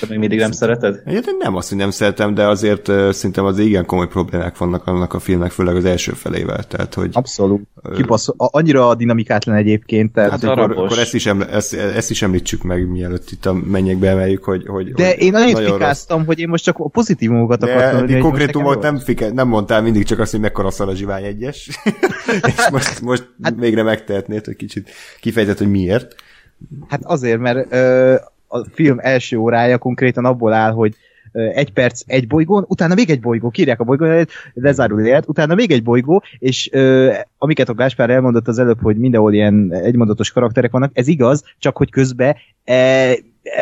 Te még mindig nem szereted? egyébként nem azt, hogy nem szeretem, de azért uh, szerintem az igen komoly problémák vannak annak a filmnek, főleg az első felével, tehát hogy Abszolút. Kipasz, a- annyira dinamikátlan egyébként, tehát, Hát akkor, akkor ezt, is emle, ezt, ezt is említsük meg, mielőtt itt a mennyekbe emeljük, hogy, hogy de hogy én annyit nagyon rossz. fikáztam, hogy én most csak a pozitívumokat akartam. De konkrétumot nem, fike, nem mondtál mindig csak azt, hogy mekkora szar a zsivány egyes. És most, most hát, végre megtehetnéd, hogy kicsit kifejtett, hogy miért. Hát azért, mert ö, a film első órája konkrétan abból áll, hogy egy perc egy bolygón, utána még egy bolygó, kírják a bolygón, lezárul élet, utána még egy bolygó, és ö, amiket a Gáspár elmondott az előbb, hogy mindenhol ilyen egymondatos karakterek vannak, ez igaz, csak hogy közben e,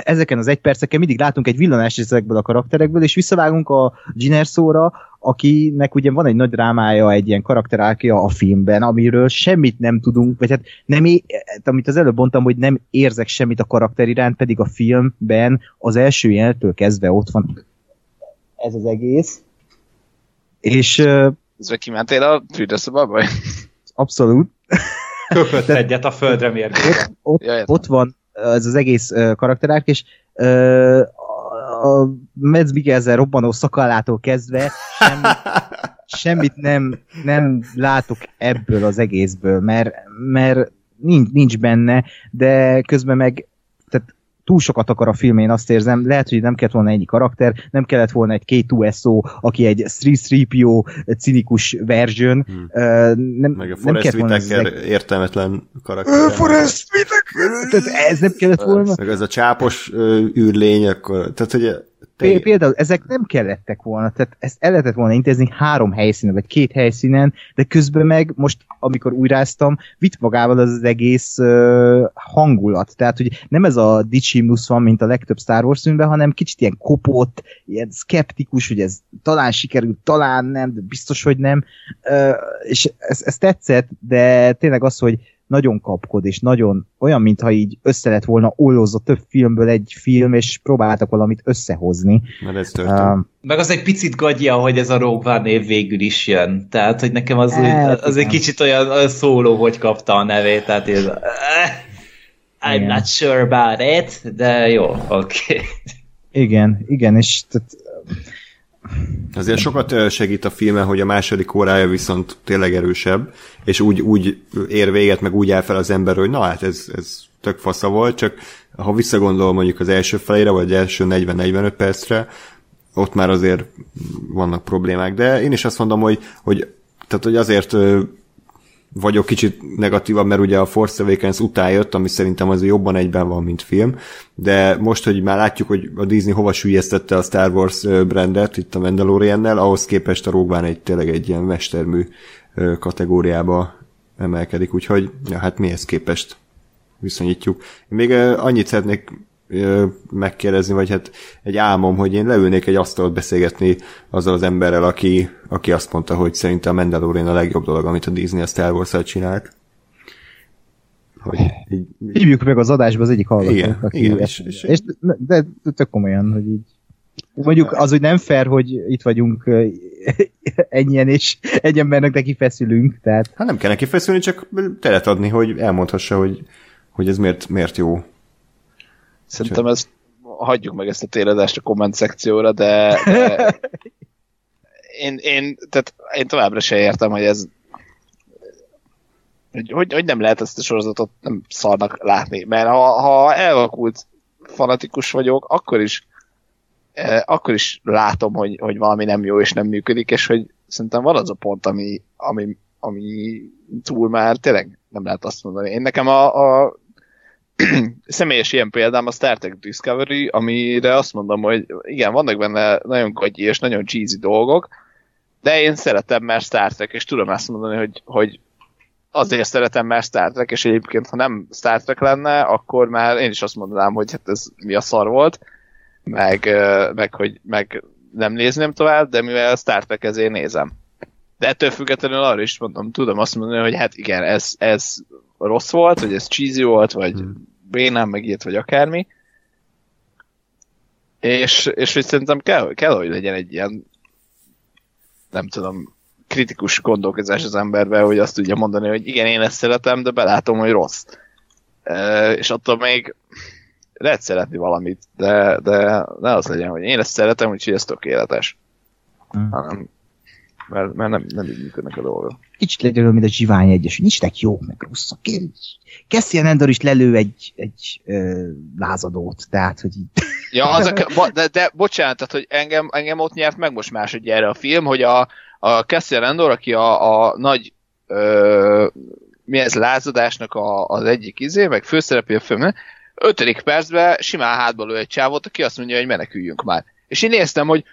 ezeken az egy perceken mindig látunk egy villanást ezekből a karakterekből, és visszavágunk a Ginerszóra, akinek ugye van egy nagy drámája, egy ilyen karakterákia a filmben, amiről semmit nem tudunk, vagy hát nem, é- hát amit az előbb mondtam, hogy nem érzek semmit a karakter iránt, pedig a filmben az első jelenettől kezdve ott van ez az egész. És uh, Ez meg kimentél a fürdőszobába? abszolút Köpött egyet a földre mérgére. ott, Ja, értem. ott van ez az egész karakterák, és a Mads Mikkelsen robbanó szakallától kezdve semmit, semmit nem, nem látok ebből az egészből, mert, mert nincs, nincs benne, de közben meg tehát túl sokat akar a film, én azt érzem, lehet, hogy nem kellett volna ennyi karakter, nem kellett volna egy K2SO, aki egy 3-3PO cinikus version, Hmm. Nem, Meg a nem Forrest kellett volna ez az Whitaker értelmetlen karakter. Tehát ez nem kellett volna. Meg ez a csápos űrlény, akkor, tehát hogy Pé- Például ezek nem kellettek volna, tehát ezt el lehetett volna intézni három helyszínen, vagy két helyszínen, de közben meg most, amikor újráztam, vitt magával az, az egész uh, hangulat. Tehát, hogy nem ez a dicsimnusz van, mint a legtöbb Star Wars filmben, hanem kicsit ilyen kopott, ilyen skeptikus, hogy ez talán sikerült, talán nem, de biztos, hogy nem. Uh, és ez, ez tetszett, de tényleg az, hogy nagyon kapkod, és nagyon olyan, mintha így össze lett volna ollózva több filmből egy film, és próbáltak valamit összehozni. Mert ez történt. Um, Meg az egy picit gagya, hogy ez a Rogue One név végül is jön. Tehát, hogy nekem az, úgy, Hát, az egy kicsit olyan, olyan szóló, hogy kapta a nevét, tehát ez, I'm Igen. not sure about it, de jó, oké. Okay. igen, igen, és tehát, Azért sokat segít a filmen, hogy a második órája viszont tényleg erősebb, és úgy, úgy ér véget, meg úgy áll fel az ember, hogy na hát ez, ez tök fasza volt, csak ha visszagondol mondjuk az első felére, vagy az első 40-45 percre, ott már azért vannak problémák. De én is azt mondom, hogy, hogy, tehát, hogy azért vagyok kicsit negatívabb, mert ugye a Force Awakens után jött, ami szerintem az jobban egyben van, mint film, de most, hogy már látjuk, hogy a Disney hova süllyesztette a Star Wars brandet, itt a Mandaloriannel, ahhoz képest a Rogue egy tényleg egy ilyen mestermű kategóriába emelkedik, úgyhogy ja, hát mihez képest viszonyítjuk. Én még annyit szeretnék megkérdezni, vagy hát egy álmom, hogy én leülnék egy asztalt beszélgetni azzal az emberrel, aki, aki azt mondta, hogy szerintem a Mandalorian a legjobb dolog, amit a Disney a Star wars csinált. hogy így, Hívjuk meg az adásba az egyik hallgatót, Igen, aki igen, és- és- és, de, de tök komolyan, hogy így Mondjuk az, hogy nem fair, hogy itt vagyunk ennyien, és egy embernek neki feszülünk, tehát hát nem kell neki feszülni, csak teret adni, hogy elmondhassa, hogy, hogy ez miért, miért jó. Szerintem ezt hagyjuk meg ezt a téredást a komment szekcióra, de, de én, én, tehát én továbbra se értem, hogy ez hogy, hogy, hogy nem lehet ezt a sorozatot nem szarnak látni, mert ha, ha elvakult fanatikus vagyok, akkor is eh, akkor is látom, hogy, hogy valami nem jó és nem működik, és hogy szerintem van az a pont, ami, ami, ami túl már tényleg nem lehet azt mondani. Én nekem a, a személyes ilyen példám a Star Trek Discovery, amire azt mondom, hogy igen, vannak benne nagyon gagyi és nagyon cheesy dolgok, de én szeretem már Star Trek, és tudom azt mondani, hogy, hogy azért szeretem már Star Trek, és egyébként, ha nem Star Trek lenne, akkor már én is azt mondanám, hogy hát ez mi a szar volt, meg, meg hogy meg nem nézném tovább, de mivel Star Trek ezért nézem. De ettől függetlenül arra is mondom, tudom azt mondani, hogy hát igen, ez, ez rossz volt, vagy ez cheesy volt, vagy hmm. bénám, meg ilyet, vagy akármi. És, és hogy szerintem kell, kell, hogy legyen egy ilyen nem tudom, kritikus gondolkozás az emberben, hogy azt tudja mondani, hogy igen, én ezt szeretem, de belátom, hogy rossz. E, és attól még lehet szeretni valamit, de, de ne az legyen, hogy én ezt szeretem, úgyhogy ez tökéletes. Mm. Hanem, mert, mert nem, nem így működnek a dolgok. kicsit legyen mint a Zsivány egyes, hogy nincsnek jók, meg rosszak. Cassian Endor is lelő egy, egy ö, lázadót, tehát, hogy így... Ja, az a, bo- de, de bocsánat, tehát, hogy engem, engem ott nyert meg most másodja erre a film, hogy a, a Cassian Endor, aki a, a nagy ö, mi ez, lázadásnak a, az egyik izé, meg főszereplő a film, ötödik percben simán hátba lő egy csávot, aki azt mondja, hogy meneküljünk már. És én néztem, hogy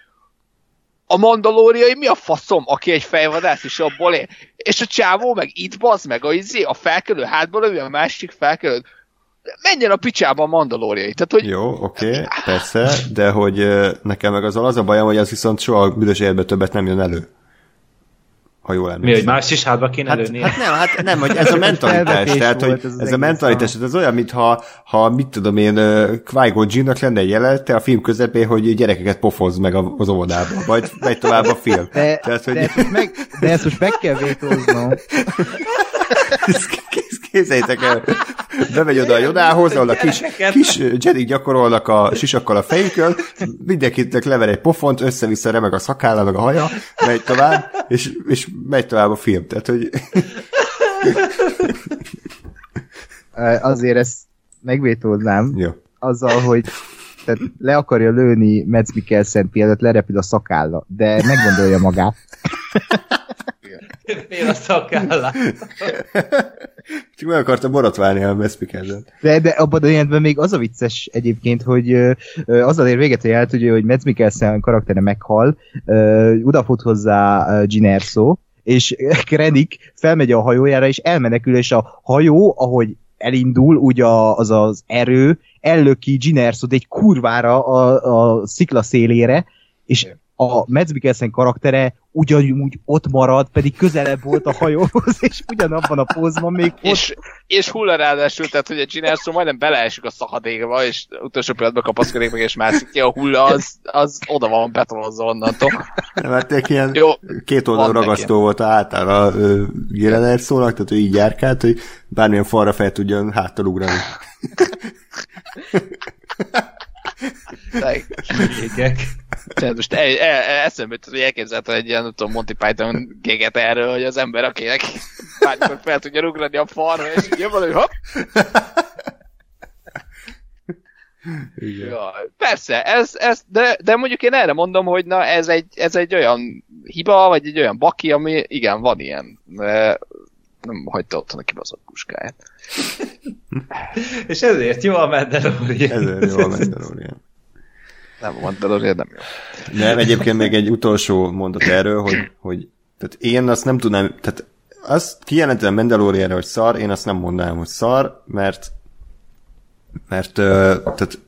a mandalóriai mi a faszom, aki egy fejvadász, és abból él. És a csávó meg itt bazd meg, a, izé, a felkelő hátba lövő, a másik felkelő. Menjen a picsába a mandalóriai. Tehát, hogy Jó, oké, okay, persze, de hogy nekem meg az az a bajom, hogy az viszont soha büdös életben többet nem jön elő. Ha jól Mi, emlékszem. hogy más is hátba kéne Hát, lőni? hát nem, hát nem, hogy ez a mentalitás, tehát, hogy ez ez a mentalitás, ez olyan, mintha, ha mit tudom én, Qui-Gon Jinn-nak lenne egy jelenete a film közepén, hogy gyerekeket pofoz meg a- az óvodába, vagy megy tovább a film. De, Tehát, hogy de, ezt meg, de ezt most meg kell vétóznom. Képzeljétek el, bemegy oda a Jodához, ahol a kis, kis Jedi gyakorolnak a sisakkal a fejükön, mindenkinek lever egy pofont, össze-vissza remeg a szakálla, meg a haja, megy tovább, és, és megy tovább a film. Tehát, hogy Azért ezt megvétóznám jó. azzal, hogy tehát le akarja lőni Mads Mikkelsen mielőtt lerepül a szakálla, de meggondolja magát. Fél a szakállát. Csak meg akarta borotválni a Meszpikerzen. De, de abban a jelentben még az a vicces egyébként, hogy azzal ér véget, hogy el tudja, hogy Mads Mikkelsen karaktere meghal, odafut hozzá ö, Gin Erso, és Krennic felmegy a hajójára, és elmenekül, és a hajó, ahogy elindul, úgy a, az az erő, ellöki Gin Ersot egy kurvára a, a szikla szélére, és a Mads Mikkelsen karaktere ugyanúgy ott marad, pedig közelebb volt a hajóhoz, és ugyanabban a pózban még ott és, és hulla ráadásul, tehát hogy a Ginerso majdnem beleesik a szakadékba, és utolsó pillanatban kapaszkodik meg, és mászik ki a hulla, az, az oda van betonozva onnantól. Nem, hát tényleg ilyen Jó, két oldal ragasztó volt a hátára Gélener szónak, tehát ő így járkált, hogy bármilyen falra fel tudjon háttal ugrani. Tényleg. Égek. Tehát most el, el, el, eszembe jutott, hogy elképzeltem egy ilyen, nem tudom, Monty Python géget erről, hogy az ember, akinek bármikor fel tudja ugrani a falra, és így jön valami, hopp, Igen. Ja, persze, ez, ez, de, de mondjuk én erre mondom, hogy na ez egy, ez egy olyan hiba, vagy egy olyan baki, ami igen, van ilyen. De nem hagyta otthon a kibaszott puskáját. És ezért jó a Mandalorian. Ezért jó a Mandalorian. Nem van, de azért nem jó. Nem, egyébként még egy utolsó mondat erről, hogy, hogy tehát én azt nem tudnám, tehát azt kijelentem Mandalorianra, hogy szar, én azt nem mondanám, hogy szar, mert mert tehát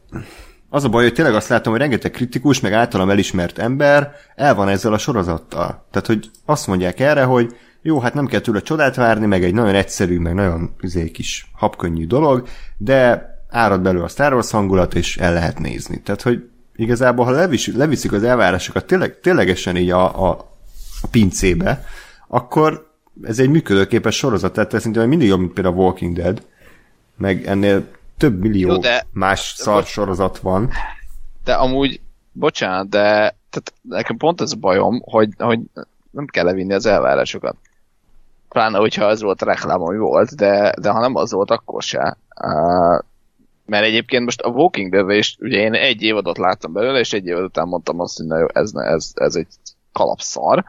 az a baj, hogy tényleg azt látom, hogy rengeteg kritikus, meg általam elismert ember el van ezzel a sorozattal. Tehát, hogy azt mondják erre, hogy jó, hát nem kell tőle csodát várni, meg egy nagyon egyszerű, meg nagyon izé, kis habkönnyű dolog, de árad belőle a Star Wars hangulat, és el lehet nézni. Tehát, hogy igazából, ha levis, leviszik az elvárásokat tényleg, ténylegesen így a, a, a pincébe, akkor ez egy működőképes sorozat, tehát ez szerintem mindig jobb, mint például a Walking Dead, meg ennél több millió Jó, de- más szar bocs- sorozat van. De amúgy, bocsánat, de tehát nekem pont ez a bajom, hogy, hogy nem kell levinni az elvárásokat. Pláne, hogyha az volt a reklám, ami volt, de, de ha nem az volt, akkor se. Uh, mert egyébként most a Walking dead és ugye én egy évadot láttam belőle, és egy évad után mondtam azt, hogy na jó, ez, ez, ez egy kalapszar,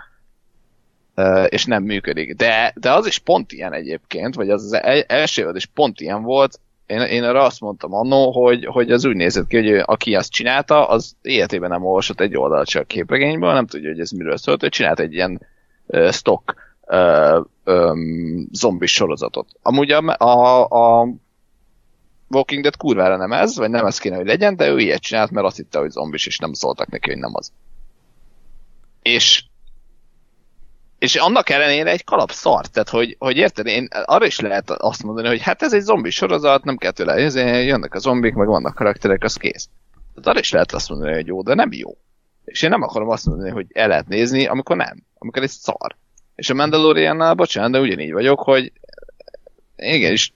uh, és nem működik. De, de az is pont ilyen egyébként, vagy az, az el- első évad is pont ilyen volt, én, én arra azt mondtam annó, hogy, hogy az úgy nézett ki, hogy ő, aki azt csinálta, az életében nem olvasott egy oldalt csak a képregényből, nem tudja, hogy ez miről szólt, ő csinált egy ilyen uh, stock zombis sorozatot. Amúgy a, a, a Walking Dead kurvára nem ez, vagy nem ez kéne, hogy legyen, de ő ilyet csinált, mert azt hitte, hogy zombis, és nem szóltak neki, hogy nem az. És és annak ellenére egy kalap szart, tehát hogy, hogy érted, én arra is lehet azt mondani, hogy hát ez egy zombi sorozat, nem kell tőle, jönnek a zombik, meg vannak karakterek, az kész. Tehát arra is lehet azt mondani, hogy jó, de nem jó. És én nem akarom azt mondani, hogy el lehet nézni, amikor nem. Amikor egy szar. És a Mandaloriannál, bocsánat, de ugyanígy vagyok, hogy igenis,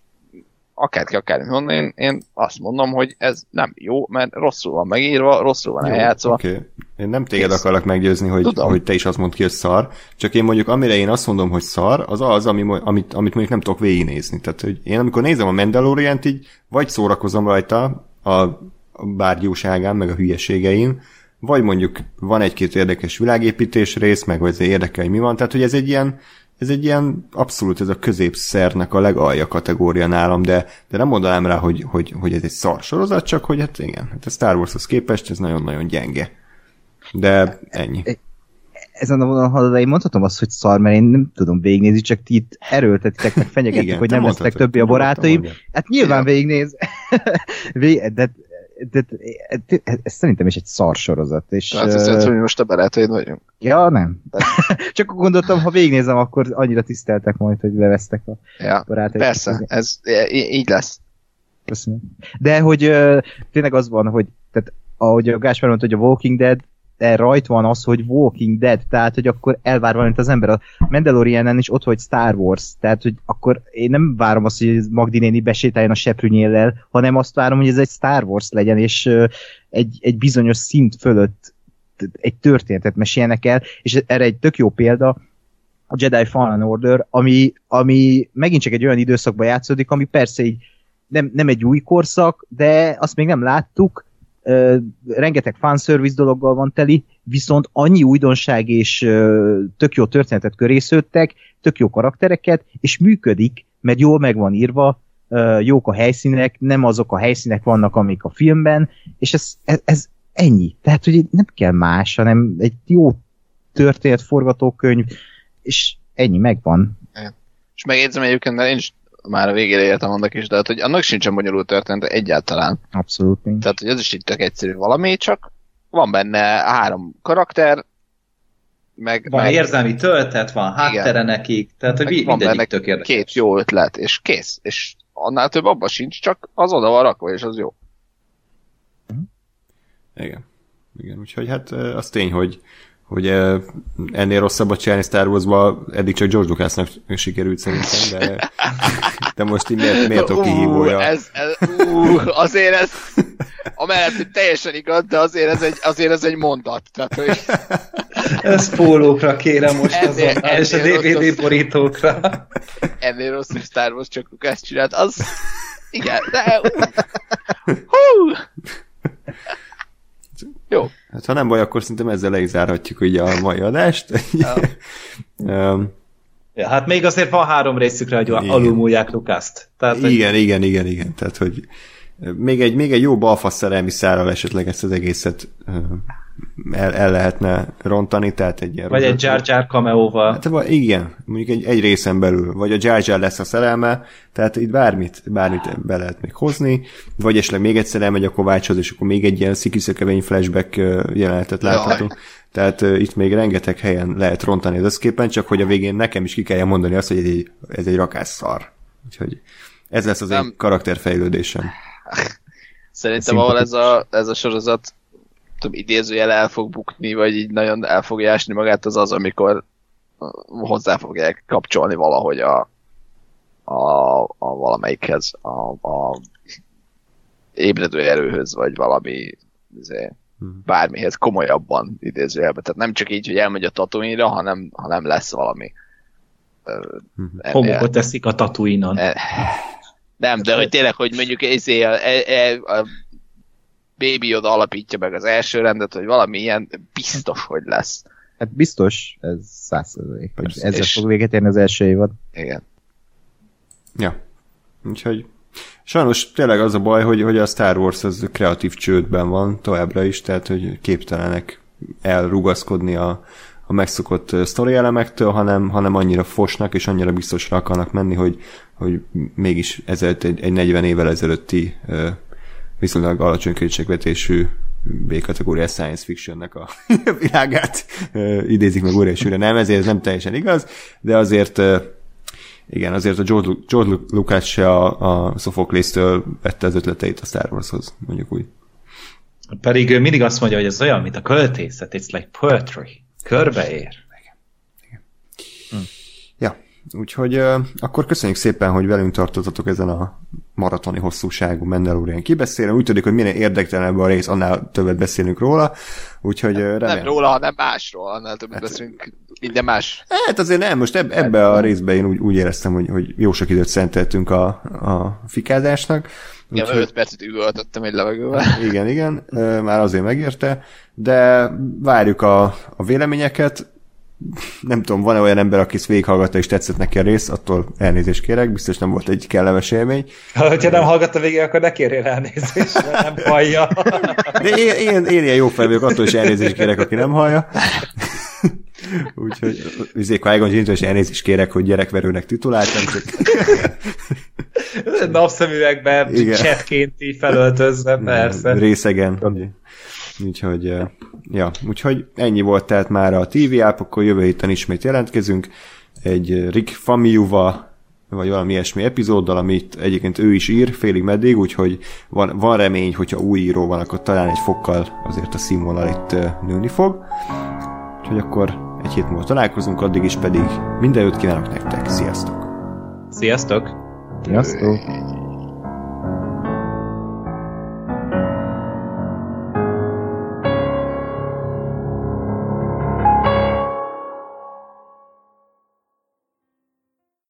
akárki akármit mondani, én, én azt mondom, hogy ez nem jó, mert rosszul van megírva, rosszul van eljátszva. Oké. Okay. Én nem téged Kész. akarlak meggyőzni, hogy, Tudom. hogy te is azt mondd ki, hogy szar, csak én mondjuk amire én azt mondom, hogy szar, az az, ami, amit, amit mondjuk nem tudok végignézni. Tehát, hogy én amikor nézem a Mandalorian-t, így vagy szórakozom rajta a, bárgyúságán, meg a hülyeségein, vagy mondjuk van egy-két érdekes világépítés rész, meg vagy érdekel, hogy mi van. Tehát, hogy ez egy ilyen, ez egy ilyen abszolút ez a középszernek a legalja kategória nálam, de, de nem mondanám rá, hogy, hogy, hogy ez egy szar sorozat, csak hogy hát igen, hát a Star Warshoz képest ez nagyon-nagyon gyenge. De ennyi. Ezen a vonalon én mondhatom azt, hogy szar, mert én nem tudom végignézni, csak ti itt erőltetitek, meg fenyegettek, Igen, hogy nem lesznek többi a barátaim. Hát nyilván végignéz. Vég, de, de, de, ez szerintem is egy szar sorozat. És, Tehát ö, ez az, hogy most a barátaid vagyunk. Ja, nem. Csak gondoltam, ha végignézem, akkor annyira tiszteltek majd, hogy bevesztek a Ja, barátaim. persze, ez így lesz. Köszönöm. De hogy tényleg az van, hogy tehát, ahogy a Gáspár mondta, hogy a Walking Dead de rajt van az, hogy Walking Dead, tehát hogy akkor elvár valamit az ember. A Mandalorianen is ott vagy Star Wars, tehát hogy akkor én nem várom azt, hogy Magdi néni besétáljon a seprűnyéllel, hanem azt várom, hogy ez egy Star Wars legyen, és egy, egy bizonyos szint fölött egy történetet meséljenek el, és erre egy tök jó példa, a Jedi Fallen Order, ami, ami megint csak egy olyan időszakban játszódik, ami persze így nem, nem egy új korszak, de azt még nem láttuk, rengeteg fanservice dologgal van teli, viszont annyi újdonság és tök jó történetet körésződtek, tök jó karaktereket, és működik, mert jól meg van írva, jók a helyszínek, nem azok a helyszínek vannak, amik a filmben, és ez, ez, ez ennyi. Tehát, hogy nem kell más, hanem egy jó történet, forgatókönyv, és ennyi megvan. És megjegyzem egyébként, mert én is már a végére értem annak is, de hát, hogy annak sincsen bonyolult történet egyáltalán. Abszolút nincs. Tehát, hogy ez is így tök egyszerű valami, csak van benne három karakter, meg, Van meg, érzelmi töltet, van háttere nekik, tehát hogy meg mindegyik benne tök érdekes. két jó ötlet, és kész. És annál több abban sincs, csak az oda van rakva, és az jó. Igen. Igen, úgyhogy hát az tény, hogy, hogy ennél rosszabbat csinálni Star Wars-ba eddig csak George Lucasnak sikerült szerintem, de, de most így miért, miért a kihívója? Ú, ez, ez, ú, azért ez, amellett, hogy teljesen igaz, de azért ez egy, azért ez egy mondat. Tehát, hogy Ez pólókra kérem most Ennél- azonnal, és a ennél DVD rosszabb. borítókra. ennél rosszabb Star Wars csak ezt csinált, az igen, de hú, jó, Hát ha nem baj, akkor szerintem ezzel le is zárhatjuk ugye a mai adást. um, Ja, hát még azért van három részükre, hogy Igen. alulmúlják Lukaszt. Tehát, hogy igen, igen, igen, igen. Tehát, hogy még egy, még egy jó balfasz szerelmi szárral esetleg ezt az egészet el, el lehetne rontani, tehát egy ilyen vagy egy rozet- Jar Jar cameóval. Hát vagy igen, mondjuk egy, egy részen belül, vagy a Jar Jar lesz a szerelme, tehát itt bármit, bármit be lehet még hozni, vagy esetleg még egyszer elmegy a Kovácshoz, és akkor még egy ilyen szikiszökevény flashback jelenetet láthatunk. tehát uh, itt még rengeteg helyen lehet rontani az összképen, csak hogy a végén nekem is ki kelljen mondani azt, hogy ez egy, ez egy rakásszar. Úgyhogy ez lesz az Nem. én karakterfejlődésem. Szerintem ahol ez a, ez a sorozat tudom, idézőjel el fog bukni, vagy így nagyon el fogja ásni magát, az az, amikor hozzá fogják kapcsolni valahogy a, a, a valamelyikhez, a, a ébredő erőhöz, vagy valami izé, hmm. bármihez komolyabban idézőjelben. Tehát nem csak így, hogy elmegy a tatooine hanem, hanem lesz valami. Hmm. Homokot teszik a tatuinon. E, nem, de hogy tényleg, hogy mondjuk ezé a, a, e, a, a Baby oda alapítja meg az első rendet, hogy valami ilyen biztos, hogy lesz. Hát biztos, ez százszerzalék. Ezzel és... fog véget érni az első évad. Igen. Ja. Úgyhogy sajnos tényleg az a baj, hogy, hogy a Star Wars az kreatív csődben van továbbra is, tehát hogy képtelenek elrugaszkodni a, a megszokott sztori elemektől, hanem, hanem annyira fosnak és annyira biztosra akarnak menni, hogy, hogy mégis ezelőtt egy, egy 40 évvel ezelőtti viszonylag alacsony költségvetésű B-kategóriás science fictionnek a világát idézik meg újra és újra. Nem, ezért ez nem teljesen igaz, de azért igen, azért a George, George Lucas se a, a Sophocles-től vette az ötleteit a Star Warshoz, mondjuk úgy. Pedig ő mindig azt mondja, hogy ez olyan, mint a költészet, it's like poetry. Körbeér. Igen. Igen. Hm. Ja, úgyhogy uh, akkor köszönjük szépen, hogy velünk tartottatok ezen a maratoni hosszúságú Mandalorian kibeszélő. Úgy tudik, hogy minél érdektelenebb a rész, annál többet beszélünk róla. Úgyhogy nem, remélem. nem róla, hanem másról, annál többet hát, beszélünk minden más. Hát azért nem, most eb- ebbe a részben én úgy, úgy éreztem, hogy, hogy jó sok időt szenteltünk a, a fikázásnak. Igen, úgyhogy... 5 percet üvöltöttem egy levegővel. Igen, igen, már azért megérte, de várjuk a, a véleményeket, nem tudom, van-e olyan ember, aki ezt végighallgatta és tetszett neki a rész, attól elnézést kérek, biztos nem volt egy kellemes élmény. Ha nem hallgatta végig, akkor ne kérjél elnézést, mert nem hallja. De én, én, én ilyen jó fel vagyok, attól is elnézést kérek, aki nem hallja. Úgyhogy üzé qui is elnézést kérek, hogy gyerekverőnek tituláltam. Csak... Napszemüvegben, csetként így felöltözve, persze. Részegen. Úgyhogy, ja, úgyhogy ennyi volt tehát már a TV app, akkor jövő héten ismét jelentkezünk egy Rick Famiuva vagy valami ilyesmi epizóddal, amit egyébként ő is ír félig meddig, úgyhogy van, van remény, hogyha új író van, akkor talán egy fokkal azért a színvonal itt nőni fog. Úgyhogy akkor egy hét múlva találkozunk, addig is pedig minden jót kívánok nektek. Sziasztok! Sziasztok! Sziasztok!